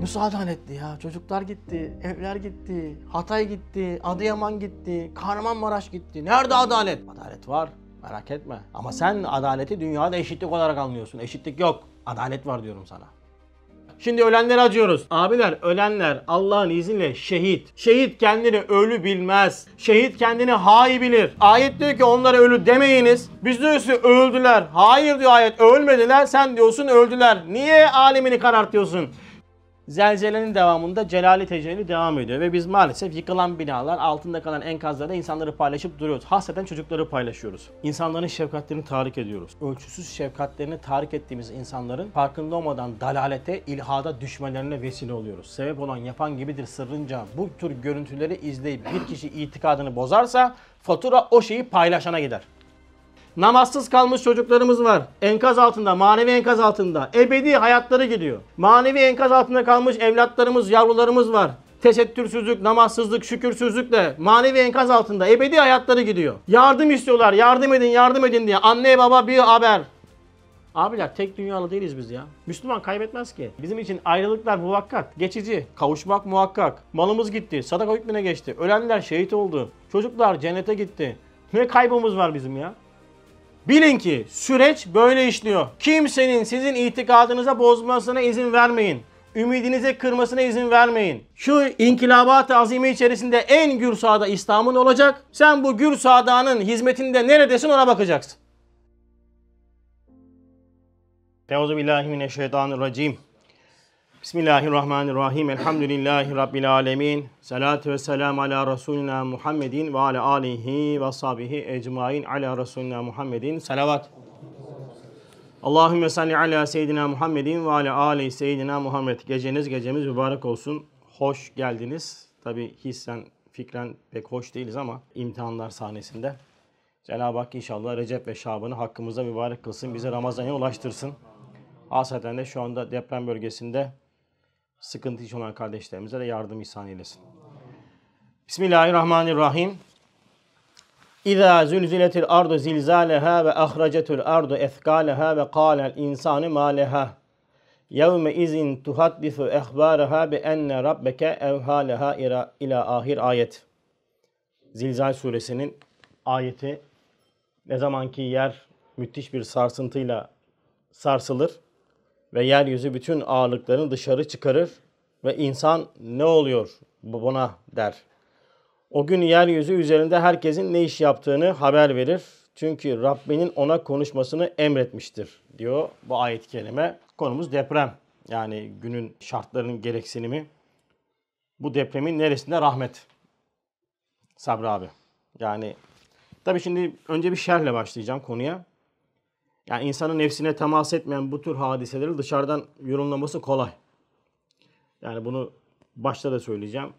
Nasıl adaletli ya? Çocuklar gitti, evler gitti, Hatay gitti, Adıyaman gitti, Kahramanmaraş gitti. Nerede adalet? Adalet var. Merak etme. Ama sen adaleti dünyada eşitlik olarak anlıyorsun. Eşitlik yok. Adalet var diyorum sana. Şimdi ölenleri acıyoruz. Abiler ölenler Allah'ın izniyle şehit. Şehit kendini ölü bilmez. Şehit kendini hayi bilir. Ayet diyor ki onlara ölü demeyiniz. Biz diyoruz ki öldüler. Hayır diyor ayet ölmediler. Sen diyorsun öldüler. Niye alemini karartıyorsun? Zelzelenin devamında Celali Tecelli devam ediyor ve biz maalesef yıkılan binalar, altında kalan enkazlarda insanları paylaşıp duruyoruz. Hasreten çocukları paylaşıyoruz. İnsanların şefkatlerini tahrik ediyoruz. Ölçüsüz şefkatlerini tahrik ettiğimiz insanların farkında olmadan dalalete, ilhada düşmelerine vesile oluyoruz. Sebep olan yapan gibidir sırrınca bu tür görüntüleri izleyip bir kişi itikadını bozarsa fatura o şeyi paylaşana gider. Namazsız kalmış çocuklarımız var. Enkaz altında, manevi enkaz altında. Ebedi hayatları gidiyor. Manevi enkaz altında kalmış evlatlarımız, yavrularımız var. Tesettürsüzlük, namazsızlık, şükürsüzlükle manevi enkaz altında ebedi hayatları gidiyor. Yardım istiyorlar, yardım edin, yardım edin diye. Anne baba bir haber. Abiler tek dünyalı değiliz biz ya. Müslüman kaybetmez ki. Bizim için ayrılıklar muvakkat, geçici. Kavuşmak muhakkak. Malımız gitti, sadaka hükmüne geçti. Ölenler şehit oldu. Çocuklar cennete gitti. Ne kaybımız var bizim ya? Bilin ki süreç böyle işliyor. Kimsenin sizin itikadınıza bozmasına izin vermeyin. Ümidinize kırmasına izin vermeyin. Şu inkilabat-ı azime içerisinde en gür sağda İslam'ın olacak. Sen bu gür sağdanın hizmetinde neredesin ona bakacaksın. Euzubillahimineşşeytanirracim. Bismillahirrahmanirrahim. Elhamdülillahi Rabbil alemin. Salatu ve selam ala Resulina Muhammedin ve ala alihi ve sahbihi ecmain ala Resulina Muhammedin. Salavat. Allahümme salli ala seyyidina Muhammedin ve ala ali seyyidina Muhammed. Geceniz gecemiz mübarek olsun. Hoş geldiniz. Tabi hissen fikren pek hoş değiliz ama imtihanlar sahnesinde. Cenab-ı Hak inşallah Recep ve Şaban'ı hakkımıza mübarek kılsın. Bizi Ramazan'a ulaştırsın. Hasreten de şu anda deprem bölgesinde sıkıntı iç olan kardeşlerimize de yardım ihsan eylesin. Bismillahirrahmanirrahim. İza zulziletil ardu zilzaleha ve ahracetul ardu ethkaleha ve kâlel insanu ma leha. Yevme izin tuhaddisu ehbâreha bi enne rabbeke evhâleha ila ahir ayet. Zilzal suresinin ayeti ne zamanki yer müthiş bir sarsıntıyla sarsılır ve yeryüzü bütün ağırlıklarını dışarı çıkarır ve insan ne oluyor buna der. O gün yeryüzü üzerinde herkesin ne iş yaptığını haber verir. Çünkü Rabbinin ona konuşmasını emretmiştir diyor bu ayet-i kerime. Konumuz deprem. Yani günün şartlarının gereksinimi. Bu depremin neresinde rahmet? Sabri abi. Yani tabii şimdi önce bir şerhle başlayacağım konuya. Yani insanın nefsine temas etmeyen bu tür hadiseleri dışarıdan yorumlaması kolay. Yani bunu başta da söyleyeceğim.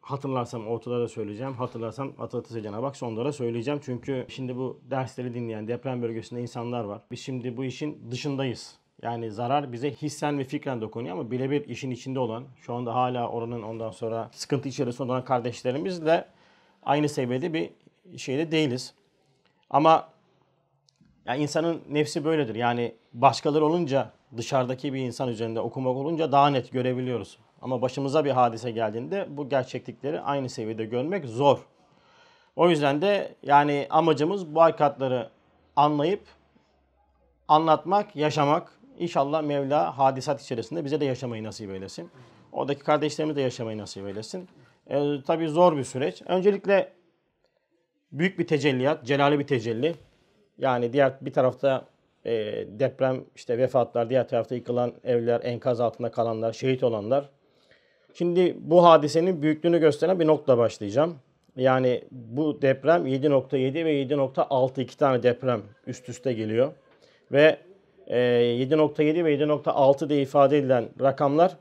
Hatırlarsam ortada da söyleyeceğim. Hatırlarsam hatırlatırsa Cenab-ı Hak sonlara söyleyeceğim. Çünkü şimdi bu dersleri dinleyen deprem bölgesinde insanlar var. Biz şimdi bu işin dışındayız. Yani zarar bize hissen ve fikren dokunuyor ama birebir işin içinde olan, şu anda hala oranın ondan sonra sıkıntı içerisinde olan kardeşlerimizle aynı seviyede bir şeyde değiliz. Ama yani insanın nefsi böyledir. Yani başkaları olunca dışarıdaki bir insan üzerinde okumak olunca daha net görebiliyoruz. Ama başımıza bir hadise geldiğinde bu gerçeklikleri aynı seviyede görmek zor. O yüzden de yani amacımız bu hakikatleri anlayıp anlatmak, yaşamak. İnşallah Mevla hadisat içerisinde bize de yaşamayı nasip eylesin. Oradaki kardeşlerimiz de yaşamayı nasip eylesin. Ee, tabii zor bir süreç. Öncelikle büyük bir tecelliyat, celali bir tecelli. Yani diğer bir tarafta e, deprem, işte vefatlar, diğer tarafta yıkılan evler, enkaz altında kalanlar, şehit olanlar. Şimdi bu hadisenin büyüklüğünü gösteren bir nokta başlayacağım. Yani bu deprem 7.7 ve 7.6 iki tane deprem üst üste geliyor. Ve e, 7.7 ve 7.6 diye ifade edilen rakamlar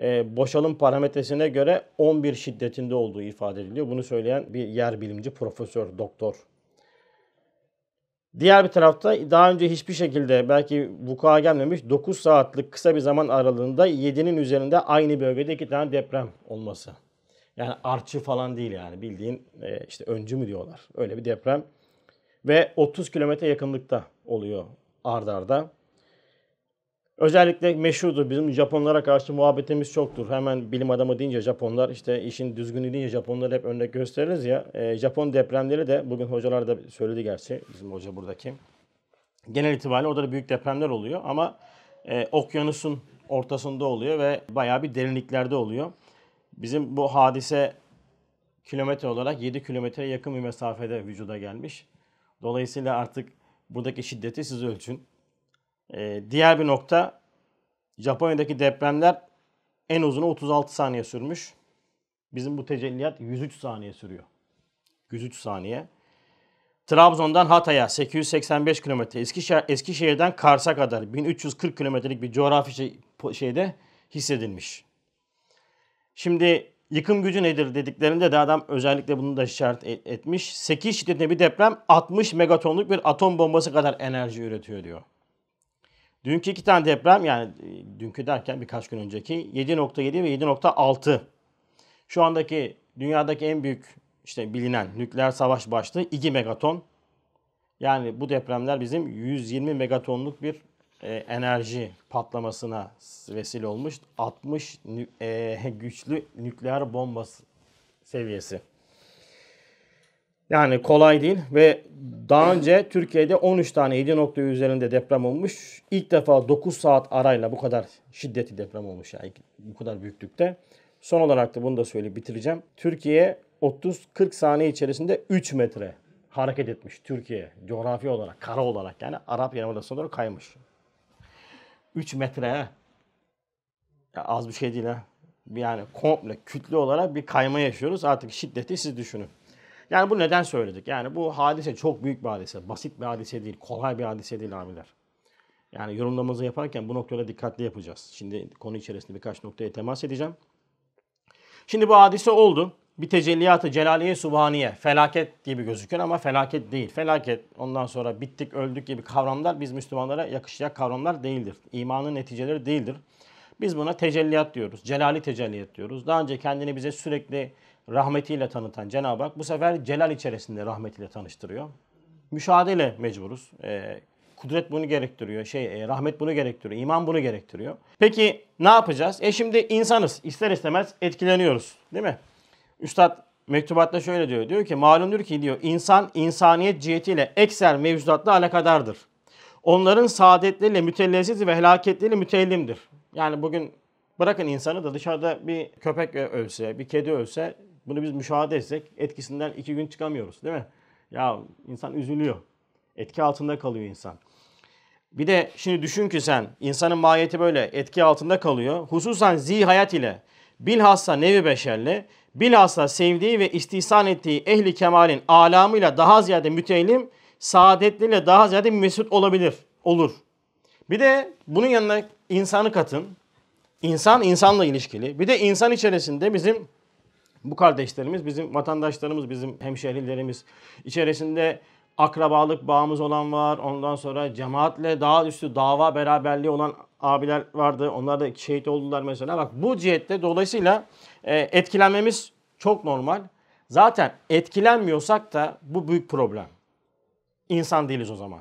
e, boşalım parametresine göre 11 şiddetinde olduğu ifade ediliyor. Bunu söyleyen bir yer bilimci, profesör, doktor Diğer bir tarafta daha önce hiçbir şekilde belki vuku'a gelmemiş 9 saatlik kısa bir zaman aralığında 7'nin üzerinde aynı bölgede iki tane deprem olması. Yani artçı falan değil yani bildiğin e, işte öncü mü diyorlar. Öyle bir deprem. ve 30 kilometre yakınlıkta oluyor ardarda. arda. Özellikle meşhurdur. Bizim Japonlara karşı muhabbetimiz çoktur. Hemen bilim adamı deyince Japonlar işte işin düzgünü deyince Japonları hep örnek gösteririz ya. E, Japon depremleri de bugün hocalar da söyledi gerçi. Bizim hoca buradaki. Genel itibariyle orada da büyük depremler oluyor ama e, okyanusun ortasında oluyor ve bayağı bir derinliklerde oluyor. Bizim bu hadise kilometre olarak 7 kilometreye yakın bir mesafede vücuda gelmiş. Dolayısıyla artık buradaki şiddeti siz ölçün. Ee, diğer bir nokta Japonya'daki depremler en uzunu 36 saniye sürmüş. Bizim bu tecelliyat 103 saniye sürüyor. 103 saniye. Trabzon'dan Hatay'a 885 kilometre, Eskişehir, Eskişehir'den Kars'a kadar 1340 kilometrelik bir coğrafi şey, şeyde hissedilmiş. Şimdi yıkım gücü nedir dediklerinde de adam özellikle bunu da işaret etmiş. 8 şiddetinde bir deprem 60 megatonluk bir atom bombası kadar enerji üretiyor diyor. Dünkü iki tane deprem yani e, dünkü derken birkaç gün önceki 7.7 ve 7.6. Şu andaki dünyadaki en büyük işte bilinen nükleer savaş başlığı 2 megaton. Yani bu depremler bizim 120 megatonluk bir e, enerji patlamasına vesile olmuş. 60 nü, e, güçlü nükleer bombası seviyesi. Yani kolay değil ve daha önce Türkiye'de 13 tane 7 nokta üzerinde deprem olmuş. İlk defa 9 saat arayla bu kadar şiddetli deprem olmuş yani bu kadar büyüklükte. Son olarak da bunu da söyleyip bitireceğim. Türkiye 30-40 saniye içerisinde 3 metre hareket etmiş Türkiye coğrafi olarak, kara olarak yani Arap Yarımadası'na doğru kaymış. 3 metre ya az bir şey değil ha. Yani komple kütle olarak bir kayma yaşıyoruz. Artık şiddeti siz düşünün. Yani bu neden söyledik? Yani bu hadise çok büyük bir hadise. Basit bir hadise değil. Kolay bir hadise değil abiler. Yani yorumlamamızı yaparken bu noktada dikkatli yapacağız. Şimdi konu içerisinde birkaç noktaya temas edeceğim. Şimdi bu hadise oldu. Bir tecelliyatı celaliye subhaniye felaket gibi gözüküyor ama felaket değil. Felaket ondan sonra bittik öldük gibi kavramlar biz Müslümanlara yakışacak kavramlar değildir. İmanın neticeleri değildir. Biz buna tecelliyat diyoruz. Celali tecelliyat diyoruz. Daha önce kendini bize sürekli rahmetiyle tanıtan Cenab-ı Hak bu sefer celal içerisinde rahmetiyle tanıştırıyor. Müşahedeyle mecburuz. Ee, kudret bunu gerektiriyor. Şey, e, rahmet bunu gerektiriyor. iman bunu gerektiriyor. Peki ne yapacağız? E şimdi insanız. İster istemez etkileniyoruz. Değil mi? Üstad mektubatta şöyle diyor. Diyor ki malumdur ki diyor insan insaniyet cihetiyle ekser mevcudatla alakadardır. Onların saadetleriyle mütellesiz ve helaketleriyle müteellimdir. Yani bugün bırakın insanı da dışarıda bir köpek ölse, bir kedi ölse bunu biz müşahede etsek etkisinden iki gün çıkamıyoruz değil mi? Ya insan üzülüyor. Etki altında kalıyor insan. Bir de şimdi düşün ki sen insanın mahiyeti böyle etki altında kalıyor. Hususan zihayat ile bilhassa nevi beşerle bilhassa sevdiği ve istihsan ettiği ehli kemalin alamıyla daha ziyade müteellim, saadetliyle daha ziyade mesut olabilir, olur. Bir de bunun yanına insanı katın. İnsan insanla ilişkili. Bir de insan içerisinde bizim bu kardeşlerimiz, bizim vatandaşlarımız, bizim hemşehrilerimiz içerisinde akrabalık bağımız olan var. Ondan sonra cemaatle daha üstü dava beraberliği olan abiler vardı. Onlar da şehit oldular mesela. Bak bu cihette dolayısıyla e, etkilenmemiz çok normal. Zaten etkilenmiyorsak da bu büyük problem. İnsan değiliz o zaman.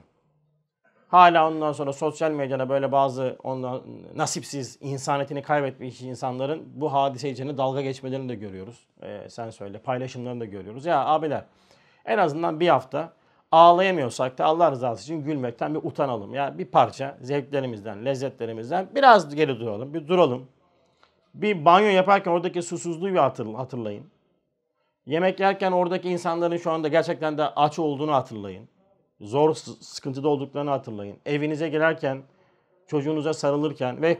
Hala ondan sonra sosyal medyada böyle bazı ondan nasipsiz insaniyetini kaybetmiş insanların bu hadise içinde dalga geçmelerini de görüyoruz. Ee, sen söyle paylaşımlarını da görüyoruz. Ya abiler en azından bir hafta ağlayamıyorsak da Allah rızası için gülmekten bir utanalım. Ya bir parça zevklerimizden, lezzetlerimizden biraz geri duralım, bir duralım. Bir banyo yaparken oradaki susuzluğu bir hatırlayın. Yemek yerken oradaki insanların şu anda gerçekten de aç olduğunu hatırlayın zor sıkıntıda olduklarını hatırlayın. Evinize girerken, çocuğunuza sarılırken ve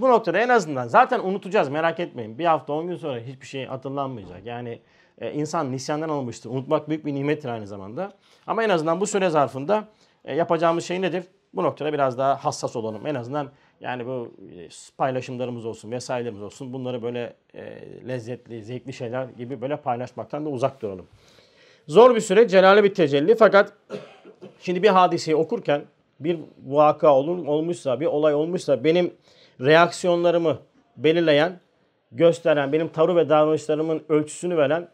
bu noktada en azından zaten unutacağız merak etmeyin. Bir hafta 10 gün sonra hiçbir şey hatırlanmayacak. Yani e, insan nisyandan almıştır. Unutmak büyük bir nimettir aynı zamanda. Ama en azından bu süre zarfında e, yapacağımız şey nedir? Bu noktada biraz daha hassas olalım. En azından yani bu e, paylaşımlarımız olsun vesairelerimiz olsun bunları böyle e, lezzetli, zevkli şeyler gibi böyle paylaşmaktan da uzak duralım. Zor bir süre, celale bir tecelli fakat Şimdi bir hadiseyi okurken bir vaka olur, olmuşsa, bir olay olmuşsa benim reaksiyonlarımı belirleyen, gösteren, benim taru ve davranışlarımın ölçüsünü veren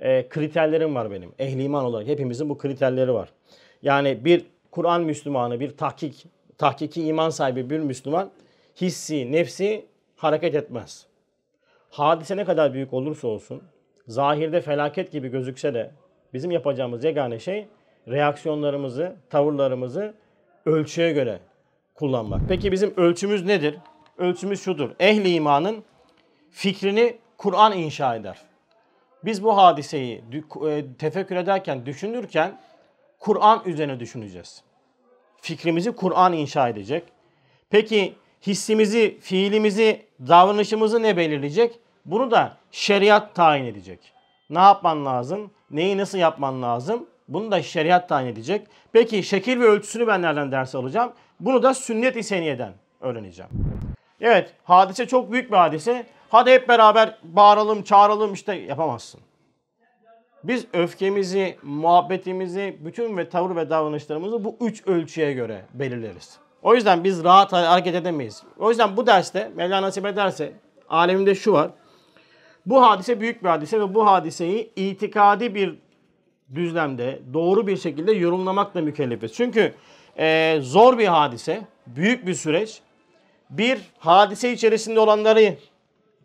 e, kriterlerim var benim. Ehli iman olarak hepimizin bu kriterleri var. Yani bir Kur'an Müslümanı, bir tahkik, tahkiki iman sahibi bir Müslüman hissi, nefsi hareket etmez. Hadise ne kadar büyük olursa olsun, zahirde felaket gibi gözükse de bizim yapacağımız yegane şey reaksiyonlarımızı, tavırlarımızı ölçüye göre kullanmak. Peki bizim ölçümüz nedir? Ölçümüz şudur. Ehli imanın fikrini Kur'an inşa eder. Biz bu hadiseyi e, tefekkür ederken, düşünürken Kur'an üzerine düşüneceğiz. Fikrimizi Kur'an inşa edecek. Peki hissimizi, fiilimizi, davranışımızı ne belirleyecek? Bunu da şeriat tayin edecek. Ne yapman lazım? Neyi nasıl yapman lazım? Bunu da şeriat tayin edecek. Peki şekil ve ölçüsünü ben nereden ders alacağım? Bunu da sünnet-i öğreneceğim. Evet, hadise çok büyük bir hadise. Hadi hep beraber bağıralım, çağıralım işte yapamazsın. Biz öfkemizi, muhabbetimizi, bütün ve tavır ve davranışlarımızı bu üç ölçüye göre belirleriz. O yüzden biz rahat hareket edemeyiz. O yüzden bu derste Mevla nasip ederse aleminde şu var. Bu hadise büyük bir hadise ve bu hadiseyi itikadi bir düzlemde doğru bir şekilde yorumlamakla mükellefiz. Çünkü e, zor bir hadise, büyük bir süreç. Bir hadise içerisinde olanları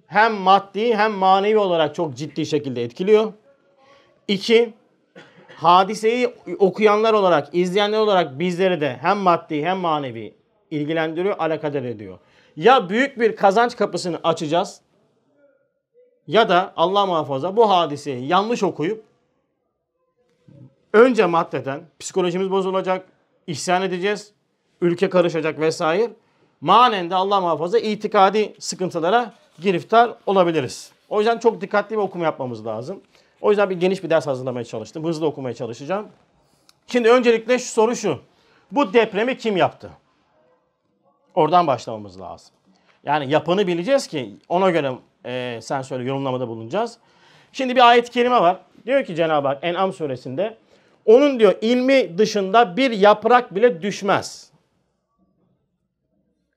hem maddi hem manevi olarak çok ciddi şekilde etkiliyor. İki, hadiseyi okuyanlar olarak, izleyenler olarak bizleri de hem maddi hem manevi ilgilendiriyor, alakadar ediyor. Ya büyük bir kazanç kapısını açacağız ya da Allah muhafaza bu hadiseyi yanlış okuyup önce maddeden psikolojimiz bozulacak, isyan edeceğiz, ülke karışacak vesaire. Manen de Allah muhafaza itikadi sıkıntılara giriftar olabiliriz. O yüzden çok dikkatli bir okuma yapmamız lazım. O yüzden bir geniş bir ders hazırlamaya çalıştım. Hızlı okumaya çalışacağım. Şimdi öncelikle şu soru şu. Bu depremi kim yaptı? Oradan başlamamız lazım. Yani yapını bileceğiz ki ona göre e, sen söyle yorumlamada bulunacağız. Şimdi bir ayet-i kerime var. Diyor ki Cenab-ı Hak En'am suresinde onun diyor ilmi dışında bir yaprak bile düşmez.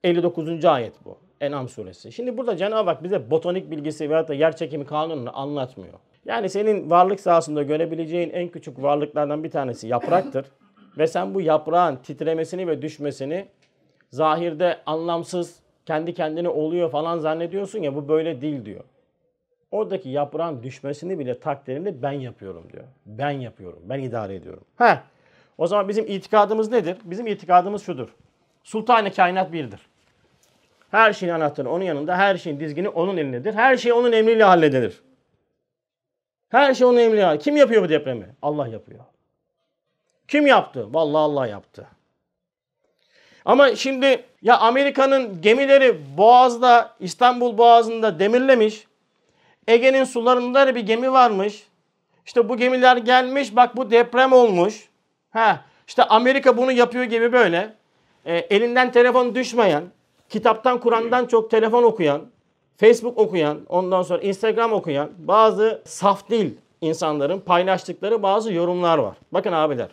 59. ayet bu. En'am suresi. Şimdi burada Cenab-ı Hak bize botanik bilgisi veyahut da yer çekimi kanununu anlatmıyor. Yani senin varlık sahasında görebileceğin en küçük varlıklardan bir tanesi yapraktır. ve sen bu yaprağın titremesini ve düşmesini zahirde anlamsız, kendi kendine oluyor falan zannediyorsun ya bu böyle değil diyor. Oradaki yaprağın düşmesini bile takdirini ben yapıyorum diyor. Ben yapıyorum. Ben idare ediyorum. Ha. O zaman bizim itikadımız nedir? Bizim itikadımız şudur. Sultan-ı kainat birdir. Her şeyin anahtarı onun yanında, her şeyin dizgini onun elindedir. Her şey onun emriyle halledilir. Her şey onun emriyle. Kim yapıyor bu depremi? Allah yapıyor. Kim yaptı? Vallahi Allah yaptı. Ama şimdi ya Amerika'nın gemileri Boğaz'da, İstanbul Boğazı'nda demirlemiş. Ege'nin sularında da bir gemi varmış. İşte bu gemiler gelmiş bak bu deprem olmuş. Ha, işte Amerika bunu yapıyor gibi böyle. E, elinden telefon düşmeyen, kitaptan Kur'an'dan çok telefon okuyan, Facebook okuyan, ondan sonra Instagram okuyan bazı saf değil insanların paylaştıkları bazı yorumlar var. Bakın abiler.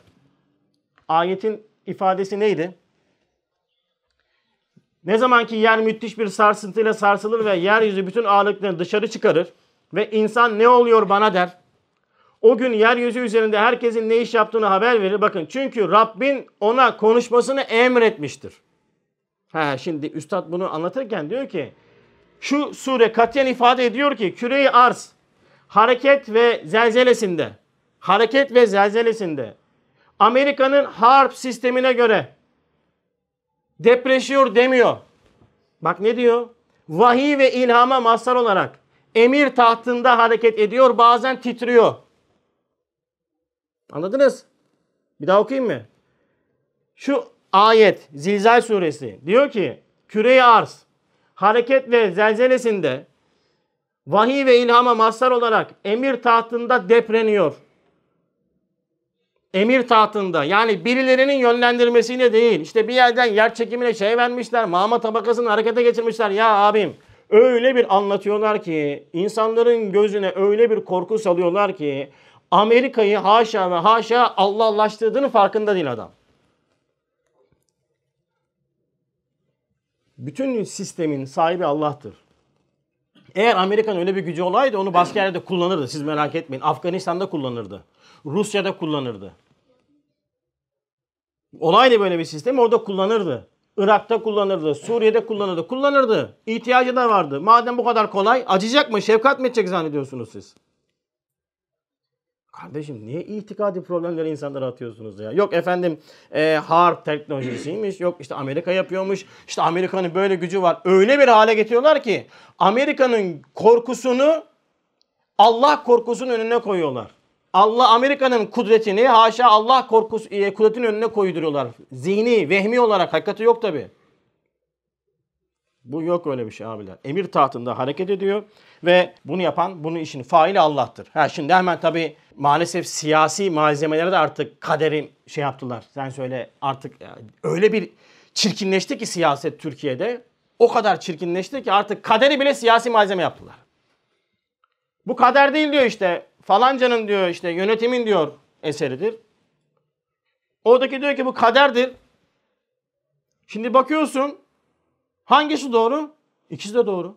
Ayetin ifadesi neydi? Ne zaman ki yer müthiş bir sarsıntıyla sarsılır ve yeryüzü bütün ağırlıklarını dışarı çıkarır ve insan ne oluyor bana der. O gün yeryüzü üzerinde herkesin ne iş yaptığını haber verir. Bakın çünkü Rabbin ona konuşmasını emretmiştir. Ha, şimdi üstad bunu anlatırken diyor ki şu sure katiyen ifade ediyor ki küreyi arz hareket ve zelzelesinde hareket ve zelzelesinde Amerika'nın harp sistemine göre depreşiyor demiyor. Bak ne diyor? Vahiy ve ilhama mazhar olarak emir tahtında hareket ediyor bazen titriyor. Anladınız? Bir daha okuyayım mı? Şu ayet Zilzal suresi diyor ki küre arz hareket ve zelzelesinde vahiy ve ilhama mazhar olarak emir tahtında depreniyor. Emir tahtında yani birilerinin yönlendirmesiyle değil. İşte bir yerden yer çekimine şey vermişler. Mama tabakasını harekete geçirmişler. Ya abim öyle bir anlatıyorlar ki insanların gözüne öyle bir korku salıyorlar ki Amerika'yı haşa ve haşa Allah'laştırdığının farkında değil adam. Bütün sistemin sahibi Allah'tır. Eğer Amerika'nın öyle bir gücü olaydı onu başka yerde kullanırdı. Siz merak etmeyin. Afganistan'da kullanırdı. Rusya'da kullanırdı. Olaydı böyle bir sistem orada kullanırdı. Irak'ta kullanırdı, Suriye'de kullanırdı, kullanırdı. İhtiyacı da vardı. Madem bu kadar kolay, acıyacak mı, şefkat mi edecek zannediyorsunuz siz? Kardeşim niye itikadi problemleri insanlara atıyorsunuz ya? Yok efendim e, harp teknolojisiymiş, yok işte Amerika yapıyormuş, işte Amerika'nın böyle gücü var. Öyle bir hale getiriyorlar ki Amerika'nın korkusunu Allah korkusunun önüne koyuyorlar. Allah Amerika'nın kudretini haşa Allah korkusu e, kudretinin önüne koyduruyorlar. Zihni, vehmi olarak hakikati yok tabi. Bu yok öyle bir şey abiler. Emir tahtında hareket ediyor ve bunu yapan, bunun işin faili Allah'tır. Ha şimdi hemen tabi maalesef siyasi malzemelere de artık kaderin şey yaptılar. Sen söyle artık öyle bir çirkinleşti ki siyaset Türkiye'de. O kadar çirkinleşti ki artık kaderi bile siyasi malzeme yaptılar. Bu kader değil diyor işte. Falancanın diyor işte yönetimin diyor eseridir. Oradaki diyor ki bu kaderdir. Şimdi bakıyorsun hangisi doğru? İkisi de doğru.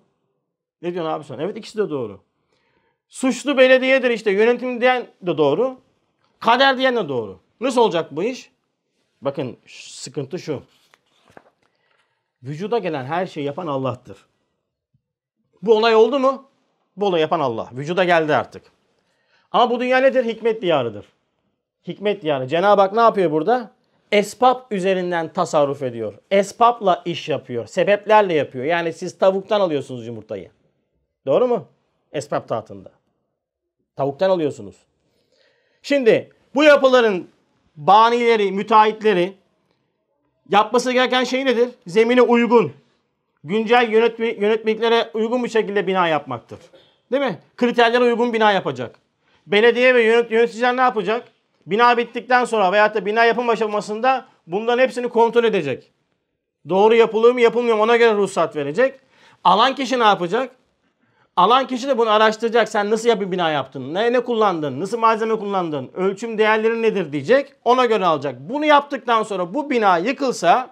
Ne diyorsun abi sen? Evet ikisi de doğru. Suçlu belediyedir işte yönetim diyen de doğru. Kader diyen de doğru. Nasıl olacak bu iş? Bakın sıkıntı şu. Vücuda gelen her şeyi yapan Allah'tır. Bu olay oldu mu? Bu olayı yapan Allah. Vücuda geldi artık. Ama bu dünya nedir? Hikmet diyarıdır. Hikmet diyarı. Cenab-ı Hak ne yapıyor burada? Esbab üzerinden tasarruf ediyor. Esbabla iş yapıyor. Sebeplerle yapıyor. Yani siz tavuktan alıyorsunuz yumurtayı. Doğru mu? Esbab tahtında. Tavuktan alıyorsunuz. Şimdi bu yapıların banileri, müteahhitleri yapması gereken şey nedir? Zemine uygun, güncel yönetmeliklere uygun bir şekilde bina yapmaktır. Değil mi? Kriterlere uygun bina yapacak. Belediye ve yöneticiler ne yapacak? Bina bittikten sonra veyahut da bina yapım aşamasında bunların hepsini kontrol edecek. Doğru yapılıyor mu yapılmıyor mu ona göre ruhsat verecek. Alan kişi ne yapacak? Alan kişi de bunu araştıracak. Sen nasıl bir bina yaptın? Ne, ne kullandın? Nasıl malzeme kullandın? Ölçüm değerleri nedir diyecek. Ona göre alacak. Bunu yaptıktan sonra bu bina yıkılsa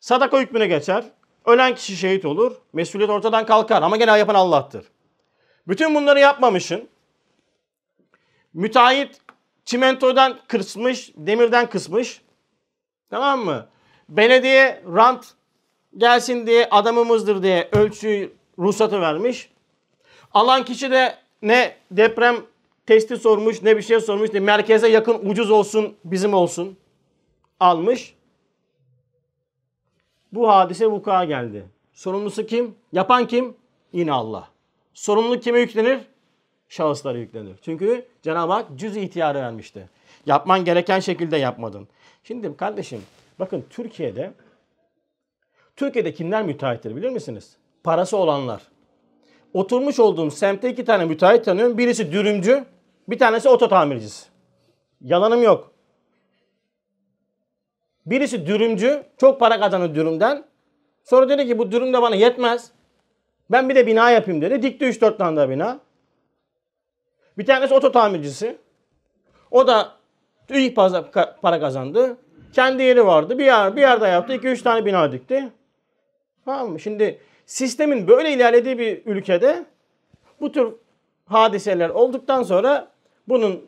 sadaka hükmüne geçer. Ölen kişi şehit olur. Mesuliyet ortadan kalkar. Ama gene yapan Allah'tır. Bütün bunları yapmamışın. Müteahhit çimentodan kısmış, demirden kısmış. Tamam mı? Belediye rant gelsin diye adamımızdır diye ölçü ruhsatı vermiş. Alan kişi de ne deprem testi sormuş ne bir şey sormuş. Ne merkeze yakın ucuz olsun bizim olsun almış. Bu hadise vuku'a geldi. Sorumlusu kim? Yapan kim? Yine Allah. Sorumluluk kime yüklenir? Şahıslara yüklenir. Çünkü Cenab-ı Hak cüz ihtiyarı vermişti. Yapman gereken şekilde yapmadın. Şimdi kardeşim bakın Türkiye'de Türkiye'de kimler müteahhittir bilir misiniz? Parası olanlar. Oturmuş olduğum semtte iki tane müteahhit tanıyorum. Birisi dürümcü, bir tanesi oto tamircisi. Yalanım yok. Birisi dürümcü, çok para kazanır dürümden. Sonra dedi ki bu dürüm de bana yetmez. Ben bir de bina yapayım dedi. Dikti 3-4 tane daha bina. Bir tanesi oto tamircisi. O da iyi para kazandı. Kendi yeri vardı. Bir yer bir yerde yaptı. 2-3 tane bina dikti. Tamam mı? Şimdi sistemin böyle ilerlediği bir ülkede bu tür hadiseler olduktan sonra bunun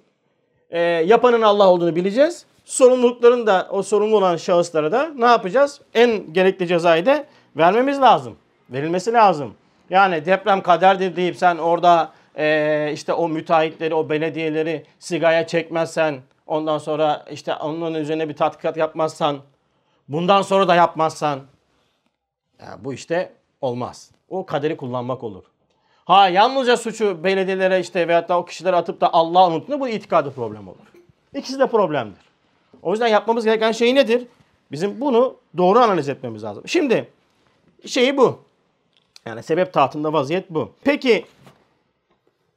e, yapanın Allah olduğunu bileceğiz. Sorumlulukların da o sorumlu olan şahıslara da ne yapacağız? En gerekli cezayı da vermemiz lazım. Verilmesi lazım. Yani deprem kaderdir deyip sen orada e, işte o müteahhitleri, o belediyeleri sigaya çekmezsen, ondan sonra işte onun üzerine bir tatbikat yapmazsan, bundan sonra da yapmazsan, ya bu işte olmaz. O kaderi kullanmak olur. Ha yalnızca suçu belediyelere işte veyahut da o kişilere atıp da Allah'ı unuttuğunda bu itikadı problem olur. İkisi de problemdir. O yüzden yapmamız gereken şey nedir? Bizim bunu doğru analiz etmemiz lazım. Şimdi şeyi bu. Yani sebep tahtında vaziyet bu. Peki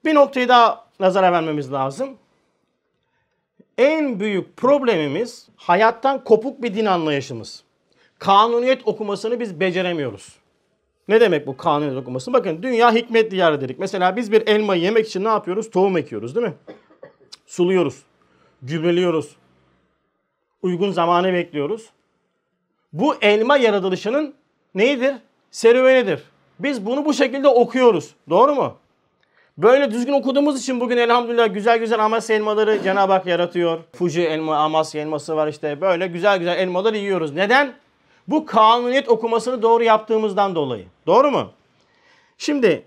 bir noktayı daha nazara vermemiz lazım. En büyük problemimiz hayattan kopuk bir din anlayışımız. Kanuniyet okumasını biz beceremiyoruz. Ne demek bu kanuniyet okuması? Bakın dünya hikmet diyarı dedik. Mesela biz bir elmayı yemek için ne yapıyoruz? Tohum ekiyoruz değil mi? Suluyoruz. Gübreliyoruz. Uygun zamanı bekliyoruz. Bu elma yaratılışının neyidir? Serüvenidir. Biz bunu bu şekilde okuyoruz. Doğru mu? Böyle düzgün okuduğumuz için bugün elhamdülillah güzel güzel Amasya elmaları Cenab-ı Hak yaratıyor. Fuji elma, Amasya elması var işte. Böyle güzel güzel elmaları yiyoruz. Neden? Bu kanuniyet okumasını doğru yaptığımızdan dolayı. Doğru mu? Şimdi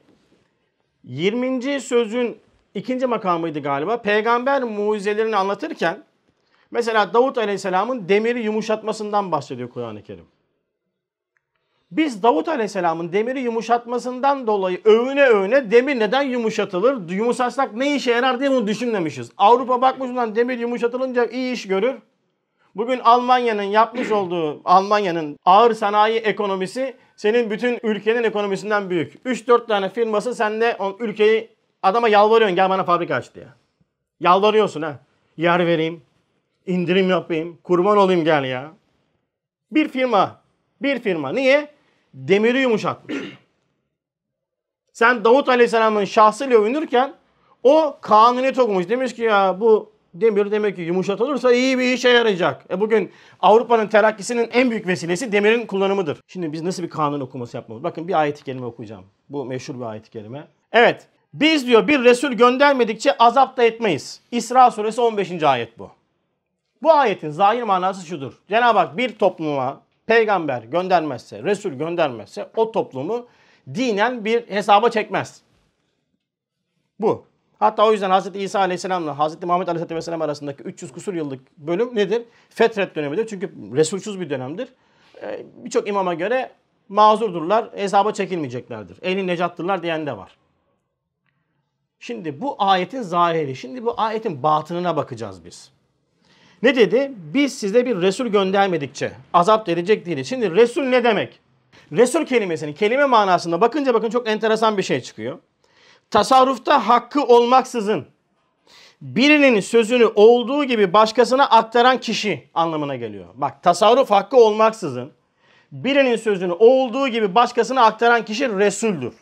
20. sözün ikinci makamıydı galiba. Peygamber mucizelerini anlatırken mesela Davut Aleyhisselam'ın demiri yumuşatmasından bahsediyor Kur'an-ı Kerim. Biz Davut Aleyhisselam'ın demiri yumuşatmasından dolayı övüne övüne demir neden yumuşatılır? Yumuşatsak ne işe yarar diye bunu düşünmemişiz. Avrupa bakmış lan demir yumuşatılınca iyi iş görür. Bugün Almanya'nın yapmış olduğu Almanya'nın ağır sanayi ekonomisi senin bütün ülkenin ekonomisinden büyük. 3-4 tane firması sen de ülkeyi adama yalvarıyorsun gel bana fabrika aç diye. Yalvarıyorsun ha. Yer vereyim, indirim yapayım, kurban olayım gel ya. Bir firma, bir firma. Niye? Demiri yumuşatmış. Sen Davut Aleyhisselam'ın şahsıyla övünürken o kanuniyet okumuş. Demiş ki ya bu demir demek ki yumuşatılırsa iyi bir işe yarayacak. E bugün Avrupa'nın terakkisinin en büyük vesilesi demirin kullanımıdır. Şimdi biz nasıl bir kanun okuması yapmamız? Bakın bir ayet-i kerime okuyacağım. Bu meşhur bir ayet-i kerime. Evet. Biz diyor bir Resul göndermedikçe azap da etmeyiz. İsra suresi 15. ayet bu. Bu ayetin zahir manası şudur. Cenab-ı Hak bir topluma peygamber göndermezse, Resul göndermezse o toplumu dinen bir hesaba çekmez. Bu. Hatta o yüzden Hz. İsa Aleyhisselam'la Hz. Muhammed Aleyhisselam arasındaki 300 kusur yıllık bölüm nedir? Fetret dönemidir. Çünkü Resulsüz bir dönemdir. Ee, Birçok imama göre mazurdurlar, hesaba çekilmeyeceklerdir. Ehli necattırlar diyen de var. Şimdi bu ayetin zahiri, şimdi bu ayetin batınına bakacağız biz. Ne dedi? Biz size bir Resul göndermedikçe azap verecek değiliz. Şimdi Resul ne demek? Resul kelimesinin kelime manasında bakınca bakın çok enteresan bir şey çıkıyor tasarrufta hakkı olmaksızın birinin sözünü olduğu gibi başkasına aktaran kişi anlamına geliyor. Bak tasarruf hakkı olmaksızın birinin sözünü olduğu gibi başkasına aktaran kişi Resul'dür.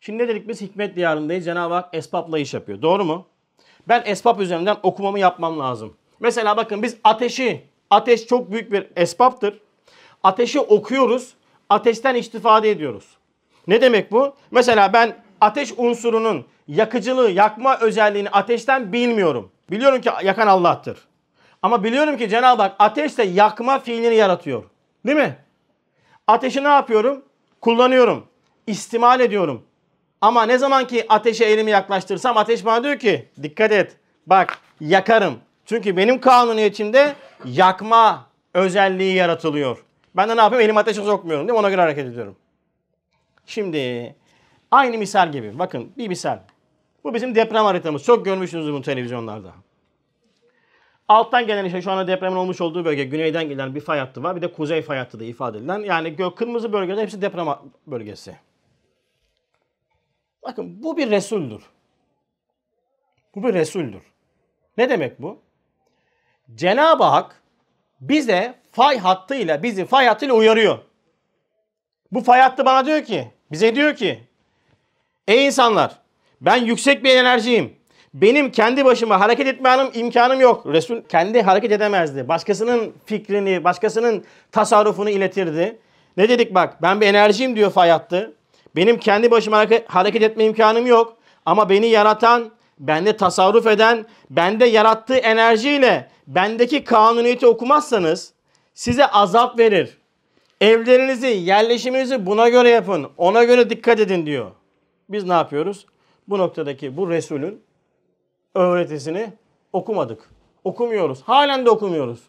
Şimdi ne dedik biz hikmet diyarındayız. Cenab-ı Hak esbabla iş yapıyor. Doğru mu? Ben esbab üzerinden okumamı yapmam lazım. Mesela bakın biz ateşi, ateş çok büyük bir esbaptır. Ateşi okuyoruz, ateşten istifade ediyoruz. Ne demek bu? Mesela ben ateş unsurunun yakıcılığı, yakma özelliğini ateşten bilmiyorum. Biliyorum ki yakan Allah'tır. Ama biliyorum ki Cenab-ı Hak ateşle yakma fiilini yaratıyor. Değil mi? Ateşi ne yapıyorum? Kullanıyorum. İstimal ediyorum. Ama ne zaman ki ateşe elimi yaklaştırsam ateş bana diyor ki dikkat et. Bak yakarım. Çünkü benim kanuniyetimde yakma özelliği yaratılıyor. Ben de ne yapayım? Elimi ateşe sokmuyorum değil mi? Ona göre hareket ediyorum. Şimdi Aynı misal gibi. Bakın bir misal. Bu bizim deprem haritamız. Çok görmüşsünüz bunu televizyonlarda. Alttan gelen işte şu anda depremin olmuş olduğu bölge güneyden gelen bir fay hattı var. Bir de kuzey fay hattı da ifade edilen. Yani kırmızı bölgeler hepsi deprem bölgesi. Bakın bu bir Resul'dür. Bu bir Resul'dür. Ne demek bu? Cenab-ı Hak bize fay hattıyla, bizi fay hattıyla uyarıyor. Bu fay hattı bana diyor ki, bize diyor ki Ey insanlar ben yüksek bir enerjiyim. Benim kendi başıma hareket etme imkanım yok. Resul kendi hareket edemezdi. Başkasının fikrini, başkasının tasarrufunu iletirdi. Ne dedik bak ben bir enerjiyim diyor Fayattı. Benim kendi başıma hareket etme imkanım yok. Ama beni yaratan, bende tasarruf eden, bende yarattığı enerjiyle bendeki kanuniyeti okumazsanız size azap verir. Evlerinizi, yerleşiminizi buna göre yapın. Ona göre dikkat edin diyor. Biz ne yapıyoruz? Bu noktadaki bu Resul'ün öğretisini okumadık. Okumuyoruz. Halen de okumuyoruz.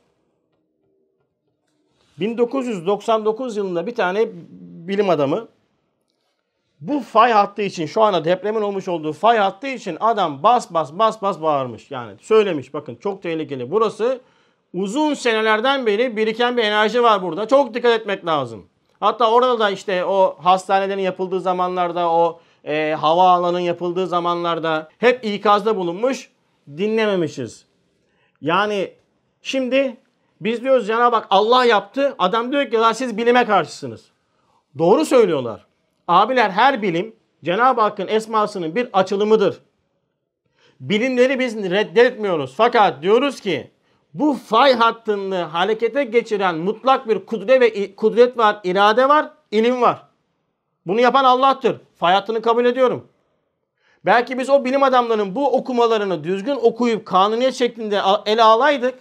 1999 yılında bir tane bilim adamı bu fay hattı için şu anda depremin olmuş olduğu fay hattı için adam bas bas bas bas bağırmış. Yani söylemiş bakın çok tehlikeli. Burası uzun senelerden beri biriken bir enerji var burada. Çok dikkat etmek lazım. Hatta orada da işte o hastanelerin yapıldığı zamanlarda o e, havaalanın yapıldığı zamanlarda hep ikazda bulunmuş, dinlememişiz. Yani şimdi biz diyoruz Cenab-ı Hak Allah yaptı. Adam diyor ki siz bilime karşısınız. Doğru söylüyorlar. Abiler her bilim Cenab-ı Hakk'ın esmasının bir açılımıdır. Bilimleri biz reddetmiyoruz. Fakat diyoruz ki bu fay hattını harekete geçiren mutlak bir kudret ve kudret var, irade var, ilim var. Bunu yapan Allah'tır. Fay hattını kabul ediyorum. Belki biz o bilim adamlarının bu okumalarını düzgün okuyup kanuniyet şeklinde ele alaydık.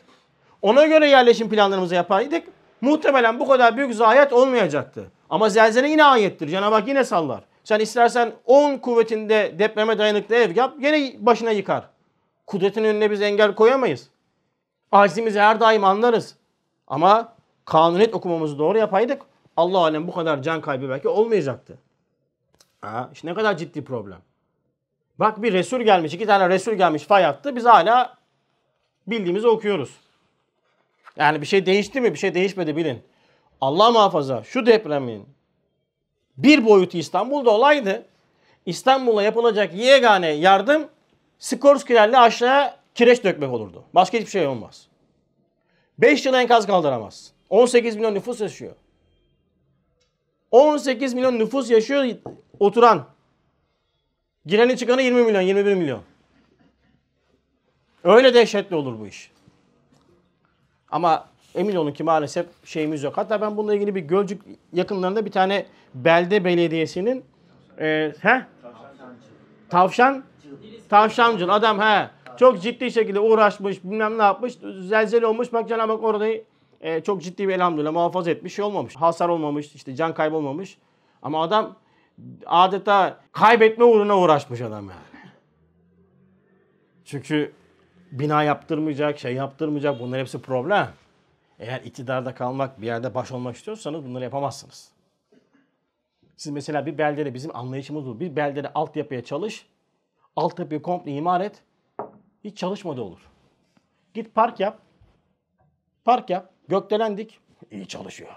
Ona göre yerleşim planlarımızı yapaydık. Muhtemelen bu kadar büyük zayiat olmayacaktı. Ama zelzele yine ayettir. Cenab-ı Hak yine sallar. Sen istersen 10 kuvvetinde depreme dayanıklı ev yap yine başına yıkar. Kudretin önüne biz engel koyamayız. Acizimizi her daim anlarız. Ama kanuniyet okumamızı doğru yapaydık. Allah alem bu kadar can kaybı belki olmayacaktı. Ha, işte ne kadar ciddi problem. Bak bir Resul gelmiş, iki tane Resul gelmiş fay attı. Biz hala bildiğimizi okuyoruz. Yani bir şey değişti mi? Bir şey değişmedi bilin. Allah muhafaza şu depremin bir boyutu İstanbul'da olaydı. İstanbul'a yapılacak yegane yardım Skorskilerle aşağıya kireç dökmek olurdu. Başka hiçbir şey olmaz. 5 yıl enkaz kaldıramaz. 18 milyon nüfus yaşıyor. 18 milyon nüfus yaşıyor oturan. Gireni çıkanı 20 milyon, 21 milyon. Öyle dehşetli olur bu iş. Ama emin olun ki maalesef şeyimiz yok. Hatta ben bununla ilgili bir Gölcük yakınlarında bir tane belde belediyesinin e, he? Tavşan Tavşancıl adam he çok ciddi şekilde uğraşmış bilmem ne yapmış zelzele olmuş bak Cenab-ı Hak orayı e, çok ciddi bir elhamdülillah muhafaza etmiş şey olmamış hasar olmamış işte can kaybolmamış ama adam adeta kaybetme uğruna uğraşmış adam yani. Çünkü bina yaptırmayacak, şey yaptırmayacak bunlar hepsi problem. Eğer iktidarda kalmak, bir yerde baş olmak istiyorsanız bunları yapamazsınız. Siz mesela bir beldede bizim anlayışımız bu. Bir beldede altyapıya çalış, altyapıyı komple imar et. Hiç çalışmadı olur. Git park yap. Park yap. Gökdelendik. İyi çalışıyor.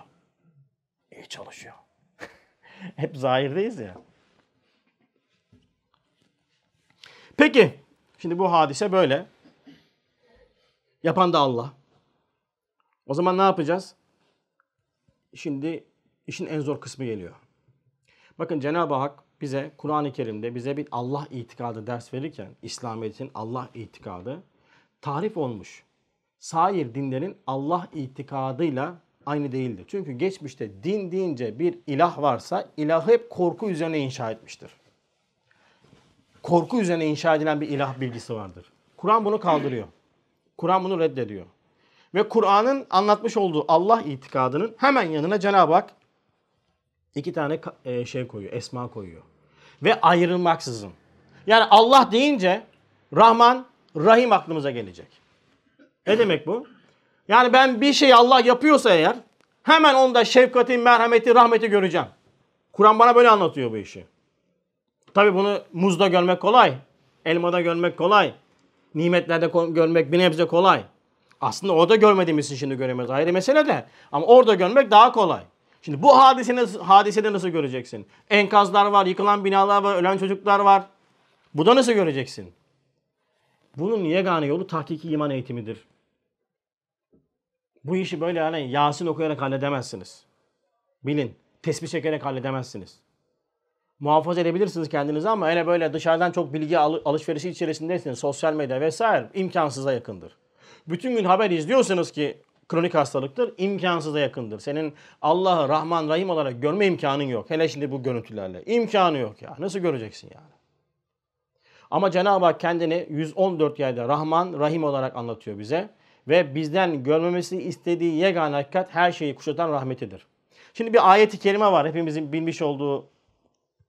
İyi çalışıyor. Hep zahirdeyiz ya. Peki. Şimdi bu hadise böyle. Yapan da Allah. O zaman ne yapacağız? Şimdi işin en zor kısmı geliyor. Bakın Cenab-ı Hak bize Kur'an-ı Kerim'de bize bir Allah itikadı ders verirken İslamiyet'in Allah itikadı tarif olmuş. Sair dinlerin Allah itikadıyla aynı değildir. Çünkü geçmişte din deyince bir ilah varsa ilah hep korku üzerine inşa etmiştir. Korku üzerine inşa edilen bir ilah bilgisi vardır. Kur'an bunu kaldırıyor. Kur'an bunu reddediyor. Ve Kur'an'ın anlatmış olduğu Allah itikadının hemen yanına Cenab-ı Hak iki tane e, şey koyuyor, esma koyuyor. Ve ayrılmaksızın. Yani Allah deyince Rahman, Rahim aklımıza gelecek. Ne demek bu? Yani ben bir şey Allah yapıyorsa eğer hemen onda şefkati, merhameti, rahmeti göreceğim. Kur'an bana böyle anlatıyor bu işi. Tabi bunu muzda görmek kolay. Elmada görmek kolay. Nimetlerde görmek bir nebze kolay. Aslında orada görmediğimiz için şimdi göremiyoruz. Ayrı mesele de. Ama orada görmek daha kolay. Şimdi bu hadiseni, hadisede nasıl göreceksin? Enkazlar var, yıkılan binalar var, ölen çocuklar var. Bu da nasıl göreceksin? Bunun yegane yolu tahkiki iman eğitimidir. Bu işi böyle yani Yasin okuyarak halledemezsiniz. Bilin. Tesbih çekerek halledemezsiniz. Muhafaza edebilirsiniz kendinizi ama hele böyle dışarıdan çok bilgi alışverişi içerisindeyseniz sosyal medya vesaire imkansıza yakındır. Bütün gün haber izliyorsanız ki kronik hastalıktır, imkansıza yakındır. Senin Allah'ı Rahman Rahim olarak görme imkanın yok. Hele şimdi bu görüntülerle. İmkanı yok ya. Nasıl göreceksin yani? Ama Cenab-ı Hak kendini 114 yerde Rahman Rahim olarak anlatıyor bize. Ve bizden görmemesi istediği yegane hakikat her şeyi kuşatan rahmetidir. Şimdi bir ayeti kerime var. Hepimizin bilmiş olduğu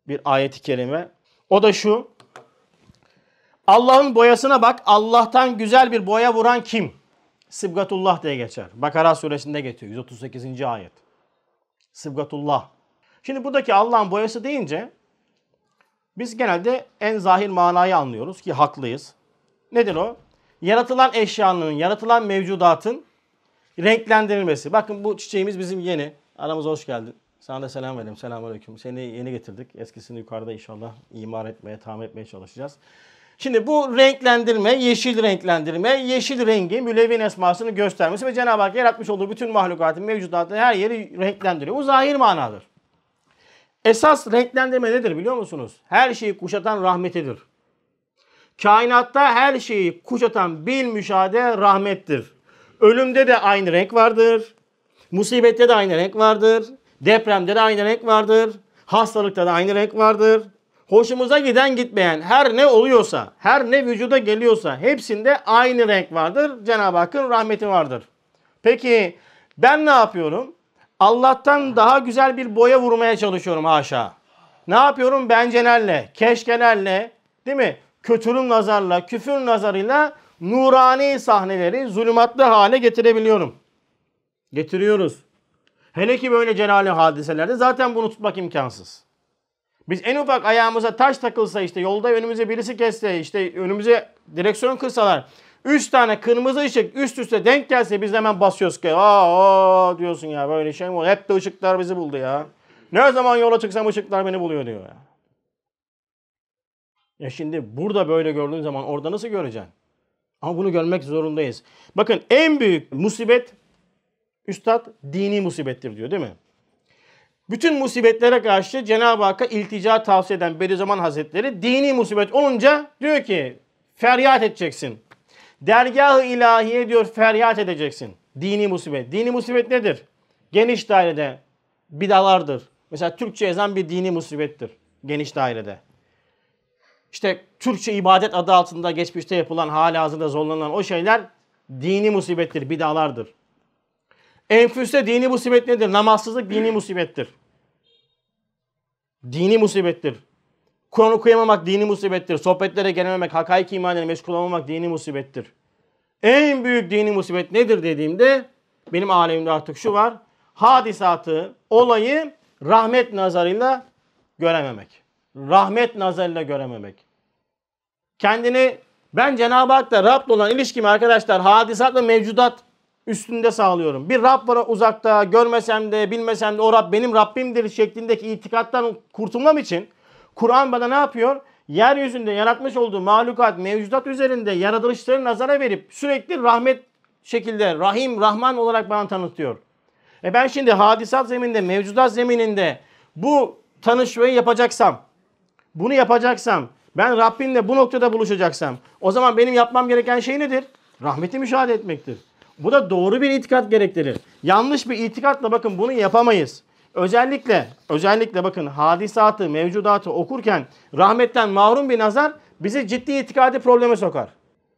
bir ayeti kerime. O da şu. Allah'ın boyasına bak. Allah'tan güzel bir boya vuran kim? Sıbgatullah diye geçer. Bakara suresinde geçiyor. 138. ayet. Sıbgatullah. Şimdi buradaki Allah'ın boyası deyince biz genelde en zahir manayı anlıyoruz ki haklıyız. Nedir o? Yaratılan eşyanın, yaratılan mevcudatın renklendirilmesi. Bakın bu çiçeğimiz bizim yeni. Aramıza hoş geldin. Sana da selam verelim. Selamun Aleyküm. Seni yeni getirdik. Eskisini yukarıda inşallah imar etmeye, tamir etmeye çalışacağız. Şimdi bu renklendirme, yeşil renklendirme, yeşil rengi mülevin esmasını göstermesi ve Cenab-ı Hak yaratmış olduğu bütün mahlukatın mevcudatı her yeri renklendiriyor. Bu zahir manadır. Esas renklendirme nedir biliyor musunuz? Her şeyi kuşatan rahmetidir. Kainatta her şeyi kuşatan bil müşahede rahmettir. Ölümde de aynı renk vardır. Musibette de aynı renk vardır. Depremde de aynı renk vardır. Hastalıkta da aynı renk vardır. Hoşumuza giden gitmeyen her ne oluyorsa, her ne vücuda geliyorsa hepsinde aynı renk vardır. Cenab-ı Hakk'ın rahmeti vardır. Peki ben ne yapıyorum? Allah'tan daha güzel bir boya vurmaya çalışıyorum haşa. Ne yapıyorum? Bencelerle, keşkelerle, değil mi? Kötürüm nazarla, küfür nazarıyla nurani sahneleri zulümatlı hale getirebiliyorum. Getiriyoruz. Hele ki böyle celali hadiselerde zaten bunu tutmak imkansız. Biz en ufak ayağımıza taş takılsa işte yolda önümüze birisi kesse işte önümüze direksiyon kırsalar üç tane kırmızı ışık üst üste denk gelse biz hemen basıyoruz ki aa, diyorsun ya böyle şey mi? Hep de ışıklar bizi buldu ya. Ne zaman yola çıksam ışıklar beni buluyor diyor ya. Ya şimdi burada böyle gördüğün zaman orada nasıl göreceksin? Ama bunu görmek zorundayız. Bakın en büyük musibet Üstad dini musibettir diyor değil mi? Bütün musibetlere karşı Cenab-ı Hakk'a iltica tavsiye eden Bediüzzaman Hazretleri dini musibet olunca diyor ki feryat edeceksin. Dergah-ı ilahiye diyor feryat edeceksin. Dini musibet. Dini musibet nedir? Geniş dairede bidalardır. Mesela Türkçe ezan bir dini musibettir. Geniş dairede. İşte Türkçe ibadet adı altında geçmişte yapılan hala hazırda zorlanan o şeyler dini musibettir, bidalardır. Enfüste dini musibet nedir? Namazsızlık dini musibettir. Dini musibettir. Kur'an okuyamamak dini musibettir. Sohbetlere gelememek, hakaik imanıyla meşgul olmamak dini musibettir. En büyük dini musibet nedir dediğimde benim alemimde artık şu var. Hadisatı, olayı rahmet nazarıyla görememek. Rahmet nazarıyla görememek. Kendini ben Cenab-ı Hak'la Rab'le olan ilişkimi arkadaşlar hadisat ve mevcudat üstünde sağlıyorum. Bir Rab var uzakta görmesem de bilmesem de o Rab benim Rabbimdir şeklindeki itikattan kurtulmam için Kur'an bana ne yapıyor? Yeryüzünde yaratmış olduğu mahlukat, mevcudat üzerinde yaratılışları nazara verip sürekli rahmet şekilde Rahim, Rahman olarak bana tanıtıyor. E ben şimdi hadisat zemininde, mevcudat zemininde bu tanışmayı yapacaksam, bunu yapacaksam, ben Rabbimle bu noktada buluşacaksam o zaman benim yapmam gereken şey nedir? Rahmeti müşahede etmektir. Bu da doğru bir itikat gerektirir. Yanlış bir itikatla bakın bunu yapamayız. Özellikle özellikle bakın hadisatı, mevcudatı okurken rahmetten mahrum bir nazar bizi ciddi itikadi probleme sokar.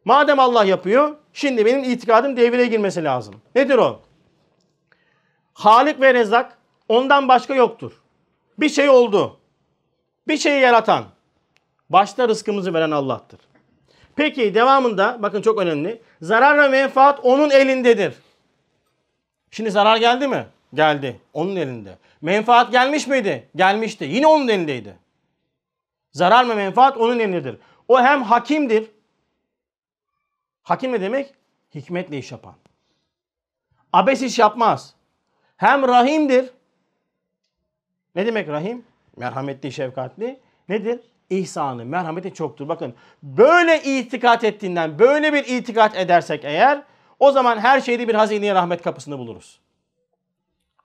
Madem Allah yapıyor, şimdi benim itikadım devreye girmesi lazım. Nedir o? Halik ve Rezzak ondan başka yoktur. Bir şey oldu. Bir şeyi yaratan. Başta rızkımızı veren Allah'tır. Peki devamında bakın çok önemli. Zarar ve menfaat onun elindedir. Şimdi zarar geldi mi? Geldi. Onun elinde. Menfaat gelmiş miydi? Gelmişti. Yine onun elindeydi. Zarar ve menfaat onun elindedir. O hem hakimdir. Hakim ne demek? Hikmetle iş yapan. Abes iş yapmaz. Hem rahimdir. Ne demek rahim? Merhametli, şefkatli. Nedir? İhsanı, merhameti çoktur. Bakın böyle itikat ettiğinden, böyle bir itikat edersek eğer o zaman her şeyde bir hazineye rahmet kapısını buluruz.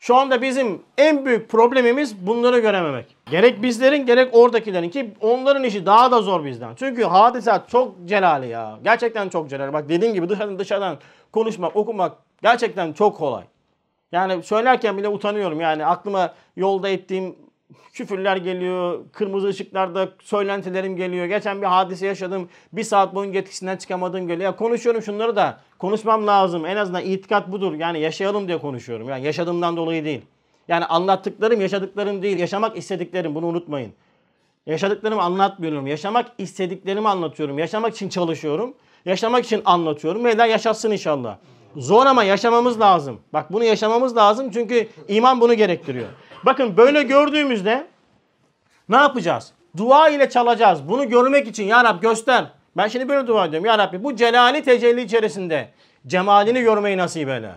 Şu anda bizim en büyük problemimiz bunları görememek. Gerek bizlerin gerek oradakilerin ki onların işi daha da zor bizden. Çünkü hadisat çok celali ya. Gerçekten çok celali. Bak dediğim gibi dışarıdan, dışarıdan konuşmak, okumak gerçekten çok kolay. Yani söylerken bile utanıyorum. Yani aklıma yolda ettiğim küfürler geliyor, kırmızı ışıklarda söylentilerim geliyor. Geçen bir hadise yaşadım. Bir saat boyunca etkisinden çıkamadım geliyor. Ya konuşuyorum şunları da konuşmam lazım. En azından itikat budur. Yani yaşayalım diye konuşuyorum. Yani yaşadığımdan dolayı değil. Yani anlattıklarım yaşadıklarım değil. Yaşamak istediklerim bunu unutmayın. Yaşadıklarımı anlatmıyorum. Yaşamak istediklerimi anlatıyorum. Yaşamak için çalışıyorum. Yaşamak için anlatıyorum. Mevla yaşatsın inşallah. Zor ama yaşamamız lazım. Bak bunu yaşamamız lazım çünkü iman bunu gerektiriyor. Bakın böyle gördüğümüzde ne yapacağız? Dua ile çalacağız. Bunu görmek için ya Rab göster. Ben şimdi böyle dua ediyorum. Ya Rabbi bu celali tecelli içerisinde cemalini görmeyi nasip eyle.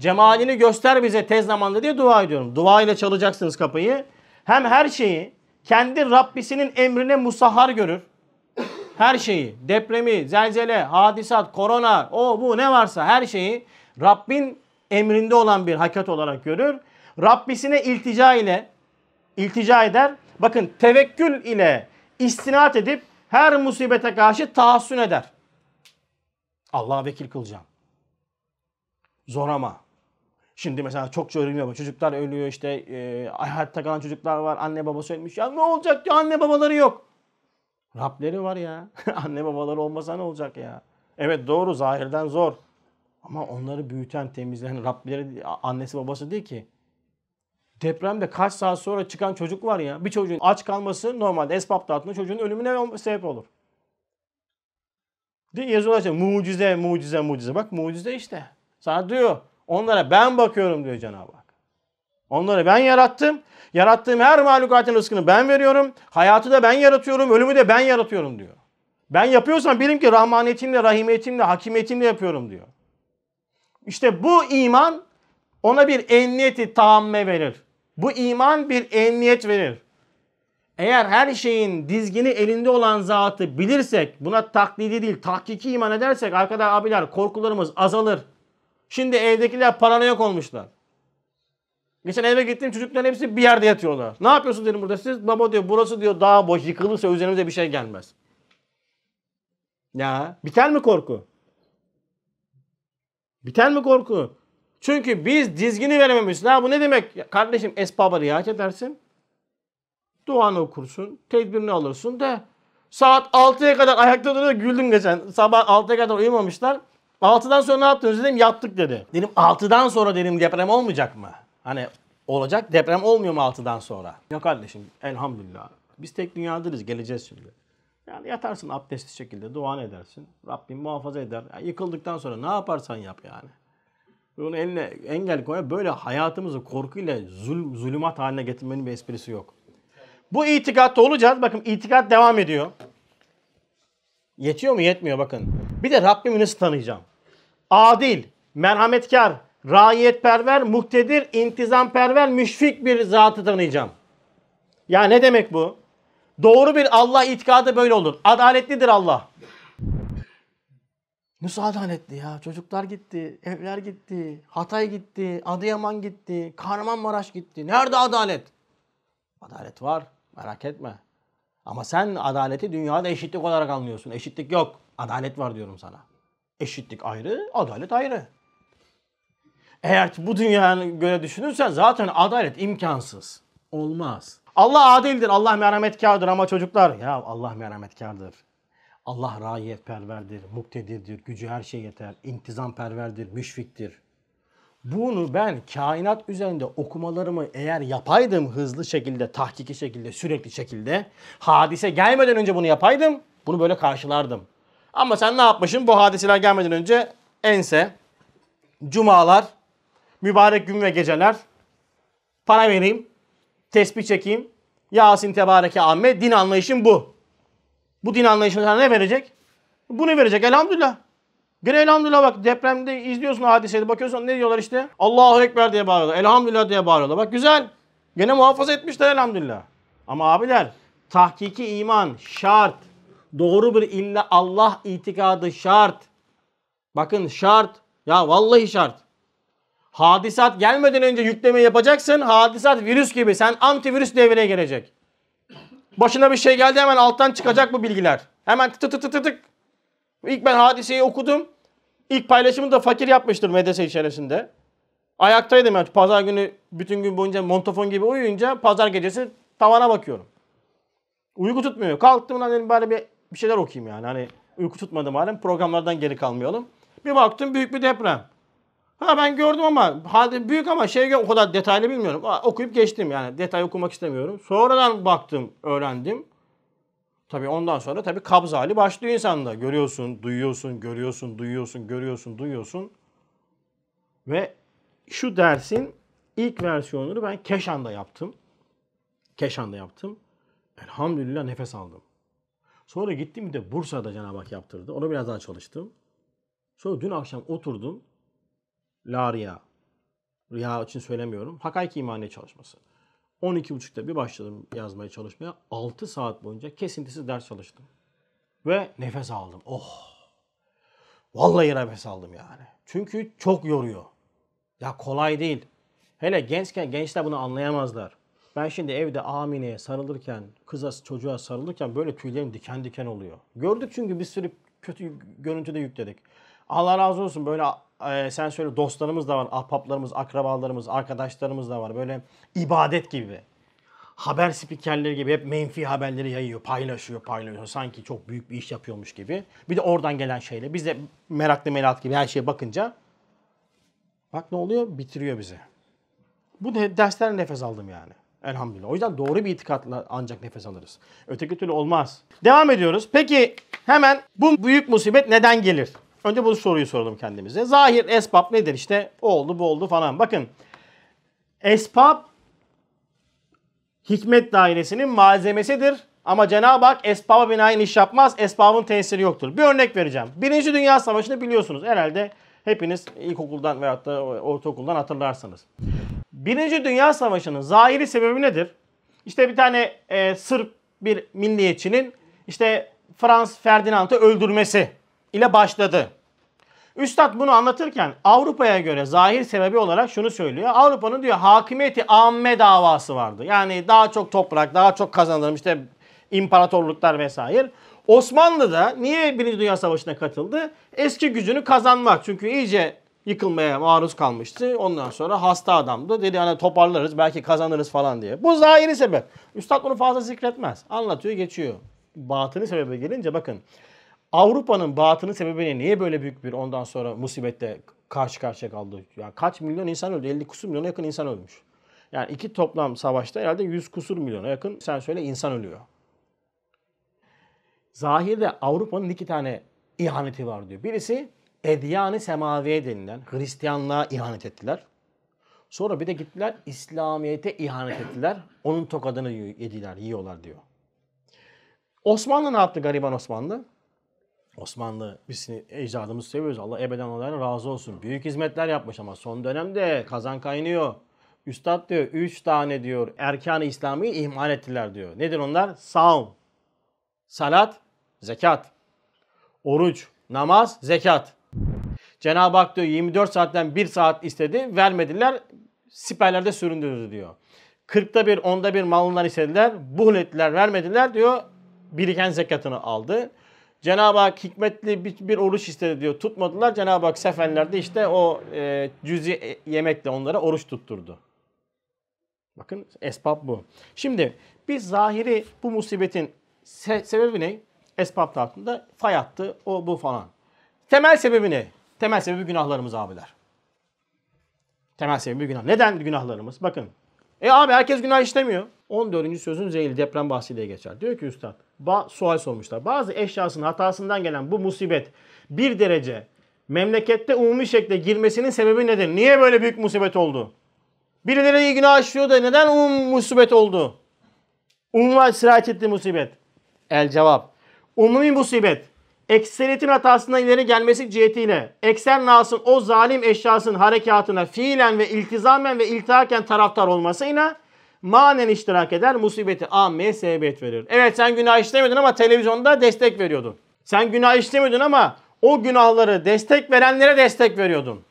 Cemalini göster bize tez zamanda diye dua ediyorum. Dua ile çalacaksınız kapıyı. Hem her şeyi kendi Rabbisinin emrine musahhar görür. Her şeyi, depremi, zelzele, hadisat, korona, o bu ne varsa her şeyi Rabbin emrinde olan bir hakikat olarak görür Rabbisine iltica ile iltica eder. Bakın tevekkül ile istinat edip her musibete karşı tahassün eder. Allah'a vekil kılacağım. Zor ama. Şimdi mesela çok öğreniyor. Çocuklar ölüyor işte e, hayatta kalan çocuklar var. Anne babası ölmüş. Ya ne olacak ya anne babaları yok. Rableri var ya. anne babaları olmasa ne olacak ya? Evet doğru zahirden zor. Ama onları büyüten, temizleyen Rableri annesi babası değil ki. Depremde kaç saat sonra çıkan çocuk var ya. Bir çocuğun aç kalması normalde esbab dağıtında çocuğun ölümüne sebep olur. Diye yazıyorlar işte mucize, mucize, mucize. Bak mucize işte. Sana diyor. Onlara ben bakıyorum diyor Cenab-ı Hak. Onları ben yarattım. Yarattığım her mahlukatın rızkını ben veriyorum. Hayatı da ben yaratıyorum. Ölümü de ben yaratıyorum diyor. Ben yapıyorsam bilin ki rahmaniyetimle, rahimiyetimle, hakimiyetimle yapıyorum diyor. İşte bu iman ona bir emniyeti tamme verir. Bu iman bir emniyet verir. Eğer her şeyin dizgini elinde olan zatı bilirsek, buna taklidi değil, tahkiki iman edersek arkadaşlar abiler korkularımız azalır. Şimdi evdekiler paranoyak olmuşlar. Geçen eve gittim çocukların hepsi bir yerde yatıyorlar. Ne yapıyorsun dedim burada siz? Baba diyor burası diyor daha boş yıkılırsa üzerimize bir şey gelmez. Ya biter mi korku? Biter mi korku? Çünkü biz dizgini verememişiz. Ha bu ne demek? Kardeşim esbaba riayet edersin. Duanı okursun. Tedbirini alırsın de. Saat 6'ya kadar ayakta duruyor güldün geçen. Sabah 6'ya kadar uyumamışlar. 6'dan sonra ne yaptınız dedim yattık dedi. Dedim 6'dan sonra dedim deprem olmayacak mı? Hani olacak deprem olmuyor mu 6'dan sonra? Yok kardeşim elhamdülillah. Biz tek dünyadayız geleceğiz şimdi. Yani yatarsın abdestli şekilde duanı edersin. Rabbim muhafaza eder. Yani yıkıldıktan sonra ne yaparsan yap yani. Bunu eline engel koyar. Böyle hayatımızı korkuyla zul, zulümat haline getirmenin bir esprisi yok. Bu itikatta olacağız. Bakın itikat devam ediyor. Yetiyor mu? Yetmiyor bakın. Bir de Rabbimi nasıl tanıyacağım? Adil, merhametkar, raiyetperver, muhtedir, intizamperver, müşfik bir zatı tanıyacağım. Ya ne demek bu? Doğru bir Allah itikadı böyle olur. Adaletlidir Allah. Nasıl adaletli ya? Çocuklar gitti, evler gitti, Hatay gitti, Adıyaman gitti, Kahramanmaraş gitti. Nerede adalet? Adalet var, merak etme. Ama sen adaleti dünyada eşitlik olarak anlıyorsun. Eşitlik yok. Adalet var diyorum sana. Eşitlik ayrı, adalet ayrı. Eğer bu dünyanın göre düşünürsen zaten adalet imkansız. Olmaz. Allah adildir, Allah merhametkardır ama çocuklar ya Allah merhametkardır. Allah raiyetperverdir, muktedirdir, gücü her şey yeter, intizamperverdir, müşfiktir. Bunu ben kainat üzerinde okumalarımı eğer yapaydım hızlı şekilde, tahkiki şekilde, sürekli şekilde, hadise gelmeden önce bunu yapaydım, bunu böyle karşılardım. Ama sen ne yapmışsın? Bu hadiseler gelmeden önce ense, cumalar, mübarek gün ve geceler, para vereyim, tesbih çekeyim, Yasin Tebareke Amme, din anlayışım bu. Bu din anlayışına sana ne verecek? Bunu verecek elhamdülillah. Gene elhamdülillah bak depremde izliyorsun hadiseyi bakıyorsun ne diyorlar işte? Allahu Ekber diye bağırıyorlar. Elhamdülillah diye bağırıyorlar. Bak güzel. Gene muhafaza etmişler elhamdülillah. Ama abiler tahkiki iman şart. Doğru bir illa Allah itikadı şart. Bakın şart. Ya vallahi şart. Hadisat gelmeden önce yükleme yapacaksın. Hadisat virüs gibi. Sen antivirüs devreye gelecek. Başına bir şey geldi hemen alttan çıkacak bu bilgiler. Hemen tık tık tık tık tık. İlk ben hadiseyi okudum. İlk paylaşımı da fakir yapmıştır medrese içerisinde. Ayaktaydım yani pazar günü bütün gün boyunca montofon gibi uyuyunca pazar gecesi tavana bakıyorum. Uyku tutmuyor. Kalktım lan dedim bari bir, bir şeyler okuyayım yani. Hani uyku tutmadım halen programlardan geri kalmayalım. Bir baktım büyük bir deprem. Ha ben gördüm ama halde büyük ama şey o kadar detaylı bilmiyorum. Okuyup geçtim yani detay okumak istemiyorum. Sonradan baktım, öğrendim. Tabii ondan sonra tabii kabz hali başlıyor insanda. Görüyorsun, duyuyorsun, görüyorsun, duyuyorsun, görüyorsun, duyuyorsun. Ve şu dersin ilk versiyonunu ben Keşan'da yaptım. Keşan'da yaptım. Elhamdülillah nefes aldım. Sonra gittim de Bursa'da Cenab-ı Hak yaptırdı. Onu biraz daha çalıştım. Sonra dün akşam oturdum. La riya. Riya için söylemiyorum. Hakiki imani çalışması. 12.30'da bir başladım yazmaya çalışmaya. 6 saat boyunca kesintisiz ders çalıştım. Ve nefes aldım. Oh. Vallahi nefes aldım yani. Çünkü çok yoruyor. Ya kolay değil. Hele gençken gençler bunu anlayamazlar. Ben şimdi evde Amine'ye sarılırken, kıza çocuğa sarılırken böyle tüylerim diken diken oluyor. Gördük çünkü bir sürü kötü görüntüde yükledik. Allah razı olsun böyle e, sen söyle dostlarımız da var, ahbaplarımız, akrabalarımız, arkadaşlarımız da var. Böyle ibadet gibi. Haber spikerleri gibi hep menfi haberleri yayıyor, paylaşıyor, paylaşıyor. Sanki çok büyük bir iş yapıyormuş gibi. Bir de oradan gelen şeyle. Biz de meraklı melat gibi her şeye bakınca bak ne oluyor? Bitiriyor bizi. Bu de dersler nefes aldım yani. Elhamdülillah. O yüzden doğru bir itikatla ancak nefes alırız. Öteki türlü olmaz. Devam ediyoruz. Peki hemen bu büyük musibet neden gelir? Önce bu soruyu soralım kendimize. Zahir esbab nedir işte? O oldu bu oldu falan. Bakın esbab hikmet dairesinin malzemesidir. Ama Cenab-ı Hak esbaba binaen iş yapmaz. Esbabın tesiri yoktur. Bir örnek vereceğim. Birinci Dünya Savaşı'nı biliyorsunuz. Herhalde hepiniz ilkokuldan veyahut da ortaokuldan hatırlarsınız. Birinci Dünya Savaşı'nın zahiri sebebi nedir? İşte bir tane e, Sırp bir milliyetçinin işte Frans Ferdinand'ı öldürmesi ile başladı. Üstad bunu anlatırken Avrupa'ya göre zahir sebebi olarak şunu söylüyor. Avrupa'nın diyor hakimiyeti amme davası vardı. Yani daha çok toprak, daha çok kazanılmış işte imparatorluklar vesaire. Osmanlı da niye Birinci Dünya Savaşı'na katıldı? Eski gücünü kazanmak. Çünkü iyice yıkılmaya maruz kalmıştı. Ondan sonra hasta adamdı. Dedi hani toparlarız belki kazanırız falan diye. Bu zahiri sebep. Üstad bunu fazla zikretmez. Anlatıyor geçiyor. Batını sebebe gelince bakın. Avrupa'nın batını sebebiyle niye böyle büyük bir ondan sonra musibette karşı karşıya kaldı? Yani kaç milyon insan öldü? 50 kusur milyona yakın insan ölmüş. Yani iki toplam savaşta herhalde 100 kusur milyona yakın sen söyle insan ölüyor. Zahirde Avrupa'nın iki tane ihaneti var diyor. Birisi Edyan-ı Semaviye denilen Hristiyanlığa ihanet ettiler. Sonra bir de gittiler İslamiyet'e ihanet ettiler. Onun tokadını yediler, yiyorlar diyor. Osmanlı ne yaptı gariban Osmanlı? Osmanlı biz ecdadımızı seviyoruz. Allah ebeden onlardan razı olsun. Büyük hizmetler yapmış ama son dönemde kazan kaynıyor. Üstad diyor üç tane diyor erkan-ı İslami'yi ihmal ettiler diyor. Nedir onlar? Savun, salat, zekat, oruç, namaz, zekat. Cenab-ı Hak diyor 24 saatten 1 saat istedi. Vermediler. Siperlerde süründürdü diyor. 40'ta bir, onda bir malından istediler. Buhl ettiler, vermediler diyor. Biriken zekatını aldı. Cenab-ı Hak hikmetli bir, bir oruç istedi diyor. Tutmadılar. Cenab-ı Hak seferlerde işte o e, cüzi yemekle onlara oruç tutturdu. Bakın esbab bu. Şimdi biz zahiri bu musibetin se- sebebi ne? Esbab tarafında fay attı, o bu falan. Temel sebebi ne? Temel sebebi günahlarımız abiler. Temel sebebi günah. Neden günahlarımız? Bakın. E abi herkes günah işlemiyor. 14. sözün zeyli deprem bahsiyle geçer. Diyor ki üstad, ba sual sormuşlar. Bazı eşyasının hatasından gelen bu musibet bir derece memlekette umumi şekilde girmesinin sebebi nedir? Niye böyle büyük musibet oldu? Birileri iyi günah işliyor da neden umum musibet oldu? Umuma sirayet etti musibet. El cevap. Umumi musibet ekseriyetin hatasından ileri gelmesi cihetiyle ekser nasın o zalim eşyasının harekatına fiilen ve iltizamen ve iltihaken taraftar olmasıyla manen iştirak eder, musibeti ammeye sebebiyet verir. Evet sen günah işlemedin ama televizyonda destek veriyordun. Sen günah işlemedin ama o günahları destek verenlere destek veriyordun.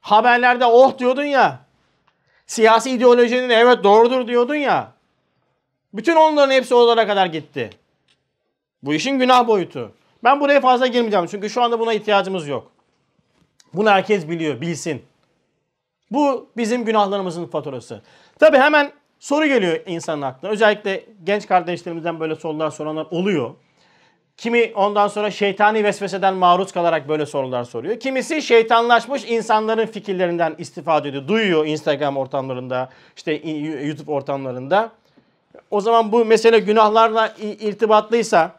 Haberlerde oh diyordun ya. Siyasi ideolojinin evet doğrudur diyordun ya. Bütün onların hepsi oralara kadar gitti. Bu işin günah boyutu. Ben buraya fazla girmeyeceğim çünkü şu anda buna ihtiyacımız yok. Bunu herkes biliyor, bilsin. Bu bizim günahlarımızın faturası. Tabi hemen soru geliyor insanın aklına. Özellikle genç kardeşlerimizden böyle sorular soranlar oluyor. Kimi ondan sonra şeytani vesveseden maruz kalarak böyle sorular soruyor. Kimisi şeytanlaşmış insanların fikirlerinden istifade ediyor. Duyuyor Instagram ortamlarında, işte YouTube ortamlarında. O zaman bu mesele günahlarla irtibatlıysa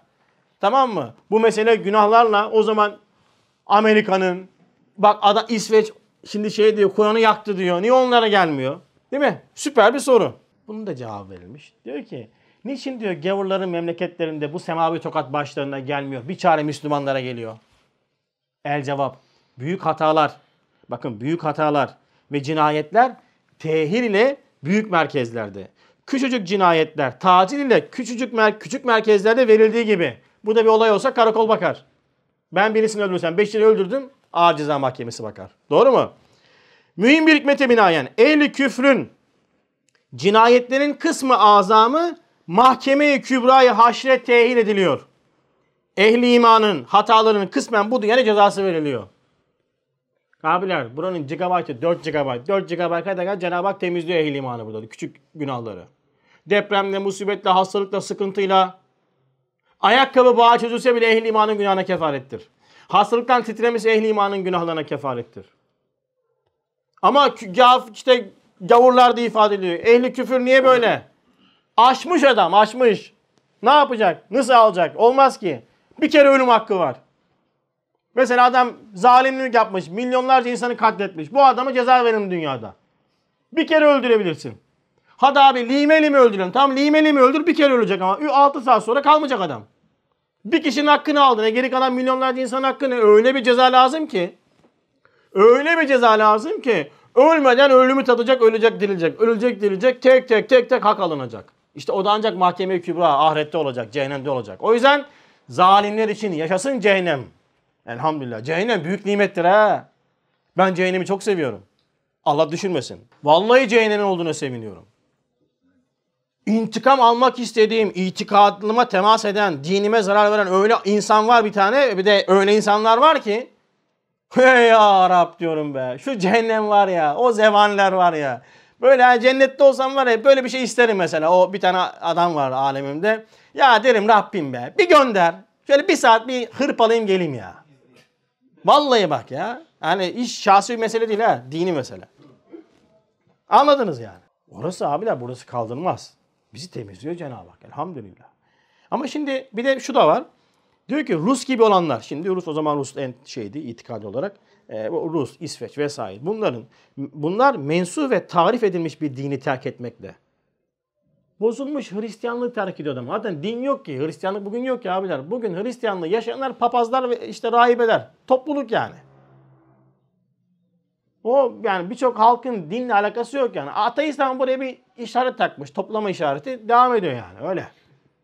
tamam mı? Bu mesele günahlarla o zaman Amerika'nın bak ada İsveç şimdi şey diyor Kur'an'ı yaktı diyor. Niye onlara gelmiyor? Değil mi? Süper bir soru. Bunun da cevabı verilmiş. Diyor ki niçin diyor gavurların memleketlerinde bu semavi tokat başlarına gelmiyor? Bir çare Müslümanlara geliyor. El cevap. Büyük hatalar. Bakın büyük hatalar ve cinayetler tehir ile büyük merkezlerde. Küçücük cinayetler tacil ile küçücük mer küçük merkezlerde verildiği gibi. Bu da bir olay olsa karakol bakar. Ben birisini öldürsem, beşini öldürdüm, ağır ceza mahkemesi bakar. Doğru mu? Mühim bir hikmete binaen ehli küfrün cinayetlerin kısmı azamı mahkemeye kübrayı haşre tehil ediliyor. Ehli imanın hatalarının kısmen bu dünyada cezası veriliyor. Abiler buranın gigabaytı 4 GB. 4 GB kadar Cenab-ı Hak temizliyor ehli imanı burada. Küçük günahları. Depremle, musibetle, hastalıkla, sıkıntıyla. Ayakkabı bağı çözülse bile ehli imanın günahına kefarettir. Hastalıktan titremesi ehli imanın günahlarına kefarettir. Ama işte gavurlar diye ifade ediyor. Ehli küfür niye böyle? Aşmış adam, aşmış. Ne yapacak? Nasıl alacak? Olmaz ki. Bir kere ölüm hakkı var. Mesela adam zalimlik yapmış, milyonlarca insanı katletmiş. Bu adama ceza verin dünyada. Bir kere öldürebilirsin. Hadi abi limeli mi öldürelim? Tam limeli mi öldür bir kere ölecek ama 6 saat sonra kalmayacak adam. Bir kişinin hakkını aldı. Ne geri kalan milyonlarca insan hakkını öyle bir ceza lazım ki. Öyle bir ceza lazım ki ölmeden ölümü tadacak, ölecek, dirilecek. Ölecek, dirilecek, tek tek tek tek hak alınacak. İşte o da ancak mahkeme kübra, ahirette olacak, cehennemde olacak. O yüzden zalimler için yaşasın cehennem. Elhamdülillah. Cehennem büyük nimettir ha. Ben cehennemi çok seviyorum. Allah düşürmesin. Vallahi cehennemin olduğuna seviniyorum. İntikam almak istediğim, itikadıma temas eden, dinime zarar veren öyle insan var bir tane. Bir de öyle insanlar var ki. Hey ya Rab diyorum be. Şu cehennem var ya. O zevanler var ya. Böyle yani cennette olsam var ya böyle bir şey isterim mesela. O bir tane adam var alemimde. Ya derim Rabbim be bir gönder. Şöyle bir saat bir hırpalayayım geleyim ya. Vallahi bak ya. Yani iş şahsi bir mesele değil ha. Dini mesele. Anladınız yani. Orası abiler burası kaldırmaz. Bizi temizliyor Cenab-ı Hak. Elhamdülillah. Ama şimdi bir de şu da var. Diyor ki Rus gibi olanlar. Şimdi Rus o zaman Rus en şeydi itikadi olarak. E, Rus, İsveç vesaire. Bunların bunlar mensu ve tarif edilmiş bir dini terk etmekle. Bozulmuş Hristiyanlığı terk ediyor adam. Zaten din yok ki. Hristiyanlık bugün yok ki abiler. Bugün Hristiyanlığı yaşayanlar papazlar ve işte rahibeler. Topluluk yani. O yani birçok halkın dinle alakası yok yani. Ateist ama buraya bir işaret takmış. Toplama işareti devam ediyor yani öyle.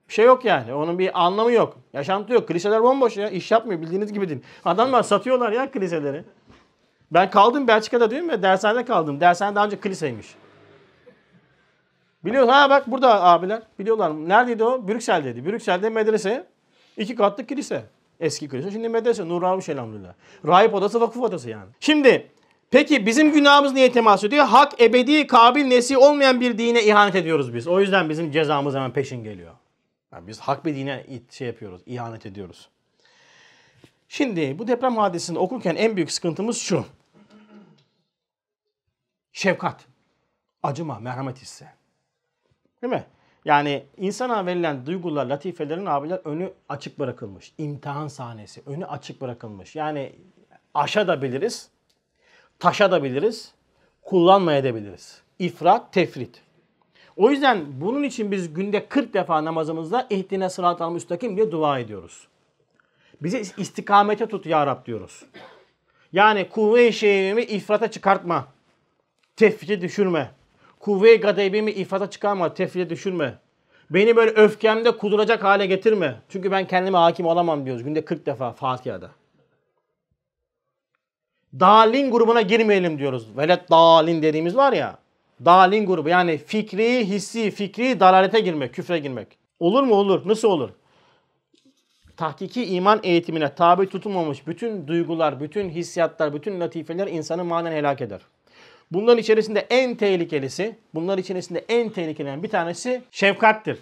Bir şey yok yani. Onun bir anlamı yok. Yaşantı yok. Kiliseler bomboş ya. İş yapmıyor bildiğiniz gibi değil. Adamlar satıyorlar ya kiliseleri. Ben kaldım Belçika'da diyorum ya dershanede kaldım. Dershane daha önce kiliseymiş. Biliyor ha bak burada abiler biliyorlar. Neredeydi o? Brüksel'deydi. Brüksel'de medrese. iki katlı kilise. Eski kilise. Şimdi medrese. Nur almış elhamdülillah. Rahip odası vakıf odası yani. Şimdi peki bizim günahımız niye temas ediyor? Hak ebedi kabil nesi olmayan bir dine ihanet ediyoruz biz. O yüzden bizim cezamız hemen peşin geliyor. Yani biz hak bir dine şey yapıyoruz. ihanet ediyoruz. Şimdi bu deprem hadisesini okurken en büyük sıkıntımız şu. Şefkat, acıma, merhamet hissi. Değil mi? Yani insana verilen duygular, latifelerin abiler önü açık bırakılmış. İmtihan sahnesi, önü açık bırakılmış. Yani aşa da biliriz, taşa da biliriz, kullanmaya da biliriz. İfrat, tefrit. O yüzden bunun için biz günde 40 defa namazımızda ihdine sırat-ı müstakim diye dua ediyoruz. Bize istikamete tut ya Rab diyoruz. Yani kuvve-i şeyimi ifrata çıkartma. Tefrite düşürme. Kuvve-i gadebimi ifrata çıkarma. Tefrite düşürme. Beni böyle öfkemde kuduracak hale getirme. Çünkü ben kendime hakim olamam diyoruz. Günde 40 defa Fatiha'da. Dalin grubuna girmeyelim diyoruz. Velet dalin dediğimiz var ya. Dalin grubu yani fikri, hissi, fikri dalalete girmek, küfre girmek. Olur mu? Olur. Nasıl olur? tahkiki iman eğitimine tabi tutulmamış bütün duygular, bütün hissiyatlar, bütün latifeler insanı manen helak eder. Bunların içerisinde en tehlikelisi, bunların içerisinde en tehlikelenen bir tanesi şefkattir.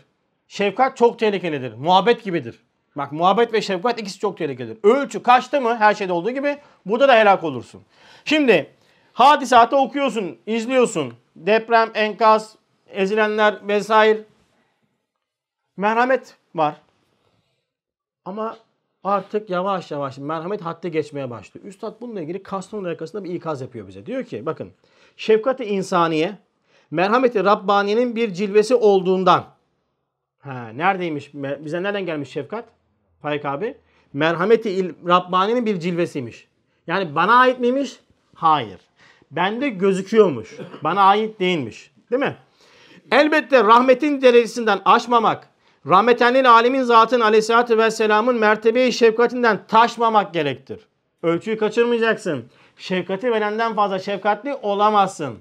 Şefkat çok tehlikelidir. Muhabbet gibidir. Bak muhabbet ve şefkat ikisi çok tehlikelidir. Ölçü kaçtı mı her şeyde olduğu gibi burada da helak olursun. Şimdi hadisatı okuyorsun, izliyorsun. Deprem, enkaz, ezilenler vesaire. Merhamet var. Ama artık yavaş yavaş merhamet haddi geçmeye başlıyor. Üstad bununla ilgili Kastamonu yakasında bir ikaz yapıyor bize. Diyor ki bakın şefkati insaniye merhameti Rabbani'nin bir cilvesi olduğundan. Ha, neredeymiş? Bize nereden gelmiş şefkat? Faik abi. Merhameti Rabbani'nin bir cilvesiymiş. Yani bana ait miymiş? Hayır. Bende gözüküyormuş. Bana ait değilmiş. Değil mi? Elbette rahmetin derecesinden aşmamak, rahmetenlil alemin zatın aleyhissalatü vesselamın mertebeyi şefkatinden taşmamak gerektir. Ölçüyü kaçırmayacaksın. Şefkati verenden fazla şefkatli olamazsın.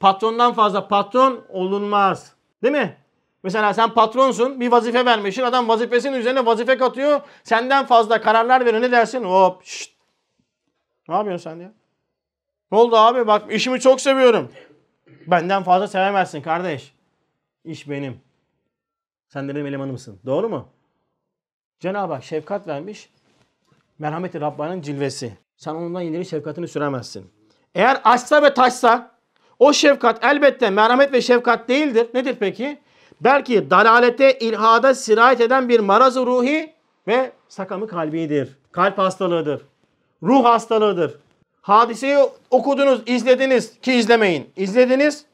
Patrondan fazla patron olunmaz. Değil mi? Mesela sen patronsun bir vazife vermişsin adam vazifesinin üzerine vazife katıyor. Senden fazla kararlar veriyor ne dersin? Hop şşt. Ne yapıyorsun sen ya? Ne oldu abi? Bak işimi çok seviyorum. Benden fazla sevemezsin kardeş. İş benim. Sen de benim elemanımsın. Doğru mu? Cenab-ı Hak şefkat vermiş. Merhameti Rabbani'nin cilvesi. Sen ondan ileri şefkatini süremezsin. Eğer açsa ve taşsa o şefkat elbette merhamet ve şefkat değildir. Nedir peki? Belki dalalete, ilhada sirayet eden bir maraz ruhi ve sakamı kalbidir. Kalp hastalığıdır. Ruh hastalığıdır. Hadiseyi okudunuz, izlediniz ki izlemeyin. İzlediniz.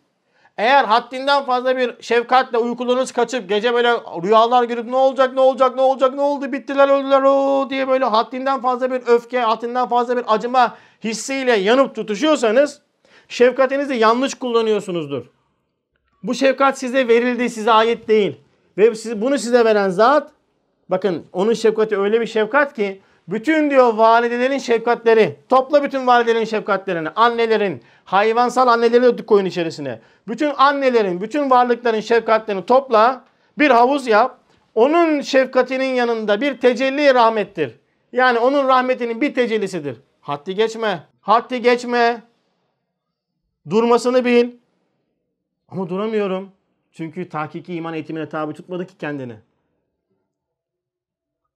Eğer haddinden fazla bir şefkatle uykularınız kaçıp gece böyle rüyalar görüp ne olacak ne olacak ne olacak ne oldu bittiler öldüler o diye böyle haddinden fazla bir öfke, haddinden fazla bir acıma hissiyle yanıp tutuşuyorsanız şefkatinizi yanlış kullanıyorsunuzdur. Bu şefkat size verildi, size ait değil. Ve bunu size veren zat bakın onun şefkati öyle bir şefkat ki bütün diyor validelerin şefkatleri, topla bütün validelerin şefkatlerini, annelerin, hayvansal anneleri de koyun içerisine. Bütün annelerin, bütün varlıkların şefkatlerini topla, bir havuz yap. Onun şefkatinin yanında bir tecelli rahmettir. Yani onun rahmetinin bir tecellisidir. Haddi geçme, haddi geçme. Durmasını bil. Ama duramıyorum. Çünkü tahkiki iman eğitimine tabi tutmadı ki kendini.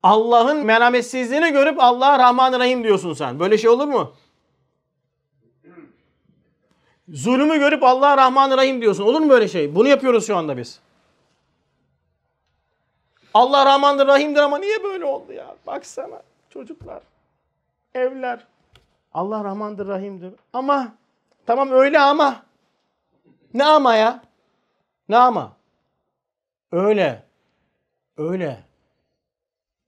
Allah'ın merhametsizliğini görüp Allah'a Rahman Rahim diyorsun sen. Böyle şey olur mu? Zulümü görüp Allah'a Rahman Rahim diyorsun. Olur mu böyle şey? Bunu yapıyoruz şu anda biz. Allah Rahmandır Rahim'dir ama niye böyle oldu ya? Baksana çocuklar, evler. Allah Rahmandır Rahim'dir. Ama tamam öyle ama. Ne ama ya? Ne ama? Öyle. Öyle.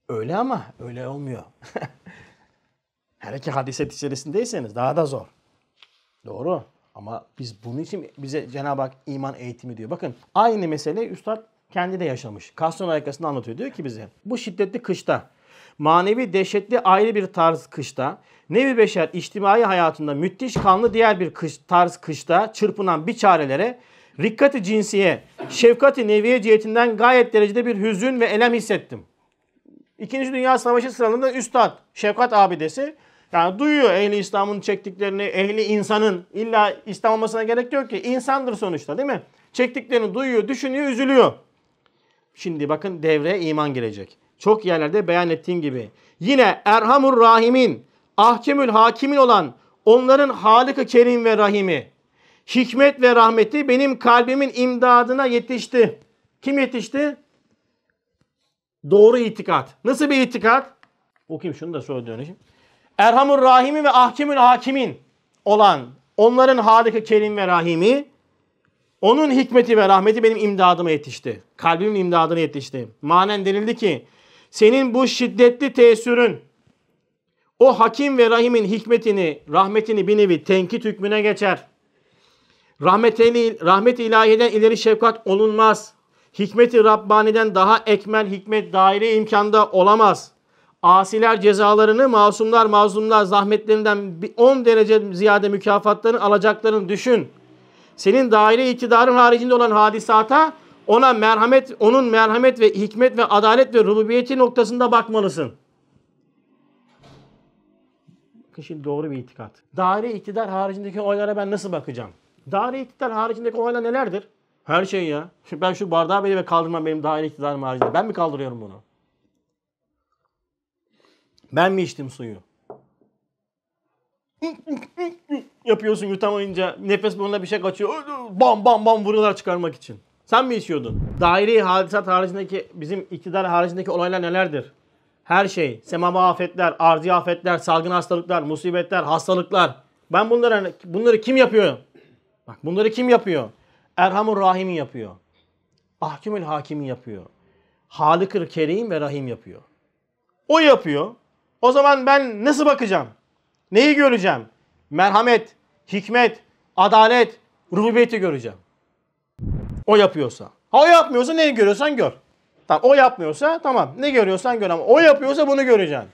Öyle ama öyle olmuyor. Her iki hadiset içerisindeyseniz daha da zor. Doğru. Ama biz bunun için bize Cenab-ı Hak iman eğitimi diyor. Bakın aynı mesele Üstad kendi de yaşamış. Kaston ayakasında anlatıyor. Diyor ki bize bu şiddetli kışta manevi dehşetli ayrı bir tarz kışta nevi beşer içtimai hayatında müthiş kanlı diğer bir kış, tarz kışta çırpınan bir çarelere rikkati cinsiye, şefkati neviye cihetinden gayet derecede bir hüzün ve elem hissettim. İkinci Dünya Savaşı sıralarında Üstad, Şefkat abidesi yani duyuyor ehli İslam'ın çektiklerini, ehli insanın illa İslam olmasına gerek yok ki. insandır sonuçta değil mi? Çektiklerini duyuyor, düşünüyor, üzülüyor. Şimdi bakın devreye iman girecek. Çok yerlerde beyan ettiğim gibi. Yine Erhamur Rahim'in, Ahkemül Hakimin olan onların Halık-ı Kerim ve Rahimi, hikmet ve rahmeti benim kalbimin imdadına yetişti. Kim yetişti? Doğru itikat. Nasıl bir itikat? Okuyayım şunu da söylüyorum. Erhamur Rahimi ve Ahkemül Hakimin olan onların Halık-ı Kerim ve Rahimi onun hikmeti ve rahmeti benim imdadıma yetişti. Kalbimin imdadına yetişti. Manen denildi ki senin bu şiddetli teessürün o hakim ve rahimin hikmetini, rahmetini bir nevi tenkit hükmüne geçer. Rahmet-i, rahmet ilahiden ileri şefkat olunmaz. Hikmeti Rabbani'den daha ekmel hikmet daire imkanda olamaz. Asiler cezalarını, masumlar mazlumlar zahmetlerinden 10 derece ziyade mükafatlarını alacaklarını düşün. Senin daire iktidarın haricinde olan hadisata ona merhamet, onun merhamet ve hikmet ve adalet ve rububiyeti noktasında bakmalısın. Bakın şimdi doğru bir itikat. Daire iktidar haricindeki olaylara ben nasıl bakacağım? Daire iktidar haricindeki olaylar nelerdir? Her şey ya. Ben şu bardağı bile kaldırmam benim daire iktidarım haricinde. Ben mi kaldırıyorum bunu? Ben mi içtim suyu? Yapıyorsun yutamayınca nefes burnuna bir şey kaçıyor. Bam bam bam vuruyorlar çıkarmak için. Sen mi içiyordun? Daire hadisat haricindeki bizim iktidar haricindeki olaylar nelerdir? Her şey, semavi afetler, arzi afetler, salgın hastalıklar, musibetler, hastalıklar. Ben bunları bunları kim yapıyor? Bak bunları kim yapıyor? Erhamur Rahim'in yapıyor. Ahkümül Hakim'in yapıyor. Halık-ı Kerim ve Rahim yapıyor. O yapıyor. O zaman ben nasıl bakacağım? Neyi göreceğim? Merhamet, hikmet, adalet, rububiyeti göreceğim. O yapıyorsa. Ha o yapmıyorsa neyi görüyorsan gör. Tamam o yapmıyorsa tamam ne görüyorsan gör ama o yapıyorsa bunu göreceksin.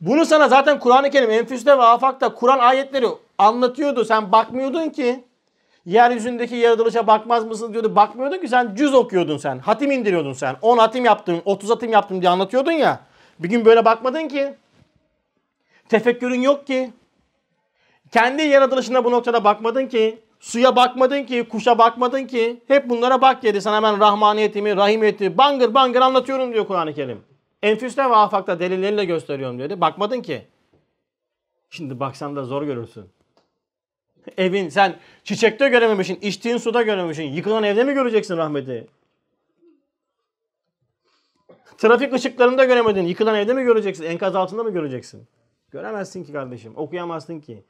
Bunu sana zaten Kur'an-ı Kerim Enfüs'te ve Afak'ta Kur'an ayetleri anlatıyordu. Sen bakmıyordun ki. Yeryüzündeki yaratılışa bakmaz mısın diyordu. Bakmıyordun ki sen cüz okuyordun sen. Hatim indiriyordun sen. 10 hatim yaptın, 30 hatim yaptım diye anlatıyordun ya. Bir gün böyle bakmadın ki. Tefekkürün yok ki. Kendi yaratılışına bu noktada bakmadın ki. Suya bakmadın ki, kuşa bakmadın ki. Hep bunlara bak dedi. Sana ben rahmaniyetimi, rahimiyeti bangır bangır anlatıyorum diyor Kur'an-ı Kerim. Enfüste ve afakta delilleriyle gösteriyorum dedi. Bakmadın ki. Şimdi baksan da zor görürsün. Evin sen çiçekte görememişsin, içtiğin suda görememişsin. Yıkılan evde mi göreceksin rahmeti? Trafik ışıklarında göremedin. Yıkılan evde mi göreceksin? Enkaz altında mı göreceksin? Göremezsin ki kardeşim. Okuyamazsın ki.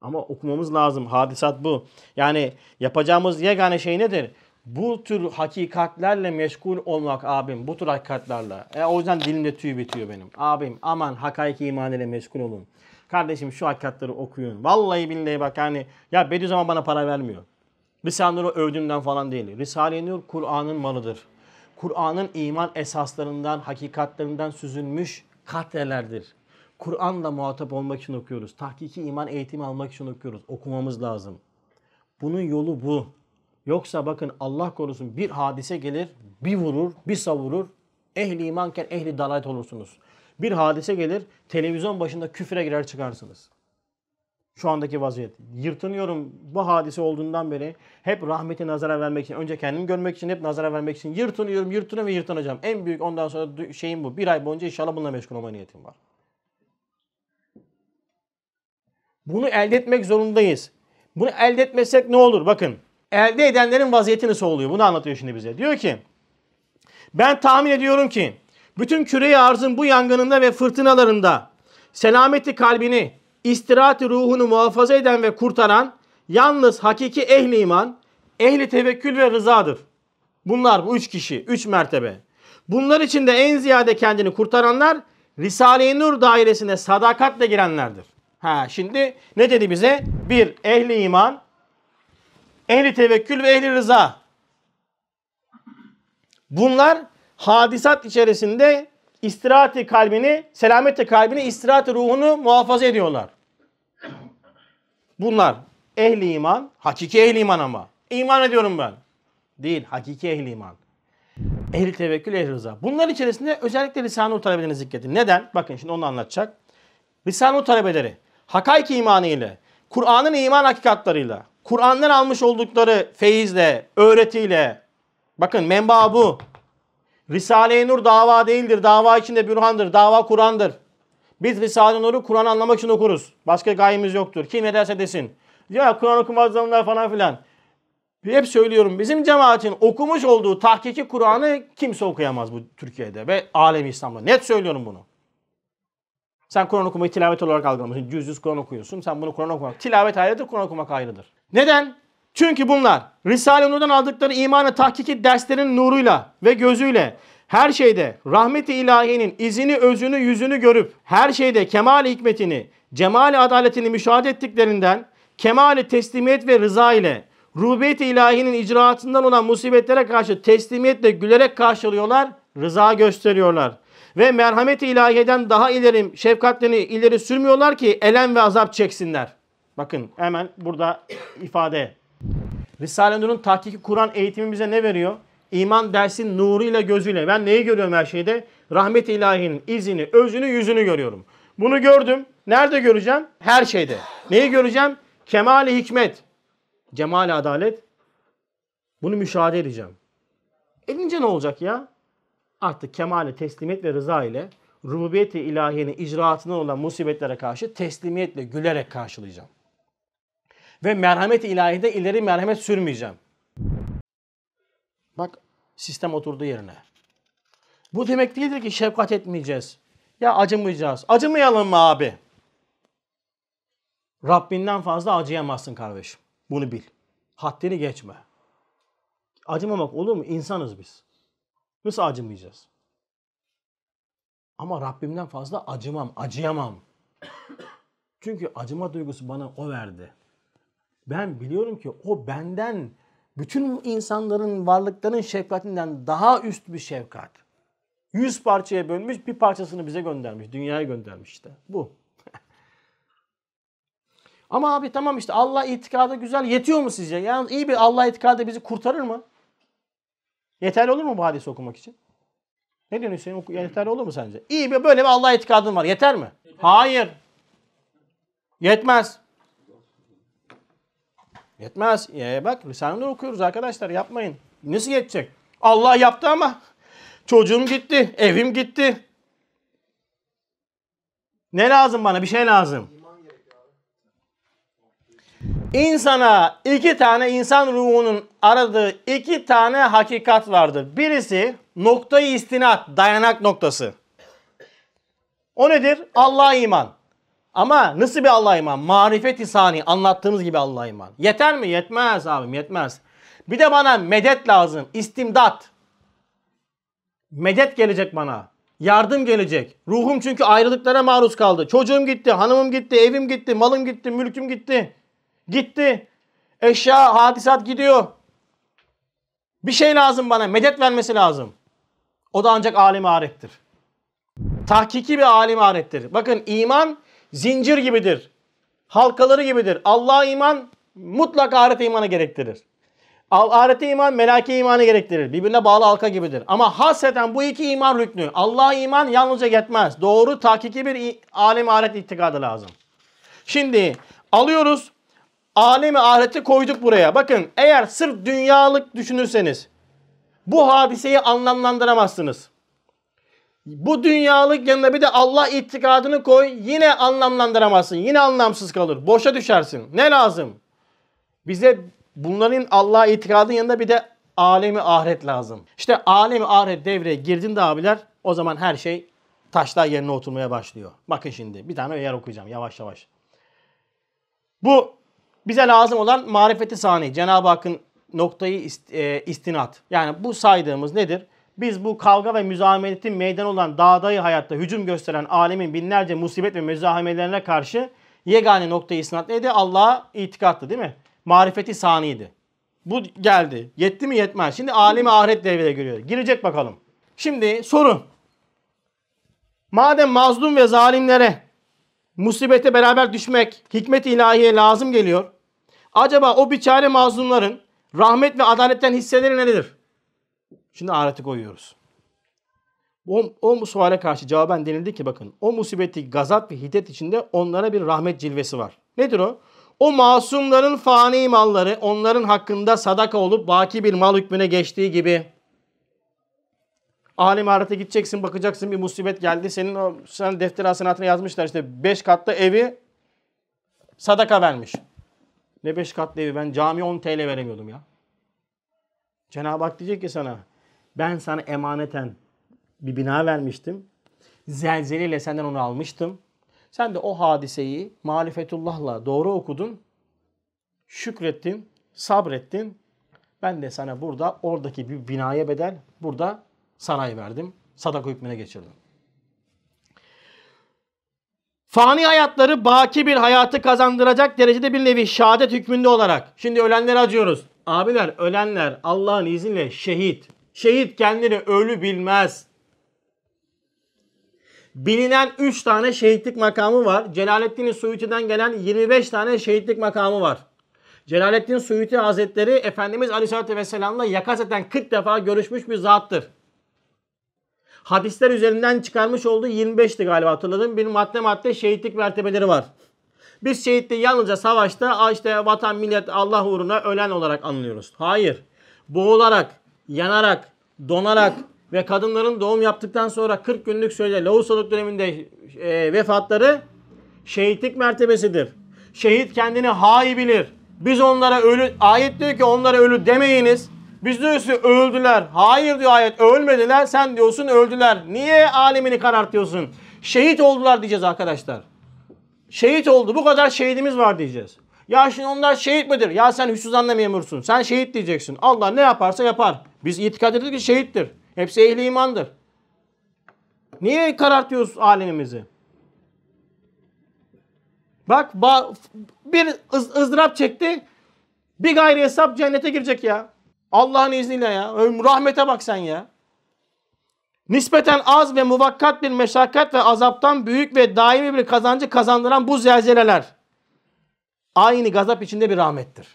Ama okumamız lazım. Hadisat bu. Yani yapacağımız yegane şey nedir? Bu tür hakikatlerle meşgul olmak abim. Bu tür hakikatlerle. E, o yüzden dilimde tüy bitiyor benim. Abim aman hakaiki iman ile meşgul olun. Kardeşim şu hakikatleri okuyun. Vallahi billahi bak yani ya Bediüzzaman bana para vermiyor. Risale-i Nur övdüğümden falan değil. Risale-i Nur Kur'an'ın malıdır. Kur'an'ın iman esaslarından, hakikatlerinden süzülmüş katrelerdir. Kur'an'la muhatap olmak için okuyoruz. Tahkiki iman eğitimi almak için okuyoruz. Okumamız lazım. Bunun yolu bu. Yoksa bakın Allah korusun bir hadise gelir, bir vurur, bir savurur. Ehli imanken ehli dalalet olursunuz. Bir hadise gelir, televizyon başında küfre girer çıkarsınız. Şu andaki vaziyet. Yırtınıyorum bu hadise olduğundan beri hep rahmeti nazara vermek için, önce kendim görmek için, hep nazara vermek için yırtınıyorum, yırtınıyorum ve yırtınacağım. En büyük ondan sonra şeyim bu. Bir ay boyunca inşallah bununla meşgul olma niyetim var. Bunu elde etmek zorundayız. Bunu elde etmesek ne olur? Bakın. Elde edenlerin vaziyeti nasıl oluyor? Bunu anlatıyor şimdi bize. Diyor ki ben tahmin ediyorum ki bütün küre arzın bu yangınında ve fırtınalarında selameti kalbini, istirahati ruhunu muhafaza eden ve kurtaran yalnız hakiki ehli iman, ehli tevekkül ve rızadır. Bunlar bu üç kişi, üç mertebe. Bunlar içinde en ziyade kendini kurtaranlar Risale-i Nur dairesine sadakatle girenlerdir. Ha şimdi ne dedi bize? Bir, ehli iman, ehli tevekkül ve ehli rıza. Bunlar hadisat içerisinde istirahati kalbini, selameti kalbini, istirahati ruhunu muhafaza ediyorlar. Bunlar ehli iman, hakiki ehli iman ama. İman ediyorum ben. Değil, hakiki ehli iman. Ehli tevekkül, ehli rıza. Bunlar içerisinde özellikle Risale-i talebelerini zikredin. Neden? Bakın şimdi onu anlatacak. Risale-i talebeleri hakayki imanı ile, Kur'an'ın iman hakikatlarıyla, Kur'an'dan almış oldukları feyizle, öğretiyle, bakın menba bu. Risale-i Nur dava değildir, dava içinde bürhandır, dava Kur'an'dır. Biz Risale-i Nur'u Kur'an anlamak için okuruz. Başka gayemiz yoktur. Kim ne derse desin. Ya Kur'an okumaz falan filan. Hep söylüyorum bizim cemaatin okumuş olduğu tahkiki Kur'an'ı kimse okuyamaz bu Türkiye'de ve alem İslam'da. Net söylüyorum bunu. Sen Kur'an okumayı tilavet olarak algılamışsın. Yüz yüz Kur'an okuyorsun. Sen bunu Kur'an okumak. Tilavet ayrıdır, Kur'an okumak ayrıdır. Neden? Çünkü bunlar Risale-i Nur'dan aldıkları imanı tahkiki derslerin nuruyla ve gözüyle her şeyde rahmet-i ilahiyenin izini, özünü, yüzünü görüp her şeyde kemal hikmetini, cemal adaletini müşahede ettiklerinden kemal teslimiyet ve rıza ile rubiyet-i ilahinin icraatından olan musibetlere karşı teslimiyetle gülerek karşılıyorlar, rıza gösteriyorlar. Ve merhamet-i ilahiyeden daha ileri şefkatlerini ileri sürmüyorlar ki elem ve azap çeksinler. Bakın hemen burada ifade. Risale-i Nur'un tahkiki Kur'an eğitimi bize ne veriyor? İman dersin nuruyla gözüyle. Ben neyi görüyorum her şeyde? Rahmet-i ilahinin izini, özünü, yüzünü görüyorum. Bunu gördüm. Nerede göreceğim? Her şeyde. Neyi göreceğim? Kemali hikmet, cemali adalet. Bunu müşahede edeceğim. Edince ne olacak ya? Artık kemali teslimiyet ve rıza ile rububiyeti ilahiyenin icraatına olan musibetlere karşı teslimiyetle gülerek karşılayacağım. Ve merhamet ilahide ileri merhamet sürmeyeceğim. Bak sistem oturdu yerine. Bu demek değildir ki şefkat etmeyeceğiz. Ya acımayacağız. Acımayalım mı abi? Rabbinden fazla acıyamazsın kardeşim. Bunu bil. Haddini geçme. Acımamak olur mu? İnsanız biz. Nasıl acımayacağız? Ama Rabbimden fazla acımam, acıyamam. Çünkü acıma duygusu bana o verdi. Ben biliyorum ki o benden bütün insanların, varlıkların şefkatinden daha üst bir şefkat. Yüz parçaya bölmüş, bir parçasını bize göndermiş, dünyaya göndermiş işte. Bu. Ama abi tamam işte Allah itikadı güzel yetiyor mu sizce? Yani iyi bir Allah itikadı bizi kurtarır mı? Yeterli olur mu bu hadisi okumak için? Ne diyorsun Hüseyin? Yeterli olur mu sence? İyi bir böyle bir Allah itikadın var. Yeter mi? Hayır. Yetmez. Yetmez. Ee, bak Risale-i okuyoruz arkadaşlar yapmayın. Nasıl yetecek? Allah yaptı ama çocuğum gitti, evim gitti. Ne lazım bana? Bir şey lazım. İnsana iki tane insan ruhunun aradığı iki tane hakikat vardır. Birisi noktayı istinat, dayanak noktası. O nedir? Allah'a iman. Ama nasıl bir Allah'a iman? Marifet-i sani, anlattığımız gibi Allah'a iman. Yeter mi? Yetmez abim, yetmez. Bir de bana medet lazım, istimdat. Medet gelecek bana. Yardım gelecek. Ruhum çünkü ayrılıklara maruz kaldı. Çocuğum gitti, hanımım gitti, evim gitti, malım gitti, mülküm gitti. Gitti. Eşya, hadisat gidiyor. Bir şey lazım bana. Medet vermesi lazım. O da ancak alim arettir. Tahkiki bir alim arettir. Bakın iman zincir gibidir. Halkaları gibidir. Allah'a iman mutlaka ahirete imanı gerektirir. Ahirete iman melake imanı gerektirir. Birbirine bağlı halka gibidir. Ama hasreten bu iki iman rüknü. Allah'a iman yalnızca yetmez. Doğru tahkiki bir alim ahiret itikadı lazım. Şimdi alıyoruz alemi ahireti koyduk buraya. Bakın eğer sırf dünyalık düşünürseniz bu hadiseyi anlamlandıramazsınız. Bu dünyalık yanına bir de Allah itikadını koy yine anlamlandıramazsın. Yine anlamsız kalır. Boşa düşersin. Ne lazım? Bize bunların Allah itikadının yanında bir de alemi ahiret lazım. İşte alemi ahiret devreye girdiğinde abiler o zaman her şey taşlar yerine oturmaya başlıyor. Bakın şimdi bir tane yer okuyacağım yavaş yavaş. Bu bize lazım olan marifeti sani. Cenab-ı Hakk'ın noktayı e, istinat. Yani bu saydığımız nedir? Biz bu kavga ve müzametin meydan olan dağdayı hayatta hücum gösteren alemin binlerce musibet ve müzahamelerine karşı yegane noktayı istinat neydi? Allah'a itikattı değil mi? Marifeti saniydi. Bu geldi. Yetti mi yetmez. Şimdi alemi ahiret devreye giriyor. Girecek bakalım. Şimdi soru. Madem mazlum ve zalimlere musibete beraber düşmek hikmet ilahiye lazım geliyor. Acaba o biçare mazlumların rahmet ve adaletten hisseleri nedir? Şimdi ahireti koyuyoruz. O, o suale karşı cevaben denildi ki bakın o musibeti gazap ve hiddet içinde onlara bir rahmet cilvesi var. Nedir o? O masumların fani malları onların hakkında sadaka olup baki bir mal hükmüne geçtiği gibi alim ahirete gideceksin bakacaksın bir musibet geldi. Senin o sen defter hasenatına yazmışlar işte 5 katlı evi sadaka vermiş. Ne 5 katlı evi ben cami 10 TL veremiyordum ya. Cenab-ı Hak diyecek ki sana ben sana emaneten bir bina vermiştim. Zelzeleyle senden onu almıştım. Sen de o hadiseyi marifetullahla doğru okudun. Şükrettin, sabrettin. Ben de sana burada oradaki bir binaya bedel burada saray verdim. Sadaka hükmüne geçirdim. Fani hayatları baki bir hayatı kazandıracak derecede bir nevi şehadet hükmünde olarak. Şimdi ölenleri acıyoruz. Abiler ölenler Allah'ın izniyle şehit. Şehit kendini ölü bilmez. Bilinen 3 tane şehitlik makamı var. Celaleddin Suyuti'den gelen 25 tane şehitlik makamı var. Celaleddin Suyuti Hazretleri Efendimiz Aleyhisselatü Vesselam'la yakaseten 40 defa görüşmüş bir zattır. Hadisler üzerinden çıkarmış olduğu 25'ti galiba hatırladım. Bir madde madde şehitlik mertebeleri var. Biz şehitliği yalnızca savaşta işte vatan, millet, Allah uğruna ölen olarak anlıyoruz. Hayır. Boğularak, yanarak, donarak ve kadınların doğum yaptıktan sonra 40 günlük sürede lohusalık döneminde e, vefatları şehitlik mertebesidir. Şehit kendini hayi bilir. Biz onlara ölü, ayet diyor ki onlara ölü demeyiniz. Biz diyoruz ki öldüler. Hayır diyor ayet ölmediler. Sen diyorsun öldüler. Niye alemini karartıyorsun? Şehit oldular diyeceğiz arkadaşlar. Şehit oldu. Bu kadar şehidimiz var diyeceğiz. Ya şimdi onlar şehit midir? Ya sen hüsnüzanla memursun. Sen şehit diyeceksin. Allah ne yaparsa yapar. Biz itikad ediyoruz ki şehittir. Hepsi ehli imandır. Niye karartıyoruz alemimizi? Bak bir ız, ızdırap çekti. Bir gayri hesap cennete girecek ya. Allah'ın izniyle ya. Rahmete bak sen ya. Nispeten az ve muvakkat bir meşakkat ve azaptan büyük ve daimi bir kazancı kazandıran bu zelzeleler aynı gazap içinde bir rahmettir.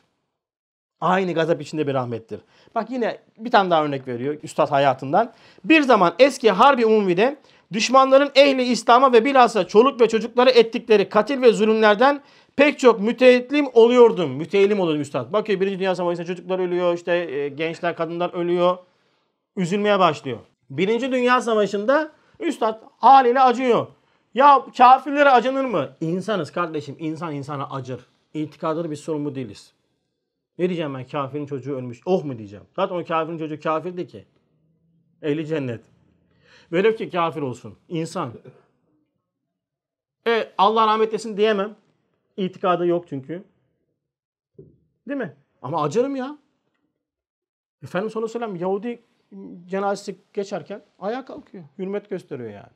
Aynı gazap içinde bir rahmettir. Bak yine bir tane daha örnek veriyor Üstad hayatından. Bir zaman eski Harbi Umumi'de düşmanların ehli İslam'a ve bilhassa çoluk ve çocukları ettikleri katil ve zulümlerden pek çok müteellim oluyordum. Müteellim oluyordum üstad. Bakıyor Birinci Dünya Savaşı'nda çocuklar ölüyor, işte e, gençler, kadınlar ölüyor. Üzülmeye başlıyor. Birinci Dünya Savaşı'nda üstad haliyle acıyor. Ya kafirlere acınır mı? İnsanız kardeşim. İnsan insana acır. İtikadını biz sorumlu değiliz. Ne diyeceğim ben kafirin çocuğu ölmüş. Oh mu diyeceğim. Zaten o kafirin çocuğu kafirdi ki. Ehli cennet. Velev ki kafir olsun. İnsan. E Allah rahmet etsin diyemem. İtikadı yok çünkü. Değil mi? Ama acırım ya. Efendimiz sallallahu aleyhi Yahudi cenazesi geçerken ayağa kalkıyor. Hürmet gösteriyor yani.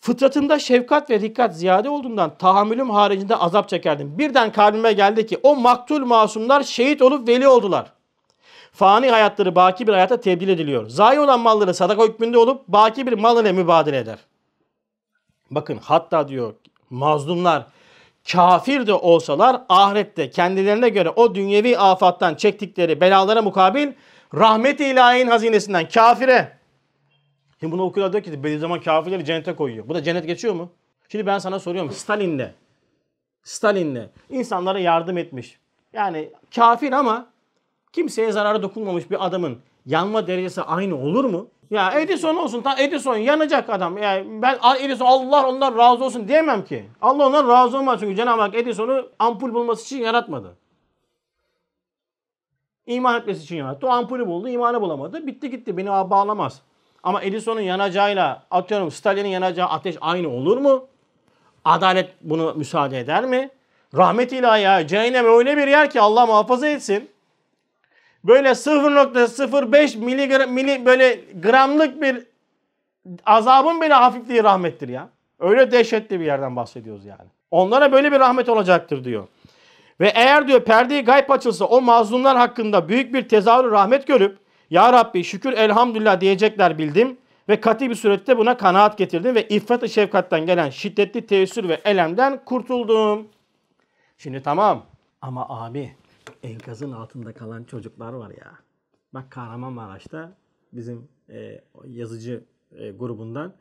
Fıtratımda şefkat ve dikkat ziyade olduğundan tahammülüm haricinde azap çekerdim. Birden kalbime geldi ki o maktul masumlar şehit olup veli oldular. Fani hayatları baki bir hayata tebdil ediliyor. Zayi olan malları sadaka hükmünde olup baki bir mal ile mübadele eder. Bakın hatta diyor mazlumlar kafir de olsalar ahirette kendilerine göre o dünyevi afattan çektikleri belalara mukabil rahmet-i ilahinin hazinesinden kafire. Şimdi bunu okuyorlar diyor ki zaman kafirleri cennete koyuyor. Bu da cennet geçiyor mu? Şimdi ben sana soruyorum Stalin'le Stalin'le insanlara yardım etmiş. Yani kafir ama kimseye zararı dokunmamış bir adamın yanma derecesi aynı olur mu? Ya Edison olsun. Ta Edison yanacak adam. Yani ben Edison Allah ondan razı olsun diyemem ki. Allah ondan razı olmaz çünkü Cenab-ı Hak Edison'u ampul bulması için yaratmadı. İman etmesi için yarattı. O ampulü buldu, imanı bulamadı. Bitti gitti. Beni bağlamaz. Ama Edison'un yanacağıyla atıyorum Stalin'in yanacağı ateş aynı olur mu? Adalet bunu müsaade eder mi? Rahmet ilahi ya. Cehennem öyle bir yer ki Allah muhafaza etsin böyle 0.05 miligram mili böyle gramlık bir azabın bile hafifliği rahmettir ya. Öyle dehşetli bir yerden bahsediyoruz yani. Onlara böyle bir rahmet olacaktır diyor. Ve eğer diyor perdeyi gayb açılsa o mazlumlar hakkında büyük bir tezahür rahmet görüp Ya Rabbi şükür elhamdülillah diyecekler bildim ve katı bir surette buna kanaat getirdim ve iffet-i şefkattan gelen şiddetli teessür ve elemden kurtuldum. Şimdi tamam ama abi enkazın altında kalan çocuklar var ya. Bak Kahramanmaraş'ta bizim e, yazıcı e, grubundan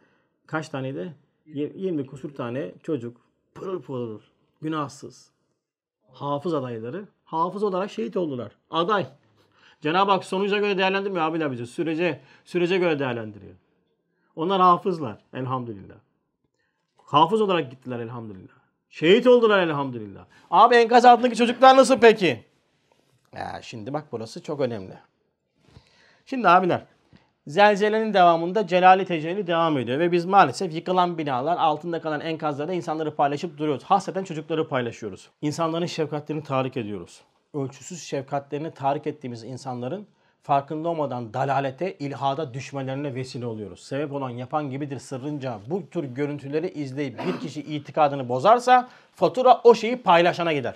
kaç taneydi? 20 kusur tane çocuk pırıl pırıl günahsız hafız adayları hafız olarak şehit oldular. Aday. Cenab-ı Hak sonuca göre değerlendirmiyor abiler bizi. Sürece, sürece göre değerlendiriyor. Onlar hafızlar elhamdülillah. Hafız olarak gittiler elhamdülillah. Şehit oldular elhamdülillah. Abi enkaz altındaki çocuklar nasıl peki? Ya şimdi bak burası çok önemli. Şimdi abiler zelzelenin devamında celali tecelli devam ediyor ve biz maalesef yıkılan binalar altında kalan enkazlarda insanları paylaşıp duruyoruz. Hasreten çocukları paylaşıyoruz. İnsanların şefkatlerini tahrik ediyoruz. Ölçüsüz şefkatlerini tahrik ettiğimiz insanların farkında olmadan dalalete, ilhada düşmelerine vesile oluyoruz. Sebep olan yapan gibidir sırrınca bu tür görüntüleri izleyip bir kişi itikadını bozarsa fatura o şeyi paylaşana gider.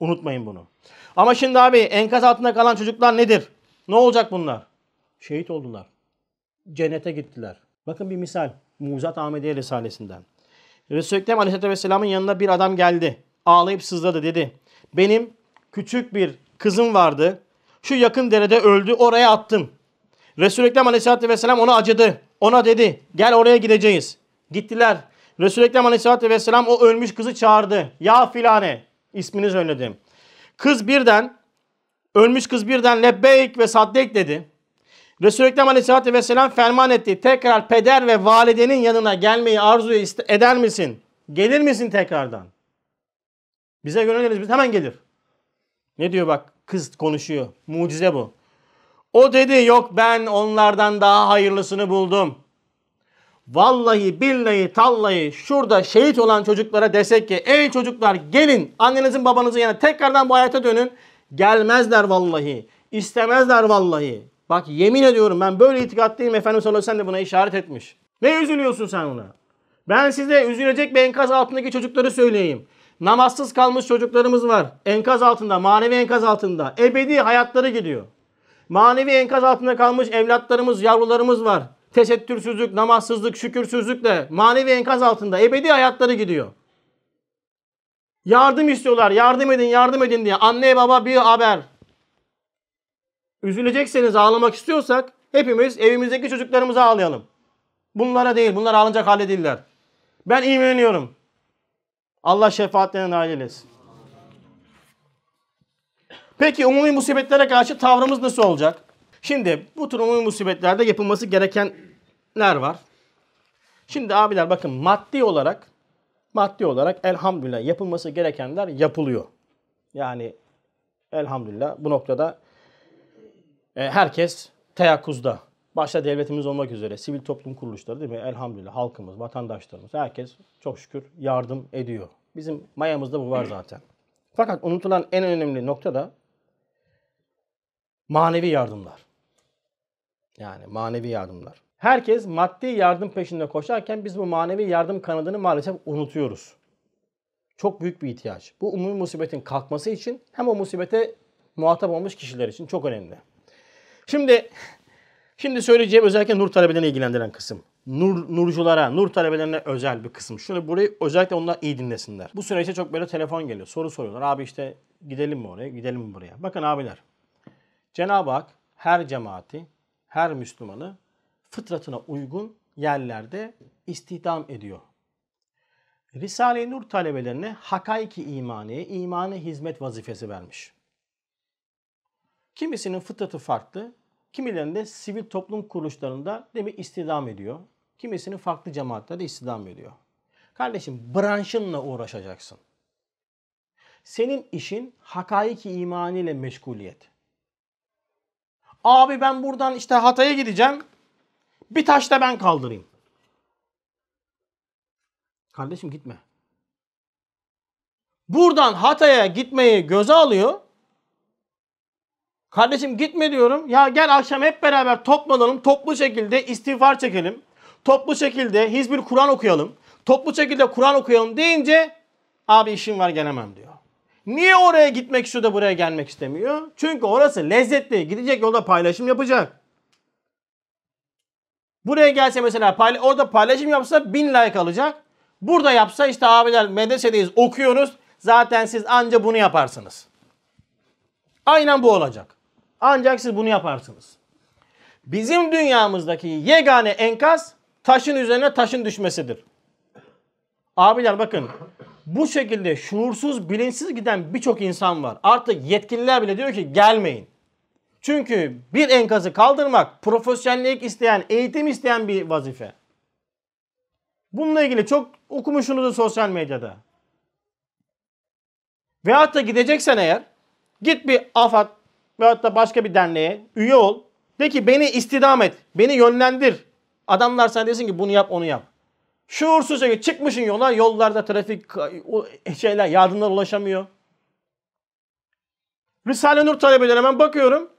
Unutmayın bunu. Ama şimdi abi enkaz altında kalan çocuklar nedir? Ne olacak bunlar? Şehit oldular. Cennete gittiler. Bakın bir misal. Muzat Ahmediye Risalesinden. Resulü Ekrem Aleyhisselatü Vesselam'ın yanına bir adam geldi. Ağlayıp sızladı dedi. Benim küçük bir kızım vardı. Şu yakın derede öldü oraya attım. Resul-i Ekrem Aleyhisselatü Vesselam ona acıdı. Ona dedi gel oraya gideceğiz. Gittiler. Resul-i Ekrem Aleyhisselatü Vesselam o ölmüş kızı çağırdı. Ya filane ismini söyledim. Kız birden, ölmüş kız birden lebbeyk ve saddek dedi. Resul-i Ekrem Aleyhisselatü Vesselam ferman etti. Tekrar peder ve validenin yanına gelmeyi arzu eder misin? Gelir misin tekrardan? Bize göndeririz biz hemen gelir. Ne diyor bak kız konuşuyor. Mucize bu. O dedi yok ben onlardan daha hayırlısını buldum. Vallahi billahi tallahi şurada şehit olan çocuklara desek ki ey çocuklar gelin annenizin babanızın yanına tekrardan bu hayata dönün. Gelmezler vallahi. İstemezler vallahi. Bak yemin ediyorum ben böyle itikatlıyım Efendimiz sallallahu aleyhi ve sellem de buna işaret etmiş. Ne üzülüyorsun sen ona? Ben size üzülecek bir enkaz altındaki çocukları söyleyeyim. Namazsız kalmış çocuklarımız var. Enkaz altında, manevi enkaz altında. Ebedi hayatları gidiyor. Manevi enkaz altında kalmış evlatlarımız, yavrularımız var tesettürsüzlük, namazsızlık, şükürsüzlükle manevi enkaz altında ebedi hayatları gidiyor. Yardım istiyorlar. Yardım edin, yardım edin diye. Anne baba bir haber. Üzülecekseniz ağlamak istiyorsak hepimiz evimizdeki çocuklarımıza ağlayalım. Bunlara değil. Bunlar ağlanacak halde değiller. Ben imreniyorum. Allah şefaatlerine nail eylesin. Peki umumi musibetlere karşı tavrımız nasıl olacak? Şimdi bu tür umumi musibetlerde yapılması gerekenler var. Şimdi abiler bakın maddi olarak maddi olarak elhamdülillah yapılması gerekenler yapılıyor. Yani elhamdülillah bu noktada e, herkes teyakkuzda. Başta devletimiz olmak üzere sivil toplum kuruluşları değil mi? Elhamdülillah halkımız, vatandaşlarımız herkes çok şükür yardım ediyor. Bizim mayamızda bu var zaten. Fakat unutulan en önemli nokta da manevi yardımlar. Yani manevi yardımlar. Herkes maddi yardım peşinde koşarken biz bu manevi yardım kanadını maalesef unutuyoruz. Çok büyük bir ihtiyaç. Bu umumi musibetin kalkması için hem o musibete muhatap olmuş kişiler için çok önemli. Şimdi şimdi söyleyeceğim özellikle nur talebelerini ilgilendiren kısım. Nur, nurculara, nur talebelerine özel bir kısım. Şunu burayı özellikle onlar iyi dinlesinler. Bu süreçte çok böyle telefon geliyor. Soru soruyorlar. Abi işte gidelim mi oraya, gidelim mi buraya? Bakın abiler. Cenab-ı Hak her cemaati, her Müslümanı fıtratına uygun yerlerde istihdam ediyor. Risale-i Nur talebelerine hakaiki imaniye, imani hizmet vazifesi vermiş. Kimisinin fıtratı farklı, kimilerinde sivil toplum kuruluşlarında değil mi istihdam ediyor. Kimisinin farklı cemaatlerde istihdam ediyor. Kardeşim branşınla uğraşacaksın. Senin işin hakaiki imaniyle meşguliyet. Abi ben buradan işte Hatay'a gideceğim. Bir taş da ben kaldırayım. Kardeşim gitme. Buradan Hatay'a gitmeyi göze alıyor. Kardeşim gitme diyorum. Ya gel akşam hep beraber toplanalım. Toplu şekilde istiğfar çekelim. Toplu şekilde Hizbül Kur'an okuyalım. Toplu şekilde Kur'an okuyalım deyince abi işim var gelemem diyor. Niye oraya gitmek istiyor da buraya gelmek istemiyor? Çünkü orası lezzetli. Gidecek yolda paylaşım yapacak. Buraya gelse mesela payla orada paylaşım yapsa bin like alacak. Burada yapsa işte abiler medresedeyiz okuyoruz. Zaten siz anca bunu yaparsınız. Aynen bu olacak. Ancak siz bunu yaparsınız. Bizim dünyamızdaki yegane enkaz taşın üzerine taşın düşmesidir. Abiler bakın bu şekilde şuursuz, bilinçsiz giden birçok insan var. Artık yetkililer bile diyor ki gelmeyin. Çünkü bir enkazı kaldırmak profesyonellik isteyen, eğitim isteyen bir vazife. Bununla ilgili çok okumuşsunuz sosyal medyada. Veyahut da gideceksen eğer git bir AFAD veyahut da başka bir derneğe üye ol. De ki beni istidam et, beni yönlendir. Adamlar sana desin ki bunu yap onu yap. Şuursuz şekilde çıkmışın yola yollarda trafik şeyler yardımlar ulaşamıyor. Risale Nur talebelerine hemen bakıyorum.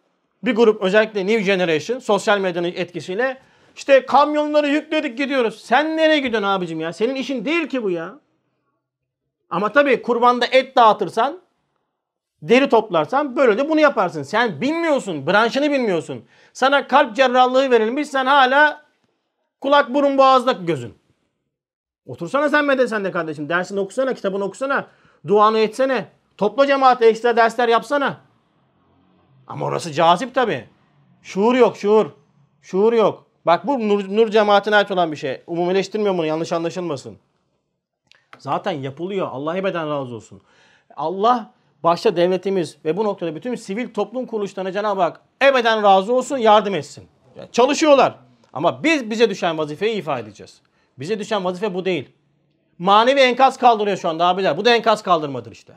Bir grup özellikle New Generation sosyal medyanın etkisiyle işte kamyonları yükledik gidiyoruz. Sen nereye gidiyorsun abicim ya? Senin işin değil ki bu ya. Ama tabii kurbanda et dağıtırsan, deri toplarsan böyle de bunu yaparsın. Sen bilmiyorsun, branşını bilmiyorsun. Sana kalp cerrahlığı verilmiş, sen hala kulak burun boğazda gözün. Otursana sen medresende kardeşim. Dersini okusana, kitabını okusana. Duanı etsene. Topla cemaate ekstra dersler yapsana. Ama orası cazip tabi. Şuur yok, şuur. Şuur yok. Bak bu nur, nur cemaatine ait olan bir şey. Umumileştirmiyorum bunu yanlış anlaşılmasın. Zaten yapılıyor. Allah ebeden razı olsun. Allah başta devletimiz ve bu noktada bütün sivil toplum kuruluşlarına Cenab-ı Hak ebeden razı olsun yardım etsin. Çalışıyorlar. Ama biz bize düşen vazifeyi ifa edeceğiz. Bize düşen vazife bu değil. Manevi enkaz kaldırıyor şu anda abiler. Bu da enkaz kaldırmadır işte.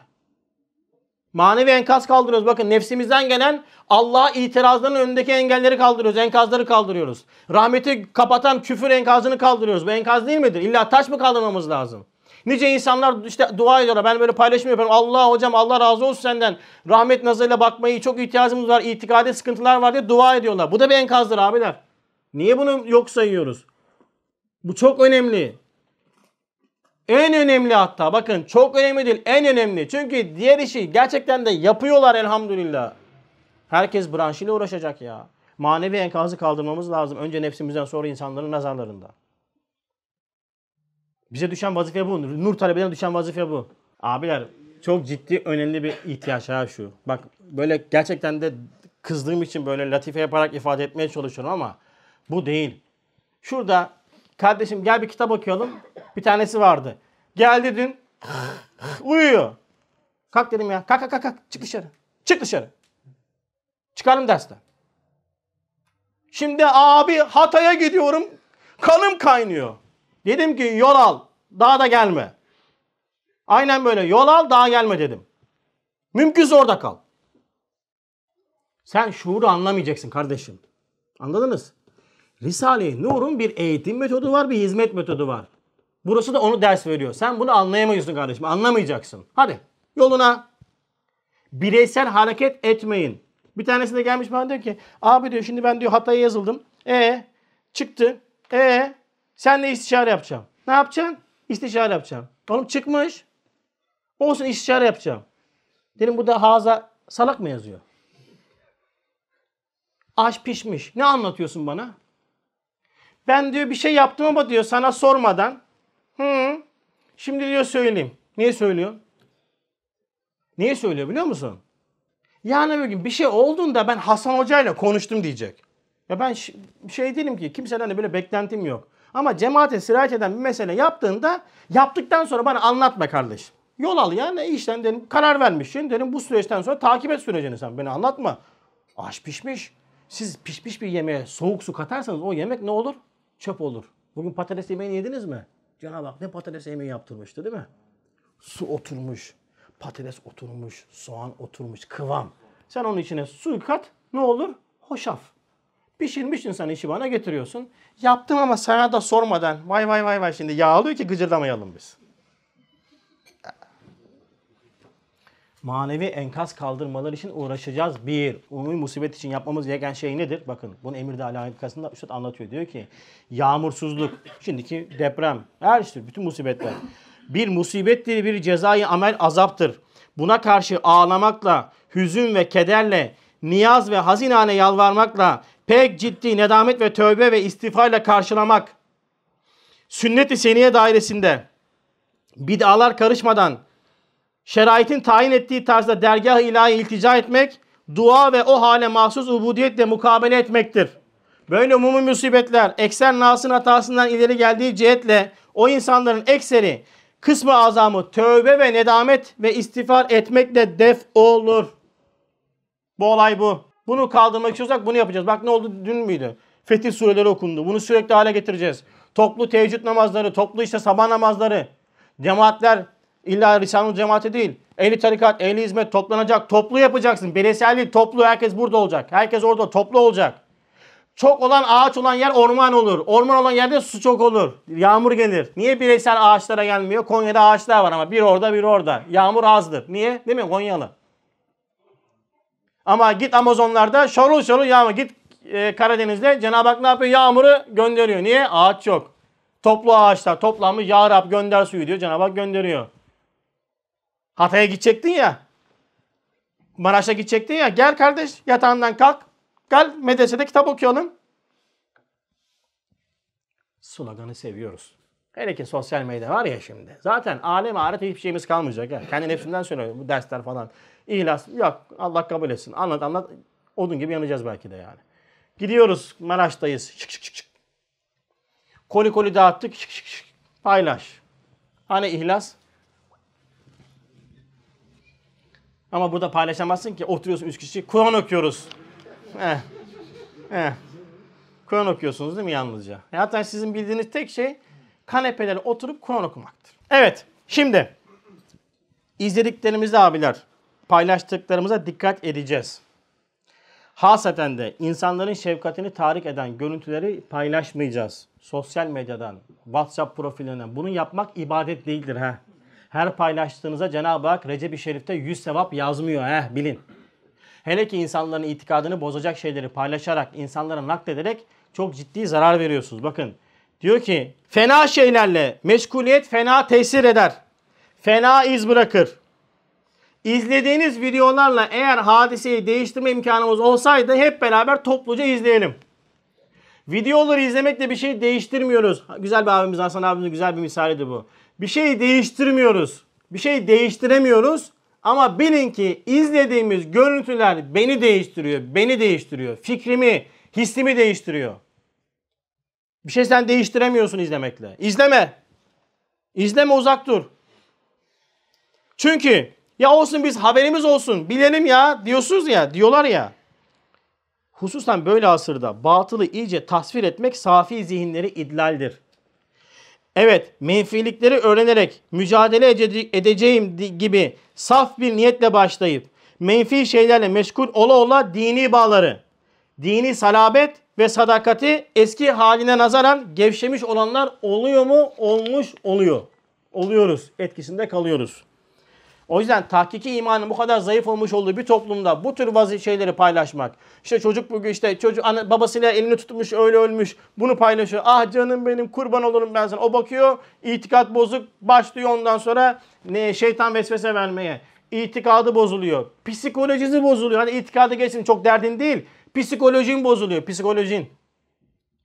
Manevi enkaz kaldırıyoruz. Bakın nefsimizden gelen Allah'a itirazların önündeki engelleri kaldırıyoruz. Enkazları kaldırıyoruz. Rahmeti kapatan küfür enkazını kaldırıyoruz. Bu enkaz değil midir? İlla taş mı kaldırmamız lazım? Nice insanlar işte dua ediyorlar. Ben böyle paylaşım yapıyorum. Allah hocam Allah razı olsun senden. Rahmet nazarıyla bakmayı çok ihtiyacımız var. İtikadi sıkıntılar var diye dua ediyorlar. Bu da bir enkazdır abiler. Niye bunu yok sayıyoruz? Bu çok önemli. En önemli hatta bakın çok önemli değil en önemli. Çünkü diğer işi gerçekten de yapıyorlar elhamdülillah. Herkes branşıyla uğraşacak ya. Manevi enkazı kaldırmamız lazım. Önce nefsimizden sonra insanların nazarlarında. Bize düşen vazife bu. Nur talebelerine düşen vazife bu. Abiler çok ciddi önemli bir ihtiyaç ha şu. Bak böyle gerçekten de kızdığım için böyle latife yaparak ifade etmeye çalışıyorum ama bu değil. Şurada kardeşim gel bir kitap okuyalım. Bir tanesi vardı. Geldi dün Uyuyor. Kalk dedim ya. Kalk kalk kalk. Çık dışarı. Çık dışarı. Çıkarım dersten. Şimdi abi Hatay'a gidiyorum. Kanım kaynıyor. Dedim ki yol al. Daha da gelme. Aynen böyle. Yol al daha gelme dedim. Mümkünse orada kal. Sen şuuru anlamayacaksın kardeşim. Anladınız? Risale-i Nur'un bir eğitim metodu var, bir hizmet metodu var. Burası da onu ders veriyor. Sen bunu anlayamıyorsun kardeşim. Anlamayacaksın. Hadi yoluna. Bireysel hareket etmeyin. Bir tanesi de gelmiş bana diyor ki abi diyor şimdi ben diyor Hatay'a yazıldım. E çıktı. E sen de istişare yapacağım. Ne yapacaksın? İstişare yapacağım. Oğlum çıkmış. Olsun istişare yapacağım. Dedim bu da Haza salak mı yazıyor? Aş pişmiş. Ne anlatıyorsun bana? Ben diyor bir şey yaptım ama diyor sana sormadan. Hı. Şimdi diyor söyleyeyim. Niye söylüyor? Niye söylüyor biliyor musun? Yani bir gün bir şey olduğunda ben Hasan Hoca ile konuştum diyecek. Ya ben şey değilim ki kimseden de böyle beklentim yok. Ama cemaate sirayet eden bir mesele yaptığında yaptıktan sonra bana anlatma kardeşim. Yol al ya ne işten dedim karar vermişsin dedim bu süreçten sonra takip et sürecini sen beni anlatma. Aş pişmiş. Siz pişmiş bir yemeğe soğuk su katarsanız o yemek ne olur? Çöp olur. Bugün patates yemeğini yediniz mi? Cenab-ı Hak ne patates yemeği yaptırmıştı değil mi? Su oturmuş, patates oturmuş, soğan oturmuş, kıvam. Sen onun içine su kat ne olur? Hoşaf. Pişirmişsin sen işi bana getiriyorsun. Yaptım ama sana da sormadan. Vay vay vay vay şimdi yağlıyor ki gıcırdamayalım biz. Manevi enkaz kaldırmalar için uğraşacağız. Bir, umumi musibet için yapmamız gereken şey nedir? Bakın bunu Emirde Alâhikası'nda Üstad anlatıyor. Diyor ki yağmursuzluk, şimdiki deprem, her şey, bütün musibetler. Bir musibettir, bir cezai amel azaptır. Buna karşı ağlamakla, hüzün ve kederle, niyaz ve hazinane yalvarmakla, pek ciddi nedamet ve tövbe ve istifayla karşılamak, sünnet-i seniye dairesinde bid'alar karışmadan, şeraitin tayin ettiği tarzda dergah ilahi iltica etmek, dua ve o hale mahsus ubudiyetle mukabele etmektir. Böyle umumi musibetler ekser nasın hatasından ileri geldiği cihetle o insanların ekseri kısmı azamı tövbe ve nedamet ve istiğfar etmekle def olur. Bu olay bu. Bunu kaldırmak istiyorsak bunu yapacağız. Bak ne oldu dün müydü? Fetih sureleri okundu. Bunu sürekli hale getireceğiz. Toplu teheccüd namazları, toplu işte sabah namazları. Cemaatler İlla Risale-i Cemaati değil. Ehli tarikat, ehli hizmet toplanacak. Toplu yapacaksın. Değil, toplu. Herkes burada olacak. Herkes orada toplu olacak. Çok olan ağaç olan yer orman olur. Orman olan yerde su çok olur. Yağmur gelir. Niye bireysel ağaçlara gelmiyor? Konya'da ağaçlar var ama bir orada bir orada. Yağmur azdır. Niye? Değil mi? Konyalı. Ama git Amazonlarda şorul şorul yağmur. Git e, Karadeniz'de Cenab-ı Hak ne yapıyor? Yağmuru gönderiyor. Niye? Ağaç yok. Toplu ağaçlar toplanmış. Ya Rab gönder suyu diyor. Cenab-ı Hak gönderiyor. Hatay'a gidecektin ya. Maraş'a gidecektin ya. Gel kardeş yatağından kalk. Gel medresede kitap okuyalım. Sloganı seviyoruz. Hele ki sosyal medya var ya şimdi. Zaten alem ahiret hiçbir şeyimiz kalmayacak. Ya. Kendi nefsimden söylüyorum bu dersler falan. İhlas yok Allah kabul etsin. Anlat anlat. Odun gibi yanacağız belki de yani. Gidiyoruz Maraş'tayız. Şık şık şık. Koli koli dağıttık. Şık şık şık. Paylaş. Hani ihlas? Ama burada paylaşamazsın ki oturuyorsun üç kişi. Kur'an okuyoruz. Eh. Eh. Kur'an okuyorsunuz değil mi yalnızca? E hatta sizin bildiğiniz tek şey kanepelere oturup Kur'an okumaktır. Evet. Şimdi izlediklerimizde abiler paylaştıklarımıza dikkat edeceğiz. Hasaten de insanların şefkatini tahrik eden görüntüleri paylaşmayacağız. Sosyal medyadan, WhatsApp profilinden. Bunu yapmak ibadet değildir ha. Her paylaştığınıza Cenab-ı Hak Recep-i Şerif'te 100 sevap yazmıyor. Heh, bilin. Hele ki insanların itikadını bozacak şeyleri paylaşarak, insanlara naklederek çok ciddi zarar veriyorsunuz. Bakın diyor ki fena şeylerle meşguliyet fena tesir eder. Fena iz bırakır. İzlediğiniz videolarla eğer hadiseyi değiştirme imkanımız olsaydı hep beraber topluca izleyelim. Videoları izlemekle bir şey değiştirmiyoruz. Güzel bir abimiz Hasan abimizin güzel bir misalidir bu. Bir şey değiştirmiyoruz. Bir şey değiştiremiyoruz. Ama bilin ki izlediğimiz görüntüler beni değiştiriyor. Beni değiştiriyor. Fikrimi, hissimi değiştiriyor. Bir şey sen değiştiremiyorsun izlemekle. İzleme. İzleme uzak dur. Çünkü ya olsun biz haberimiz olsun bilelim ya diyorsunuz ya diyorlar ya. Hususen böyle asırda batılı iyice tasvir etmek safi zihinleri idlaldir. Evet menfilikleri öğrenerek mücadele edeceğim gibi saf bir niyetle başlayıp menfi şeylerle meşgul ola ola dini bağları, dini salabet ve sadakati eski haline nazaran gevşemiş olanlar oluyor mu? Olmuş oluyor. Oluyoruz. Etkisinde kalıyoruz. O yüzden tahkiki imanın bu kadar zayıf olmuş olduğu bir toplumda bu tür vazife şeyleri paylaşmak. İşte çocuk bugün işte çocuk anne, babasıyla elini tutmuş öyle ölmüş. Bunu paylaşıyor. Ah canım benim kurban olurum ben sana. O bakıyor itikat bozuk başlıyor ondan sonra ne şeytan vesvese vermeye. İtikadı bozuluyor. Psikolojisi bozuluyor. Hani itikadı geçsin çok derdin değil. Psikolojin bozuluyor. Psikolojin.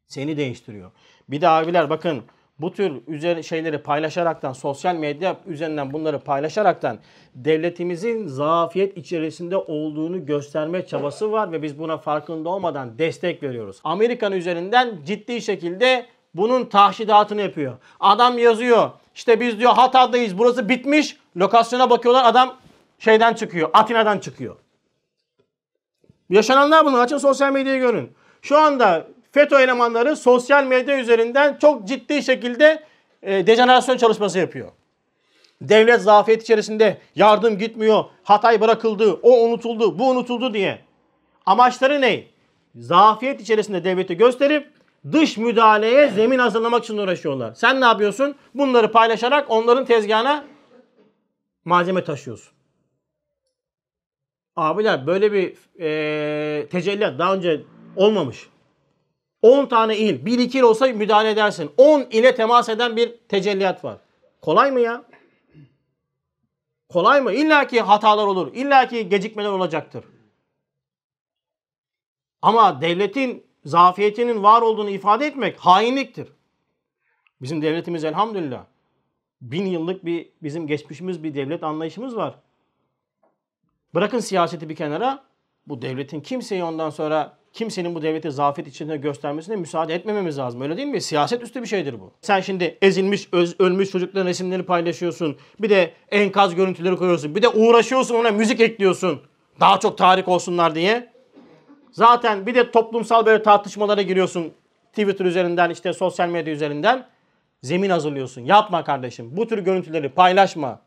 Seni değiştiriyor. Bir de abiler bakın bu tür üzeri şeyleri paylaşaraktan, sosyal medya üzerinden bunları paylaşaraktan devletimizin zafiyet içerisinde olduğunu gösterme çabası var ve biz buna farkında olmadan destek veriyoruz. Amerikan üzerinden ciddi şekilde bunun tahşidatını yapıyor. Adam yazıyor. İşte biz diyor Hatay'dayız. Burası bitmiş. Lokasyona bakıyorlar. Adam şeyden çıkıyor. Atina'dan çıkıyor. Yaşananlar bunu. Açın sosyal medyayı görün. Şu anda FETÖ elemanları sosyal medya üzerinden çok ciddi şekilde e, dejenerasyon çalışması yapıyor. Devlet zafiyet içerisinde yardım gitmiyor, Hatay bırakıldı, o unutuldu, bu unutuldu diye. Amaçları ne? Zafiyet içerisinde devleti gösterip dış müdahaleye zemin hazırlamak için uğraşıyorlar. Sen ne yapıyorsun? Bunları paylaşarak onların tezgahına malzeme taşıyorsun. Abiler böyle bir e, tecelli daha önce olmamış. 10 tane il, 1 2 il olsa müdahale edersin. 10 ile temas eden bir tecelliyat var. Kolay mı ya? Kolay mı? İlla ki hatalar olur. İlla ki gecikmeler olacaktır. Ama devletin zafiyetinin var olduğunu ifade etmek hainliktir. Bizim devletimiz elhamdülillah bin yıllık bir bizim geçmişimiz bir devlet anlayışımız var. Bırakın siyaseti bir kenara. Bu devletin kimseyi ondan sonra kimsenin bu devleti zafiyet içinde göstermesine müsaade etmememiz lazım. Öyle değil mi? Siyaset üstü bir şeydir bu. Sen şimdi ezilmiş, öz, ölmüş çocukların resimleri paylaşıyorsun. Bir de enkaz görüntüleri koyuyorsun. Bir de uğraşıyorsun ona müzik ekliyorsun. Daha çok tarih olsunlar diye. Zaten bir de toplumsal böyle tartışmalara giriyorsun. Twitter üzerinden işte sosyal medya üzerinden. Zemin hazırlıyorsun. Yapma kardeşim. Bu tür görüntüleri paylaşma.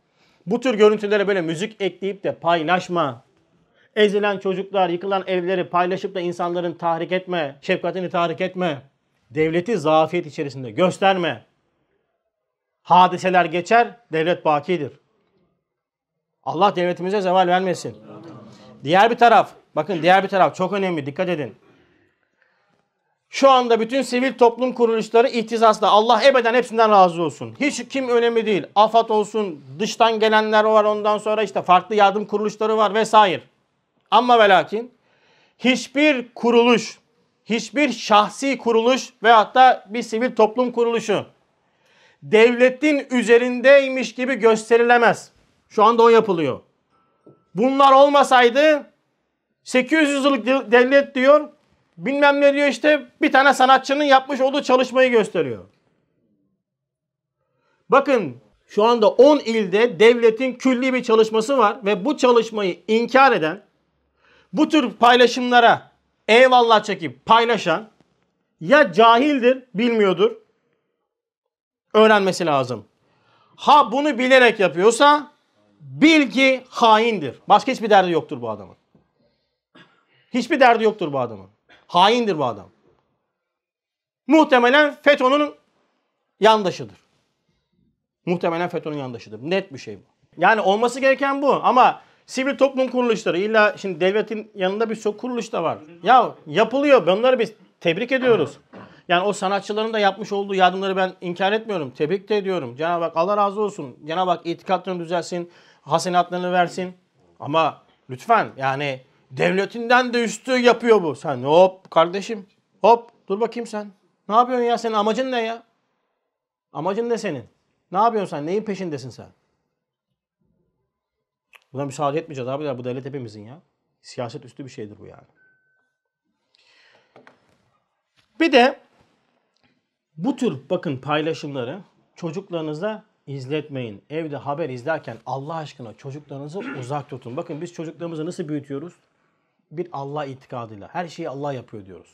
Bu tür görüntülere böyle müzik ekleyip de paylaşma. Ezilen çocuklar, yıkılan evleri paylaşıp da insanların tahrik etme, şefkatini tahrik etme. Devleti zafiyet içerisinde gösterme. Hadiseler geçer, devlet bakidir. Allah devletimize zeval vermesin. Diğer bir taraf, bakın diğer bir taraf çok önemli, dikkat edin. Şu anda bütün sivil toplum kuruluşları ihtizasla. Allah ebeden hepsinden razı olsun. Hiç kim önemli değil. AFAD olsun, dıştan gelenler var ondan sonra işte farklı yardım kuruluşları var vesaire. Ama ve lakin hiçbir kuruluş, hiçbir şahsi kuruluş ve hatta bir sivil toplum kuruluşu devletin üzerindeymiş gibi gösterilemez. Şu anda o yapılıyor. Bunlar olmasaydı 800 yıllık devlet diyor bilmem ne diyor işte bir tane sanatçının yapmış olduğu çalışmayı gösteriyor. Bakın şu anda 10 ilde devletin külli bir çalışması var ve bu çalışmayı inkar eden bu tür paylaşımlara eyvallah çekip paylaşan ya cahildir, bilmiyordur. Öğrenmesi lazım. Ha bunu bilerek yapıyorsa bil ki haindir. Başka hiçbir derdi yoktur bu adamın. Hiçbir derdi yoktur bu adamın. Haindir bu adam. Muhtemelen FETÖ'nün yandaşıdır. Muhtemelen FETÖ'nün yandaşıdır. Net bir şey bu. Yani olması gereken bu ama sivil toplum kuruluşları illa şimdi devletin yanında bir çok kuruluş da var. Ya yapılıyor. Bunları biz tebrik ediyoruz. Yani o sanatçıların da yapmış olduğu yardımları ben inkar etmiyorum. Tebrik de ediyorum. Cenab-ı Hak Allah razı olsun. Cenab-ı Hak itikatlarını düzelsin. Hasenatlarını versin. Ama lütfen yani devletinden de üstü yapıyor bu. Sen hop kardeşim hop dur bakayım sen. Ne yapıyorsun ya senin amacın ne ya? Amacın ne senin? Ne yapıyorsun sen? Neyin peşindesin sen? Buna müsaade etmeyeceğiz abiler. Bu devlet hepimizin ya. Siyaset üstü bir şeydir bu yani. Bir de bu tür bakın paylaşımları çocuklarınıza izletmeyin. Evde haber izlerken Allah aşkına çocuklarınızı uzak tutun. Bakın biz çocuklarımızı nasıl büyütüyoruz? Bir Allah itikadıyla. Her şeyi Allah yapıyor diyoruz.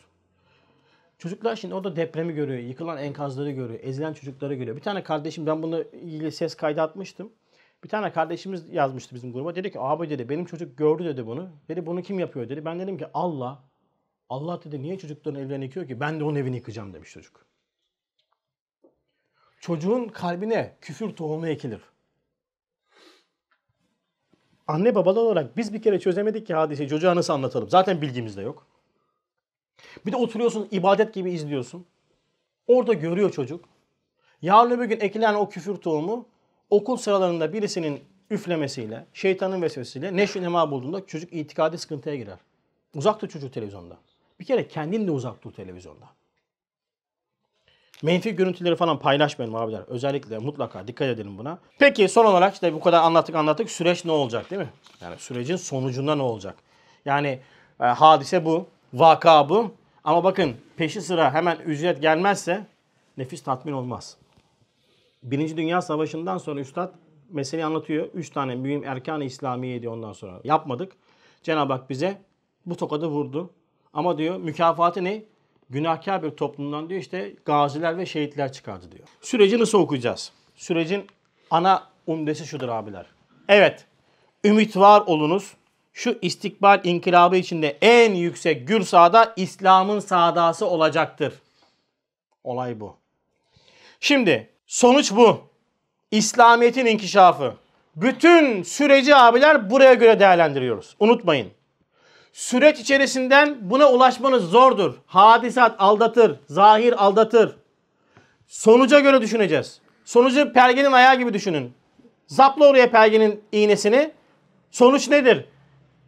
Çocuklar şimdi orada depremi görüyor, yıkılan enkazları görüyor, ezilen çocukları görüyor. Bir tane kardeşim ben bunu ilgili ses kaydı atmıştım. Bir tane kardeşimiz yazmıştı bizim gruba. Dedi ki abi dedi benim çocuk gördü dedi bunu. Dedi bunu kim yapıyor dedi. Ben dedim ki Allah. Allah dedi niye çocukların evlerini yıkıyor ki? Ben de onun evini yıkacağım demiş çocuk. Çocuğun kalbine küfür tohumu ekilir. Anne babalar olarak biz bir kere çözemedik ki hadiseyi çocuğa nasıl anlatalım. Zaten bilgimiz de yok. Bir de oturuyorsun ibadet gibi izliyorsun. Orada görüyor çocuk. Yarın öbür gün ekilen o küfür tohumu okul sıralarında birisinin üflemesiyle, şeytanın vesvesiyle neşvi nema bulduğunda çocuk itikadi sıkıntıya girer. Uzak tut çocuğu televizyonda. Bir kere kendin de uzak dur televizyonda. Menfi görüntüleri falan paylaşmayalım abiler. Özellikle mutlaka dikkat edelim buna. Peki son olarak işte bu kadar anlattık anlattık. Süreç ne olacak değil mi? Yani sürecin sonucunda ne olacak? Yani e, hadise bu. Vaka bu. Ama bakın peşi sıra hemen ücret gelmezse nefis tatmin olmaz. Birinci Dünya Savaşı'ndan sonra Üstad meseleyi anlatıyor. Üç tane mühim erkan-ı İslamiye diyor ondan sonra. Yapmadık. Cenab-ı Hak bize bu tokadı vurdu. Ama diyor mükafatı ne? Günahkar bir toplumdan diyor işte gaziler ve şehitler çıkardı diyor. Süreci nasıl okuyacağız? Sürecin ana umdesi şudur abiler. Evet, ümit var olunuz. Şu istikbal inkılabı içinde en yüksek gür sağda İslam'ın sağdası olacaktır. Olay bu. Şimdi sonuç bu. İslamiyet'in inkişafı. Bütün süreci abiler buraya göre değerlendiriyoruz. Unutmayın. Süreç içerisinden buna ulaşmanız zordur. Hadisat aldatır, zahir aldatır. Sonuca göre düşüneceğiz. Sonucu pergenin ayağı gibi düşünün. Zapla oraya pergenin iğnesini. Sonuç nedir?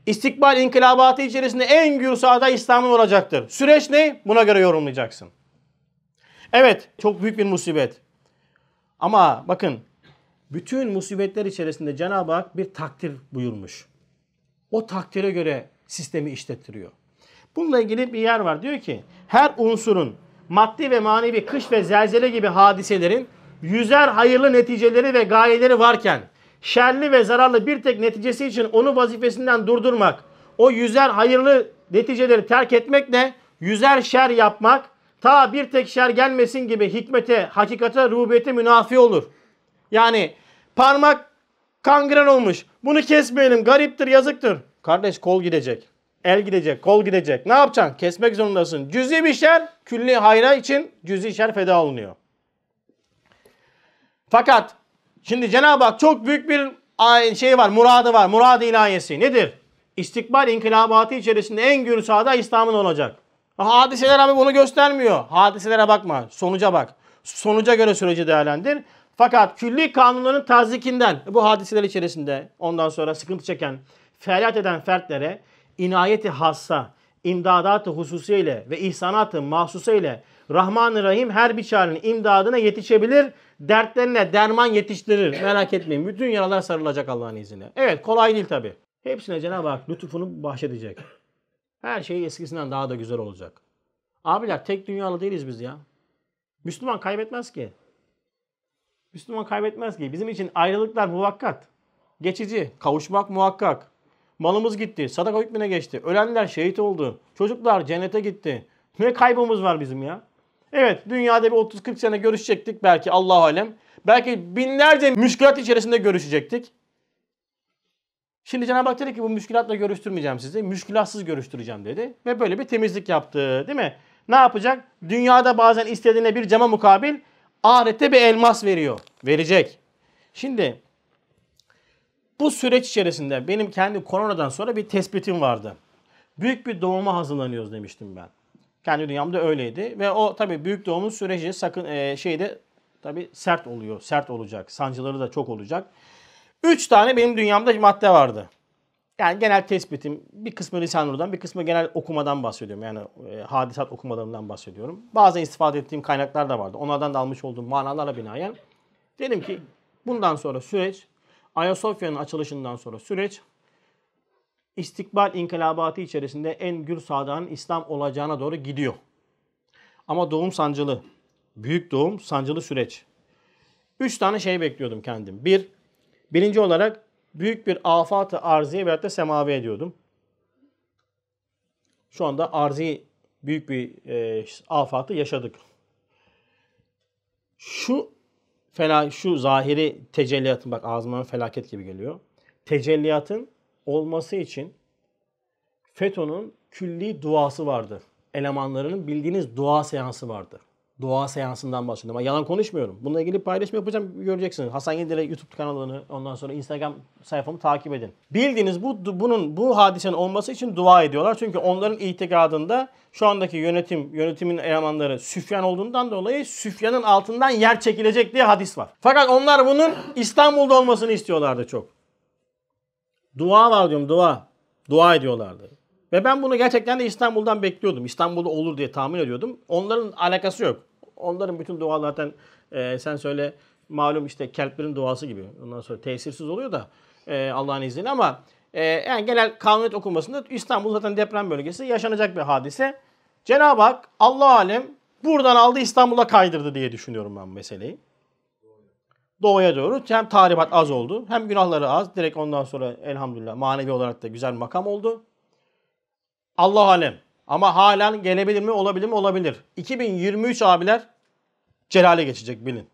İstikbal inkılabatı içerisinde en gür sağda İslam'ın olacaktır. Süreç ne? Buna göre yorumlayacaksın. Evet, çok büyük bir musibet. Ama bakın, bütün musibetler içerisinde Cenab-ı Hak bir takdir buyurmuş. O takdire göre sistemi işlettiriyor. Bununla ilgili bir yer var. Diyor ki her unsurun maddi ve manevi kış ve zelzele gibi hadiselerin yüzer hayırlı neticeleri ve gayeleri varken şerli ve zararlı bir tek neticesi için onu vazifesinden durdurmak, o yüzer hayırlı neticeleri terk etmekle yüzer şer yapmak, ta bir tek şer gelmesin gibi hikmete, hakikate, rububiyete münafi olur. Yani parmak kangren olmuş. Bunu kesmeyelim. Gariptir, yazıktır. Kardeş kol gidecek. El gidecek, kol gidecek. Ne yapacaksın? Kesmek zorundasın. Cüzi bir şer, külli hayra için cüzi şer feda olunuyor. Fakat şimdi Cenab-ı Hak çok büyük bir şey var, muradı var. Murad-ı ilahiyesi. Nedir? İstikbal inkılabatı içerisinde en gür sahada İslam'ın olacak. Hadiseler abi bunu göstermiyor. Hadiselere bakma. Sonuca bak. Sonuca göre süreci değerlendir. Fakat külli kanunların tazikinden bu hadiseler içerisinde ondan sonra sıkıntı çeken, feryat eden fertlere inayeti hassa, imdadatı ile ve ihsanatı mahsusa ile Rahman-ı Rahim her bir çarenin imdadına yetişebilir. Dertlerine derman yetiştirir. Merak etmeyin. Bütün yaralar sarılacak Allah'ın izniyle. Evet kolay değil tabi. Hepsine Cenab-ı Hak lütufunu bahşedecek. Her şey eskisinden daha da güzel olacak. Abiler tek dünyalı değiliz biz ya. Müslüman kaybetmez ki. Müslüman kaybetmez ki. Bizim için ayrılıklar muvakkat. Geçici. Kavuşmak muhakkak. Malımız gitti. Sadaka hükmüne geçti. Ölenler şehit oldu. Çocuklar cennete gitti. Ne kaybımız var bizim ya? Evet dünyada bir 30-40 sene görüşecektik belki Allah alem. Belki binlerce müşkülat içerisinde görüşecektik. Şimdi Cenab-ı Hak dedi ki bu müşkülatla görüştürmeyeceğim sizi. Müşkülatsız görüştüreceğim dedi. Ve böyle bir temizlik yaptı değil mi? Ne yapacak? Dünyada bazen istediğine bir cama mukabil ahirette bir elmas veriyor. Verecek. Şimdi bu süreç içerisinde benim kendi koronadan sonra bir tespitim vardı. Büyük bir doğuma hazırlanıyoruz demiştim ben. Kendi dünyamda öyleydi ve o tabii büyük doğumun süreci sakın e, şeyde tabii sert oluyor. Sert olacak. Sancıları da çok olacak. Üç tane benim dünyamda madde vardı. Yani genel tespitim bir kısmı lisan bir kısmı genel okumadan bahsediyorum. Yani e, hadisat okumalarından bahsediyorum. Bazen istifade ettiğim kaynaklar da vardı. Onlardan da almış olduğum manalarla binaen. Dedim ki bundan sonra süreç Ayasofya'nın açılışından sonra süreç istikbal inkılabatı içerisinde en gür sağdan İslam olacağına doğru gidiyor. Ama doğum sancılı, büyük doğum sancılı süreç. Üç tane şey bekliyordum kendim. Bir, birinci olarak büyük bir afat-ı arziye veyahut da semavi ediyordum. Şu anda arzi büyük bir e, afatı yaşadık. Şu fela, şu zahiri tecelliyatın bak ağzıma felaket gibi geliyor. Tecelliyatın olması için FETÖ'nün külli duası vardı. Elemanlarının bildiğiniz dua seansı vardı. Dua seansından bahsediyorum. Ama yalan konuşmuyorum. Bununla ilgili paylaşım yapacağım göreceksiniz. Hasan Yedire YouTube kanalını ondan sonra Instagram sayfamı takip edin. Bildiğiniz bu bunun bu hadisenin olması için dua ediyorlar. Çünkü onların itikadında şu andaki yönetim yönetimin elemanları Süfyan olduğundan dolayı Süfyan'ın altından yer çekilecek diye hadis var. Fakat onlar bunun İstanbul'da olmasını istiyorlardı çok. Dua var diyorum dua. Dua ediyorlardı. Ve ben bunu gerçekten de İstanbul'dan bekliyordum. İstanbul'da olur diye tahmin ediyordum. Onların alakası yok. Onların bütün dualar zaten e, sen söyle malum işte kelplerin duası gibi. Ondan sonra tesirsiz oluyor da e, Allah'ın izniyle ama e, yani genel kanuniyet okunmasında İstanbul zaten deprem bölgesi yaşanacak bir hadise. Cenab-ı Hak Allah alem buradan aldı İstanbul'a kaydırdı diye düşünüyorum ben meseleyi. Doğuya doğru hem tahribat az oldu hem günahları az. Direkt ondan sonra elhamdülillah manevi olarak da güzel makam oldu. Allah alem. Ama halen gelebilir mi? Olabilir mi? Olabilir. 2023 abiler celale geçecek bilin.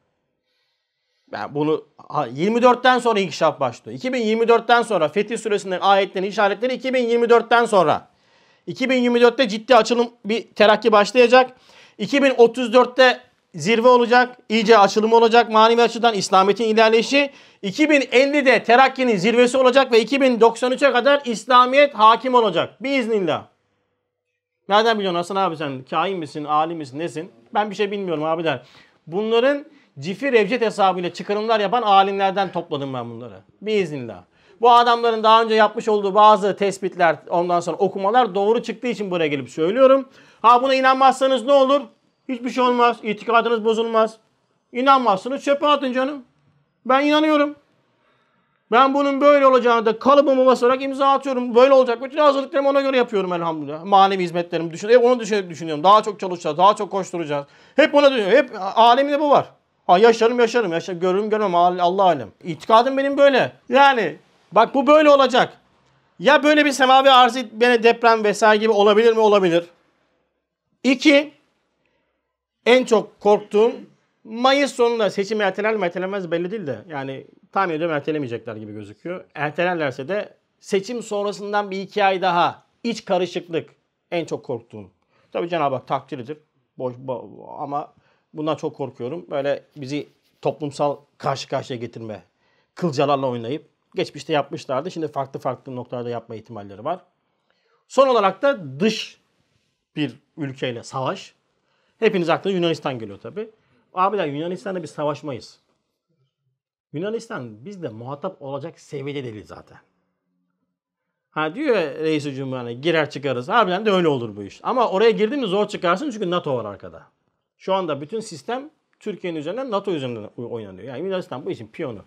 Ben bunu 24'ten sonra inkişaf başlıyor. 2024'ten sonra Fetih Suresi'nin ayetleri, işaretleri 2024'ten sonra. 2024'te ciddi açılım bir terakki başlayacak. 2034'te zirve olacak. iyice açılım olacak. Manevi açıdan İslamiyet'in ilerleyişi. 2050'de terakkinin zirvesi olacak ve 2093'e kadar İslamiyet hakim olacak. Biiznillah. Nereden biliyorsun Hasan abi sen kain misin, alim misin, nesin? Ben bir şey bilmiyorum abi der. Bunların cifi revcet hesabıyla çıkarımlar yapan alimlerden topladım ben bunları. Biiznillah. Bu adamların daha önce yapmış olduğu bazı tespitler, ondan sonra okumalar doğru çıktığı için buraya gelip söylüyorum. Ha buna inanmazsanız ne olur? Hiçbir şey olmaz. İtikadınız bozulmaz. İnanmazsınız çöpe atın canım. Ben inanıyorum. Ben bunun böyle olacağını da kalıbımı basarak imza atıyorum. Böyle olacak. Bütün hazırlıklarımı ona göre yapıyorum elhamdülillah. Manevi hizmetlerimi düşün. Hep onu düşünüyorum. Daha çok çalışacağız. Daha çok koşturacağız. Hep ona düşünüyorum. Hep aleminde bu var. Ha yaşarım yaşarım. Yaşarım, görürüm görmem. Allah alem. İtikadım benim böyle. Yani bak bu böyle olacak. Ya böyle bir semavi arz beni deprem vesaire gibi olabilir mi? Olabilir. İki, en çok korktuğum Mayıs sonunda seçim erteler mi ertelemez belli değil de. Yani tahmin ediyorum ertelemeyecekler gibi gözüküyor. Ertelerlerse de seçim sonrasından bir iki ay daha iç karışıklık en çok korktuğum. Tabii Cenab-ı Hak takdiridir. Boş, bo ama bundan çok korkuyorum. Böyle bizi toplumsal karşı karşıya getirme, kılcalarla oynayıp geçmişte yapmışlardı. Şimdi farklı farklı noktalarda yapma ihtimalleri var. Son olarak da dış bir ülkeyle savaş. Hepiniz aklına Yunanistan geliyor tabii. Abiler Yunanistan'da biz savaşmayız. Yunanistan bizde muhatap olacak seviyede değil zaten. Ha diyor ya reis cumhurbaşkanı girer çıkarız. Harbiden de öyle olur bu iş. Ama oraya girdin mi zor çıkarsın çünkü NATO var arkada. Şu anda bütün sistem Türkiye'nin üzerinden NATO üzerinden oynanıyor. Yani Yunanistan bu işin piyonu.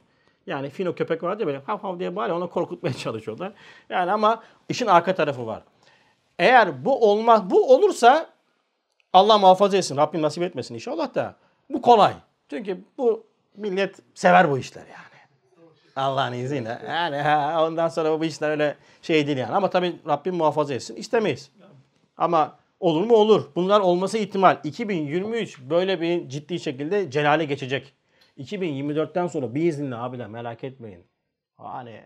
Yani fino köpek var diye böyle hav hav diye bağırıyor ona korkutmaya çalışıyorlar. Yani ama işin arka tarafı var. Eğer bu olmaz, bu olursa Allah muhafaza etsin. Rabbim nasip etmesin inşallah da. Bu kolay. Çünkü bu millet sever bu işler yani. Allah'ın izniyle. Yani ondan sonra bu işler öyle şey değil yani. Ama tabii Rabbim muhafaza etsin. İstemeyiz. Ama olur mu olur. Bunlar olması ihtimal. 2023 böyle bir ciddi şekilde celale geçecek. 2024'ten sonra biiznillah abiler merak etmeyin. Hani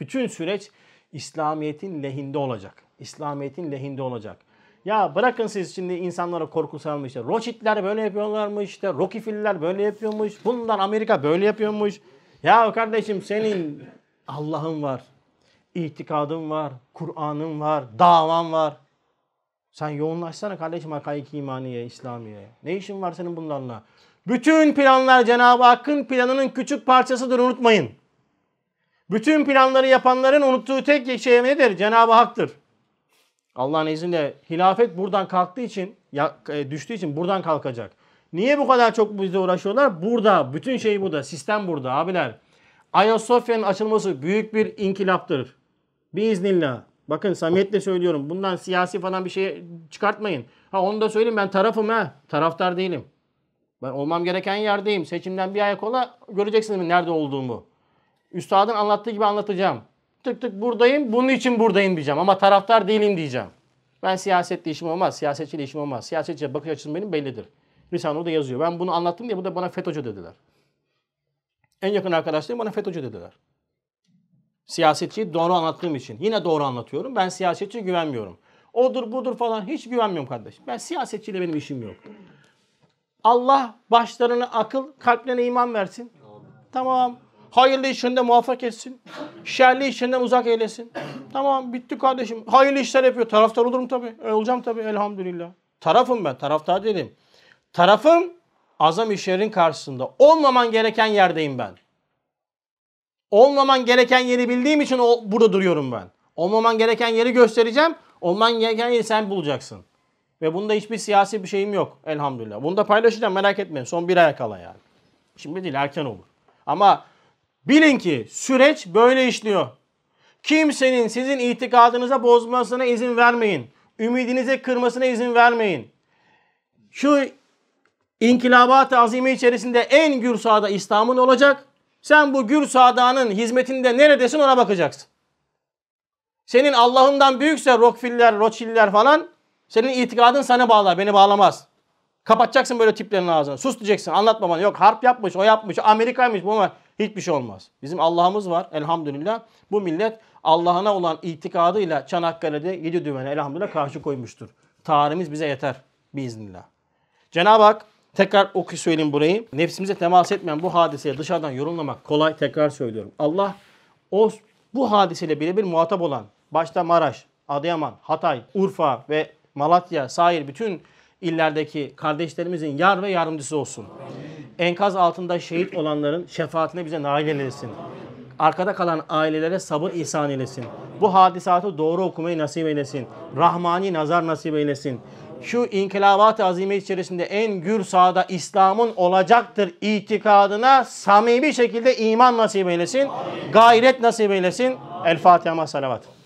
bütün süreç İslamiyet'in lehinde olacak. İslamiyet'in lehinde olacak. Ya bırakın siz şimdi insanlara korku salmış. İşte böyle yapıyorlarmış. işte Rockefeller'ler böyle yapıyormuş. Bundan Amerika böyle yapıyormuş. Ya kardeşim senin Allah'ın var. itikadın var. Kur'an'ın var. Davan var. Sen yoğunlaşsana kardeşim hakaik imaniye, İslamiye. Ne işin var senin bunlarla? Bütün planlar Cenab-ı Hakk'ın planının küçük parçasıdır unutmayın. Bütün planları yapanların unuttuğu tek şey nedir? Cenab-ı Hak'tır. Allah'ın izniyle hilafet buradan kalktığı için, e, düştüğü için buradan kalkacak. Niye bu kadar çok bizde uğraşıyorlar? Burada. Bütün şey burada. Sistem burada abiler. Ayasofya'nın açılması büyük bir inkılaptır. Biiznillah. Bakın samimiyetle söylüyorum. Bundan siyasi falan bir şey çıkartmayın. Ha onu da söyleyeyim ben tarafım ha. Taraftar değilim. Ben olmam gereken yerdeyim. Seçimden bir ay kola göreceksiniz nerede olduğumu. Üstadın anlattığı gibi anlatacağım. Tık tık buradayım, bunun için buradayım diyeceğim. Ama taraftar değilim diyeceğim. Ben siyasetle işim olmaz, siyasetçiyle işim olmaz. Siyasetçiye bakış açım benim bellidir. Risale'de yazıyor. Ben bunu anlattım diye bu da bana FETÖ'cü dediler. En yakın arkadaşlarım bana FETÖ'cü dediler. Siyasetçiyi doğru anlattığım için. Yine doğru anlatıyorum. Ben siyasetçiye güvenmiyorum. Odur budur falan hiç güvenmiyorum kardeşim. Ben siyasetçiyle benim işim yok. Allah başlarına akıl, kalplerine iman versin. Tamam. Hayırlı işlerinde muvaffak etsin. Şerli işlerinden uzak eylesin. Tamam bitti kardeşim. Hayırlı işler yapıyor. Taraftar olurum tabii. E, olacağım tabii elhamdülillah. Tarafım ben. Taraftar değilim. Tarafım azam işlerin karşısında. Olmaman gereken yerdeyim ben. Olmaman gereken yeri bildiğim için o, burada duruyorum ben. Olmaman gereken yeri göstereceğim. Olman gereken yeri sen bulacaksın. Ve bunda hiçbir siyasi bir şeyim yok elhamdülillah. Bunu da paylaşacağım merak etmeyin. Son bir aya kala yani. Şimdi değil erken olur. Ama bilin ki süreç böyle işliyor. Kimsenin sizin itikadınıza bozmasına izin vermeyin. Ümidinize kırmasına izin vermeyin. Şu İnkilabat-ı azime içerisinde en gür sahada İslam'ın olacak. Sen bu gür sağdağının hizmetinde neredesin ona bakacaksın. Senin Allah'ından büyükse Rockefeller, Rothschild'ler falan senin itikadın sana bağlar, beni bağlamaz. Kapatacaksın böyle tiplerin ağzını. Sus diyeceksin, anlatma bana. Yok harp yapmış, o yapmış, Amerika'ymış bu ama hiçbir şey olmaz. Bizim Allah'ımız var elhamdülillah. Bu millet Allah'ına olan itikadıyla Çanakkale'de yedi düvene elhamdülillah karşı koymuştur. Tarihimiz bize yeter biiznillah. Cenab-ı Hak tekrar oku söyleyeyim burayı. Nefsimize temas etmeyen bu hadiseye dışarıdan yorumlamak kolay tekrar söylüyorum. Allah o bu hadiseyle birebir muhatap olan başta Maraş, Adıyaman, Hatay, Urfa ve Malatya, Sahil bütün illerdeki kardeşlerimizin yar ve yardımcısı olsun. Enkaz altında şehit olanların şefaatine bize nail eylesin. Arkada kalan ailelere sabır ihsan eylesin. Bu hadisatı doğru okumayı nasip eylesin. Rahmani nazar nasip eylesin. Şu inkılabat-ı azime içerisinde en gür sahada İslam'ın olacaktır itikadına samimi şekilde iman nasip eylesin. Gayret nasip eylesin. El Fatiha salavat.